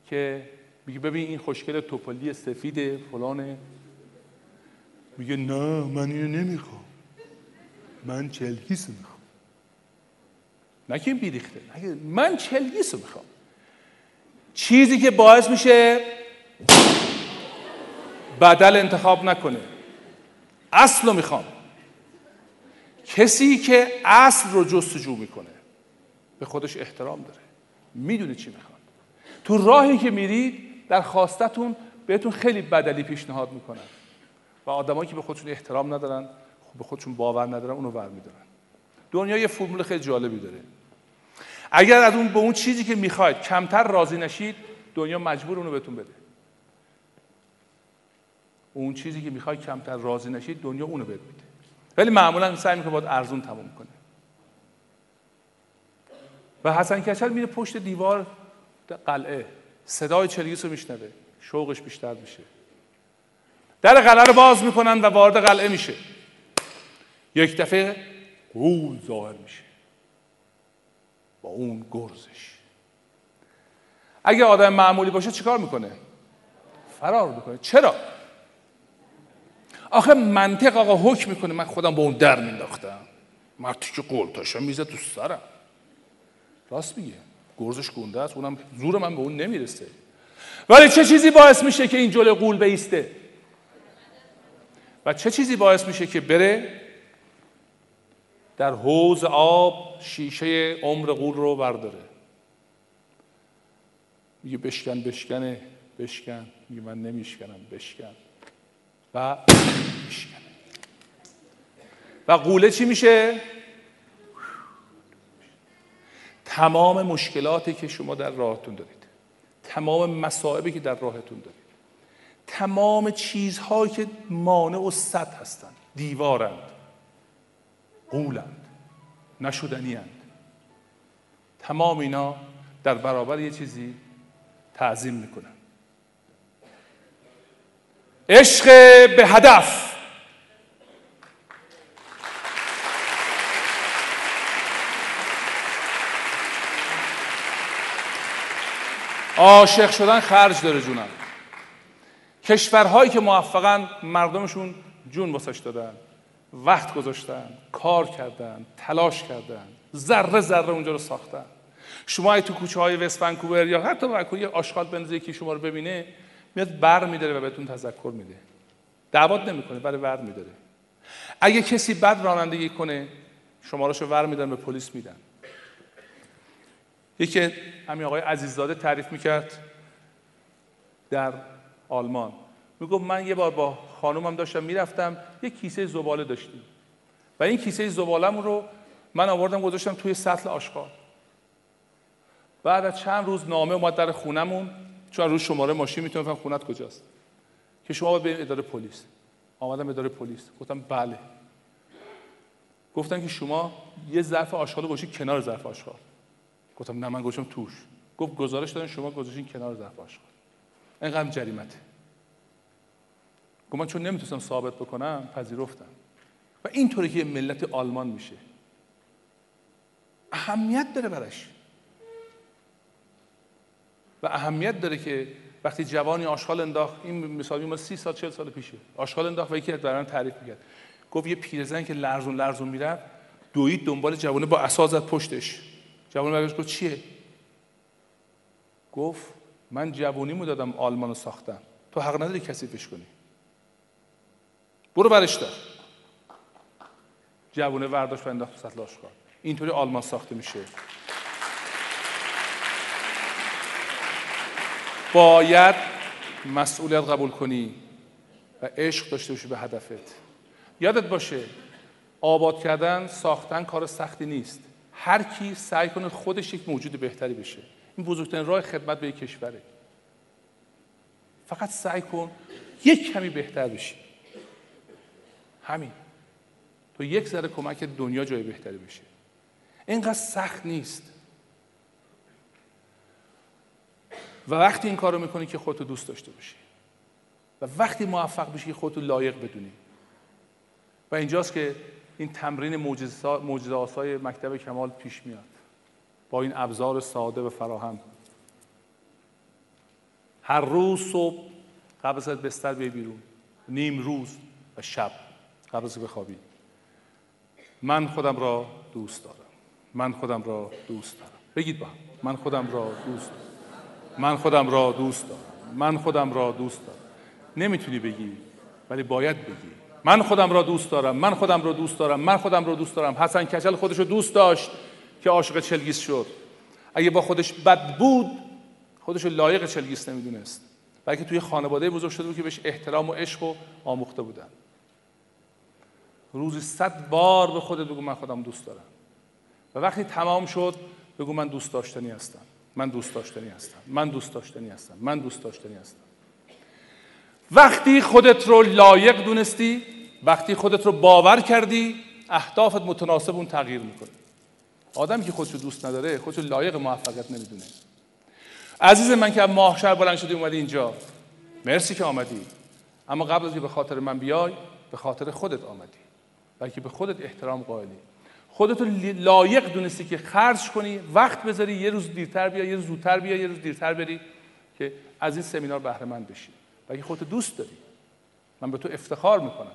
که میگه ببین این خوشگل توپلی سفید فلانه. میگه نه من اینو نمی‌خوام. من چلگیس می‌خوام. نه که این بیریخته من چلگیس می‌خوام. چیزی که باعث میشه بدل انتخاب نکنه. اصل رو می‌خوام. کسی که اصل رو جستجو می‌کنه به خودش احترام داره. می‌دونه چی می‌خواد. تو راهی که میرید در خواستتون بهتون خیلی بدلی پیشنهاد می‌کنن. و آدمایی که به خودشون احترام ندارن به خودشون باور ندارن اونو ور میدارن. دنیا یه فرمول خیلی جالبی داره. اگر از اون به اون چیزی که می‌خواید کمتر راضی نشید دنیا مجبور اونو بهتون بده. اون چیزی که می‌خواید کمتر راضی نشید دنیا اونو بهت میده. ولی معمولا سعی می‌کنه باید ارزون تموم کنه. و حسن کچل میره پشت دیوار قلعه. صدای چلیس رو میشنوه. شوقش بیشتر میشه. در قلعه رو باز می‌کنن و وارد قلعه میشه. یک دفعه غول ظاهر میشه. با اون گرزش. اگه آدم معمولی باشه چیکار می‌کنه؟ فرار می‌کنه. چرا؟ آخه منطق آقا حکم می‌کنه. من خودم با اون در مینداختم مرتی که قلتاشا میزه تو سرم. راست میگه گرزش گونده است. اونم زور من به اون نمی‌رسه. ولی چه چیزی باعث میشه که این جلو قول بیسته؟ و چه چیزی باعث میشه که بره؟ در حوز آب شیشه عمر قول رو برداره. میگه بشکن بشکنه بشکن. میگه من نمیشکنم بشکن. و میشکنه و قوله چی میشه؟ تمام مشکلاتی که شما در راهتون دارید. تمام مصائبی که در راهتون دارید. تمام چیزهایی که مانع و صد هستند دیوارند. قولند. نشدنیند. تمام اینا در برابر یه چیزی تعظیم می‌کنن. عشق به هدف. عاشق شدن خرج داره جونم. کشورهایی که موفقن مردمشون جون واسش دادن. وقت گذاشتن کار کردن تلاش کردن. ذره ذره اونجا رو ساختن. شما تو کوچه های وست ونکوور یا حتی ونکوور یه آشغال بنزه که شما رو ببینه میاد بر میداره و بهتون تذکر میده. دعوت نمی‌کنه ولی ور میداره. اگه کسی بد رانندگی کنه شما رو ور میدن به پلیس میدن. یکی همین آقای عزیززاده تعریف می‌کرد در آلمان. می‌گفت من یه بار با خانومم داشتم می‌رفتم یه کیسه زباله داشتیم. و این کیسه زبالم رو من آوردم گذاشتم توی سطل آشغال. بعد از چند روز نامه اومد در خونمون چون روز شماره ماشین می‌تونم بفهم خونت کجاست. که شما باید برید اداره پلیس. آمدم اداره پلیس. گفتم بله. گفتن که شما یه ظرف آشغال گوشی کنار ظرف آشغال. گفتم نه من گوشم توش. گفت گزارش دادن شما گذاشتین کنار ظرف آشغال. اینقدر جریمته. گفت من چون نمی‌تونستم ثابت بکنم پذیرفتم. و اینطوری که ملت آلمان میشه. اهمیت داره برش و اهمیت داره که وقتی جوانی آشغال انداخت این مثالی ما سی سال چل سال پیشه. آشغال انداخت و یکی از تعریف می‌کرد. گفت یه پیرزن که لرزون لرزون می‌رفت دوید دنبال جوانه با عصا زد پشتش. جوان برگشت گفت چیه؟ گفت من جوونیمو دادم آلمانو ساختم. تو حق نداری کثیفش کنی. برو برش دار. جوونه ورداشت و انداخت سطل آشغال. اینطوری آلمان ساخته میشه. باید مسئولیت قبول کنی و عشق داشته باشی به هدفت. یادت باشه آباد کردن ساختن کار سختی نیست. هر کی سعی کنه خودش یک موجود بهتری بشه. این بزرگترین راه خدمت به یک کشوره. فقط سعی کن یک کمی بهتر بشی. همین. تو یک ذره کمک دنیا جای بهتری بشه. اینقدر سخت نیست. و وقتی این کار رو می‌کنی که خودتو دوست داشته باشی. و وقتی موفق بشی خودتو لایق بدونی. و اینجاست که این تمرین موجزه آسای مکتب کمال پیش میاد. با این ابزار ساده و فراهم. هر روز صبح قبل از بستر بیای بیرون. نیم روز و شب قبل از بخوابی. من خودم را دوست دارم. من خودم را دوست دارم. بگید با من خودم را دوست دارم. من خودم را دوست دارم. من خودم را دوست دارم. نمی‌تونی بگی ولی باید بگی. من خودم را دوست دارم. من خودم را دوست دارم. من خودم را دوست دارم. حسن کچل خودش رو دوست داشت که عاشق چلگیس شد. اگه با خودش بد بود خودش رو لایق چلگیس نمی‌دونست. بلکه توی خانواده بزرگ شده بود که بهش احترام و عشق و آموخته بودن. روزی صد بار به خودت بگو من خودم دوست دارم. و وقتی تمام شد بگو من دوست داشتنی هستم. من دوست داشتنی هستم. من دوست داشتنی هستم. من دوست داشتنی هستم. وقتی خودت رو لایق دونستی وقتی خودت رو باور کردی اهدافت متناسب اون تغییر می‌کنه. آدمی که خودشو دوست نداره خودشو لایق موفقیت نمی‌دونه. عزیز من که ماهشر بلند شدی اومدی اینجا. مرسی که آمدی. اما قبل از که به خاطر من بیای به خاطر خودت آمدی. بلکه به خودت احترام قائلی. خودتو لایق دونستی که خرج کنی وقت بذاری یه روز دیرتر بیا یه روز زودتر بیا یه روز دیرتر بری که از این سمینار بهره مند بشی بلکه خودتو دوست داری من به تو افتخار می‌کنم.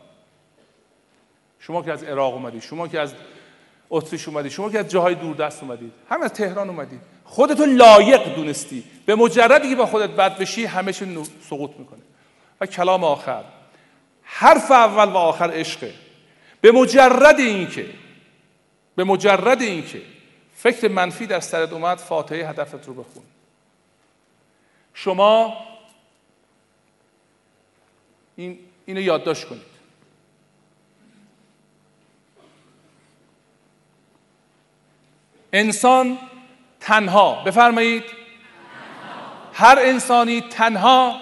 شما که از عراق اومدی شما که از اتریش اومدید شما که از جاهای دوردست اومدید هم از تهران اومدید خودتو لایق دونستی. به مجردی که با خودت بد بشی همه سقوط می‌کنه. و کلام آخر حرف اول و آخر عشقه. به مجرد اینکه به مجرد اینکه فکر منفی در سرت اومد فاتحه هدفت رو بخون. شما این اینو یادداشت کنید. انسان تنها بفرمایید. هر انسانی تنها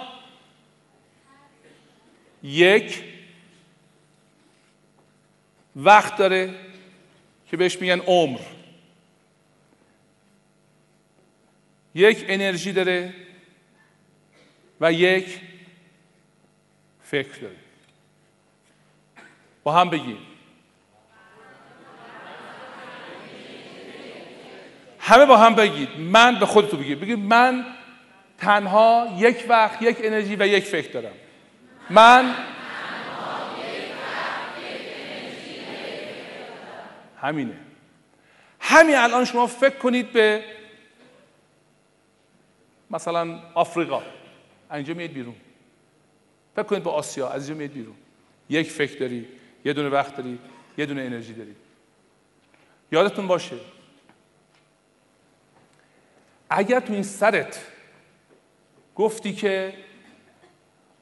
یک وقت داره که بهش میگن عمر. یک انرژی داره و یک فکر داره. با هم بگیم. همه با هم بگید. من به خودتو بگید. بگید من تنها یک وقت یک انرژی و یک فکر دارم. من همینه. همین الان شما فکر کنید به مثلا آفریقا. اینجا میید بیرون. فکر کنید به آسیا از اینجا میید بیرون. یک فکر داری یه دونه وقت داری یه دونه انرژی داری. یادتون باشه. اگر تو این سرت گفتی که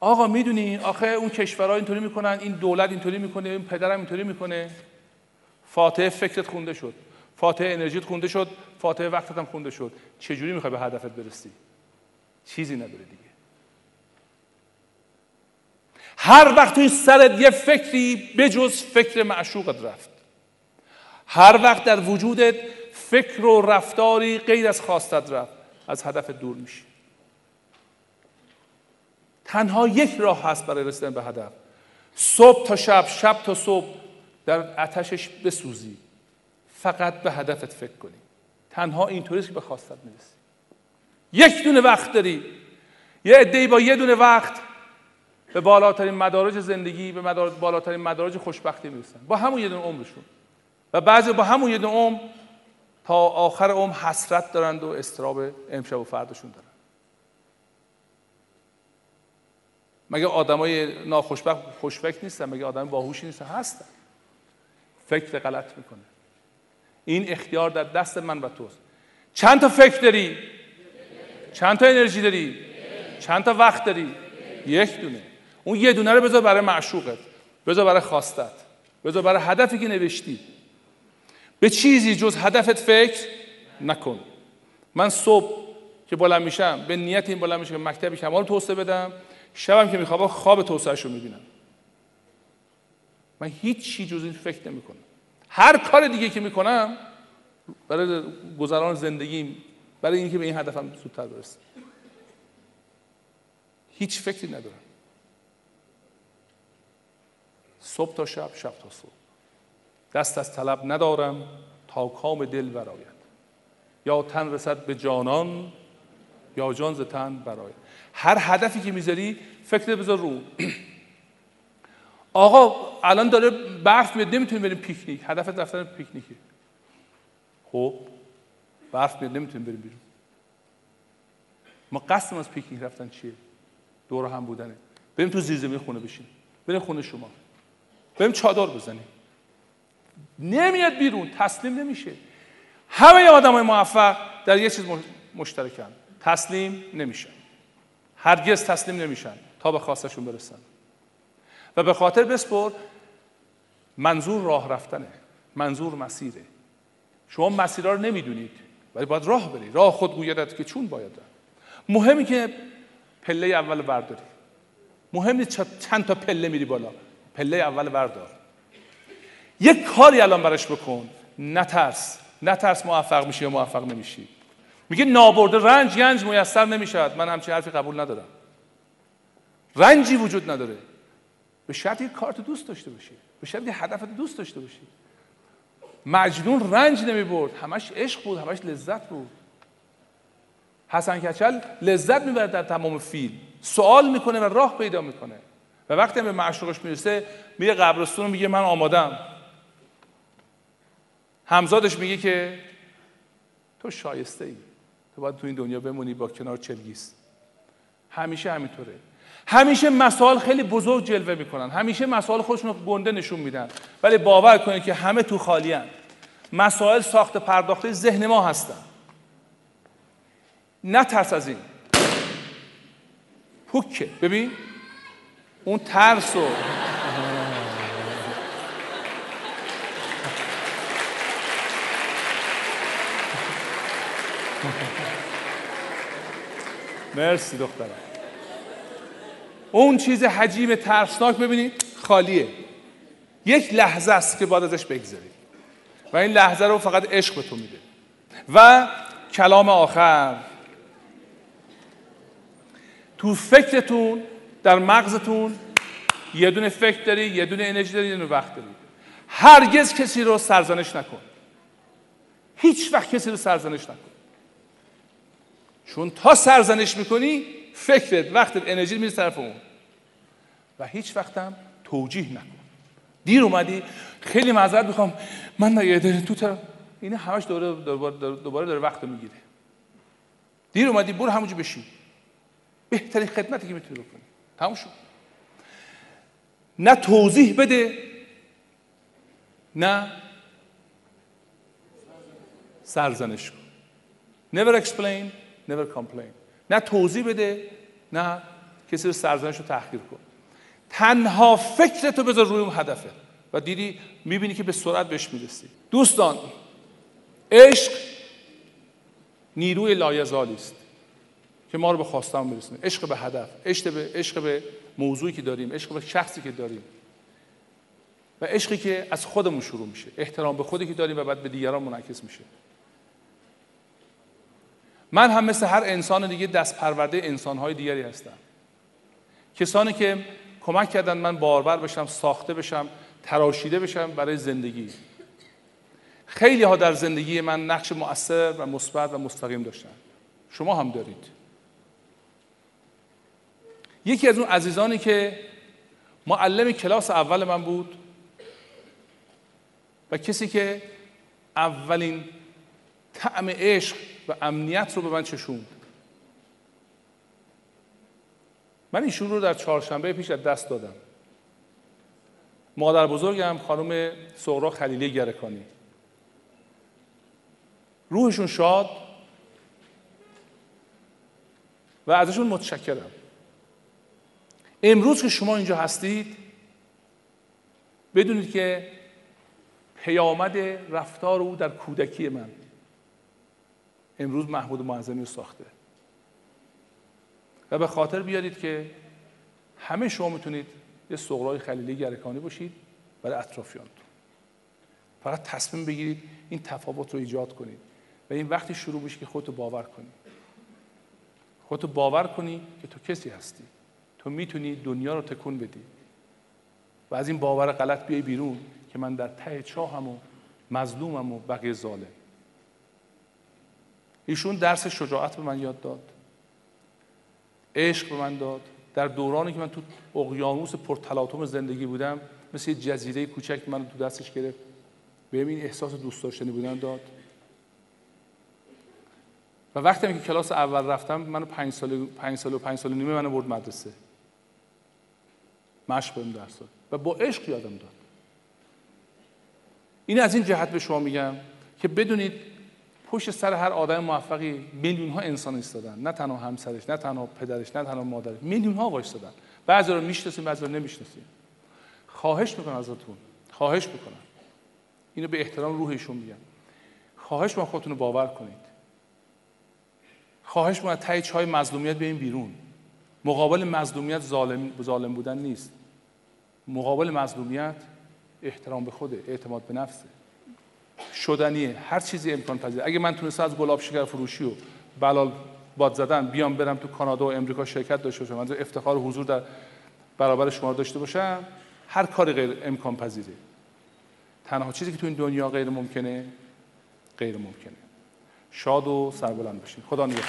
آقا می‌دونی آخه اون کشورها اینطوری می‌کنن این دولت اینطوری می‌کنه این پدرم اینطوری می‌کنه. فاتحه فکرت خونده شد. فاتحه انرژیت خونده شد. فاتحه وقتت هم خونده شد. چجوری می‌خوای به هدفت برسی؟ چیزی نداره دیگه. هر وقت توی سرت یه فکری بجز فکر معشوقت رفت. هر وقت در وجودت فکر و رفتاری غیر از خواستت رفت از هدف دور میشی. تنها یک راه هست برای رسیدن به هدف. صبح تا شب شب تا صبح در آتشش بسوزی. فقط به هدفت فکر کنی. تنها اینطوریست که به خواستت می‌رسی. یک دونه وقت داری. یه عده‌ای با یه دونه وقت به بالاترین مدارج زندگی به بالاترین مدارج خوشبختی می‌رسن. با همون یه دونه عمرشون. و بعضی با همون یه دونه عمر تا آخر عمر حسرت دارند و استراب امشب و فردشون دارن. مگه آدمای ناخوشبخت خوشفکر نیستن؟ مگه آدم باهوشی نیستن؟ هستن. فکر غلط می‌کنه. این اختیار در دست من و توست. چند تا فکر داری؟ چند تا انرژی داری؟ چند تا وقت داری؟ یک دونه. اون یه دونه رو بذار برای معشوقت. بذار برای خواستت. بذار برای هدفی که نوشتی. به چیزی جز هدفت فکر نکن. من صبح که بلند میشم به نیت این بلند میشم که مکتب کمال توسعه بدم شبم که میخوابم خواب توسعهش رو می‌بینم. من هیچ چی جز این فکر نمی کنم هر کار دیگه که می‌کنم برای گذران زندگیم برای اینکه به این هدفم زودتر برسم. هیچ فکری ندارم. صبح تا شب شب تا صبح. دست از طلب ندارم تا کام دل براید یا تن رسد به جانان یا جان ز تن براید هر هدفی که می‌ذاری فکر بذار رو. آقا الان داره برف میاد نمی‌تونیم بریم پیکنیک. هدفت رفتن پیکنیکه. خب برف میاد نمی‌تونیم بریم بیرون. ما قصدم از پیکنیک رفتن چیه؟ دور هم بودنه. بریم تو زیرزمین خونه بشین بریم خونه شما. بریم چادر بزنیم. نمیاد بیرون تسلیم نمیشه. همه آدم های موفق در یه چیز مشترکن. تسلیم نمیشن. هرگز تسلیم نمیشن. تا به خواستشون برسن. و به خاطر بسپر منظور راه رفتنه. منظور مسیره. شما مسیرها رو نمی‌دونید ولی باید راه بری. راه خود گویدت که چون باید رفت. مهمی که پله اول برداری مهم نیست چند تا پله میری بالا. پله اول بردار یک کاری الان براش بکن. نترس. نترس موفق میشی یا موفق نمیشی. میگه نابرده رنج گنج میسر نمی‌شد من همچین حرفی قبول ندارم. رنجی وجود نداره. به شرط یک کارت دوست داشته باشی. به شرط یک هدفت دوست داشته باشی. مجنون رنج نمی برد. همش عشق بود همش لذت بود. حسن کچل لذت می‌بره در تمام فیلم. سوال می‌کنه و راه پیدا می‌کنه. و وقتی به معشوقش می‌رسه میره قبرستون میگه من آمادم. همزادش میگه که تو شایسته ای تو باید تو این دنیا بمونی با کنار چلگیست همیشه همینطوره. همیشه مسائل خیلی بزرگ جلوه می‌کنن. همیشه مسائل خودشون رو گنده نشون میدن. ولی باور کنید که همه تو خالی هن. مسائل ساخت پرداخته ذهن ما هستن. نه ترس از این. پوکه. ببین اون ترس و مرسی دخترم. اون چیز حجیم ترسناک ببینید خالیه. یک لحظه است که باید ازش بگذارید و این لحظه رو فقط عشق به تو میده. و کلام آخر. تو فکرتون در مغزتون یه دونه فکر داری یه دونه انرژی داری یه دونه وقت داری. هرگز کسی رو سرزنش نکن. هیچ وقت کسی رو سرزنش نکن. چون تا سرزنش می‌کنی فکرت وقتت انرژی میره طرف اون. و هیچ وقتم توجیه نکن. دیر اومدی خیلی معذرت می‌خوام. من نگه تو طرف اینه همش دوباره دوباره داره وقت می‌گیره. دیر اومدی برو همونجا بشین. بهترین خدمتی که می‌تونی بکنی. تموم شد. نه توضیح بده نه سرزنش کن. Never explain never complain. نه توضیح بده نه کسی رو سرزنش رو تحقیر کن. تنها فکرتو بذار روی اون هدفه. و دیدی می‌بینی که به سرعت بهش می‌رسی. دوستان عشق نیروی لایزالی است که ما رو به خواستم میرسونه. عشق به هدف عشق به عشق به موضوعی که داریم عشق به شخصی که داریم. و عشقی که از خودمون شروع میشه. احترام به خودی که داریم و بعد به دیگران منعکس میشه. من هم مثل هر انسان دیگه دست پرورده انسانهای دیگری هستم. کسانی که کمک کردن من باربر بشم ساخته بشم تراشیده بشم برای زندگی. خیلی ها در زندگی من نقش مؤثر و مثبت و مستقیم داشتن. شما هم دارید. یکی از اون عزیزانی که معلم کلاس اول من بود و کسی که اولین طعم عشق و امنیت رو به من چشوند. من ایشون رو در چهارشنبه پیش از دست دادم. مادر بزرگم خانم سغرا خلیلی گرکانی. روحشون شاد و ازشون متشکرم. امروز که شما اینجا هستید بدونید که پیامد رفتار او در کودکی من. امروز محمود معظمی رو ساخته. و به خاطر بیارید که همه شما می‌تونید یه سغرای خلیلی گرکانی باشید برای اطرافیانتون. فقط تصمیم بگیرید این تفاوت رو ایجاد کنید و این وقتی شروع بشه که خودتو باور کنی. خودتو باور کنی که تو کسی هستی. تو می‌تونی دنیا رو تکون بدی. و از این باور غلط بیای بیرون که من در ته چاهم و مظلومم و بقیه ظالم. ایشون درس شجاعت به من یاد داد. عشق به من داد. در دورانی که من تو اقیانوس پرتلاطم زندگی بودم مثل یه جزیره کوچک من تو دستش گرفت. بهم این احساس دوست داشتنی بودن داد. و وقتی که کلاس اول رفتم منو پنج سال پنج سال و پنج سال نیمه منو برد مدرسه. مشق بهم درس داد و با عشق یادم داد. این از این جهت به شما میگم که بدونید پشت سر هر آدم موفقی. میلیون ها انسان ایستادن. نه تنها همسرش نه تنها پدرش نه تنها مادرش. میلیون ها وایستادن بعضی رو می‌شناسیم بعضی رو نمی‌شناسیم. خواهش می‌کنم ازتون. خواهش می‌کنم. اینو به احترام روحشون میگم. خواهش ما خودتون رو باور کنید. خواهش می‌کنم تای چای مظلومیت به این بیرون. مقابل مظلومیت ظالم, ظالم بودن نیست. مقابل مظلومیت احترام به خوده اعتماد به نفسه. شدنیه هر چیزی امکان پذیره. اگه من تونستم از گلاب شکر فروشی و بلال باد زدن بیام برم تو کانادا و امریکا شرکت داشته باشم. از افتخار و حضور در برابر شما داشته باشم. هر کاری غیر امکان پذیره. تنها چیزی که تو این دنیا غیر ممکنه غیر ممکنه. شاد و سربلند باشین. خدا نگهدار.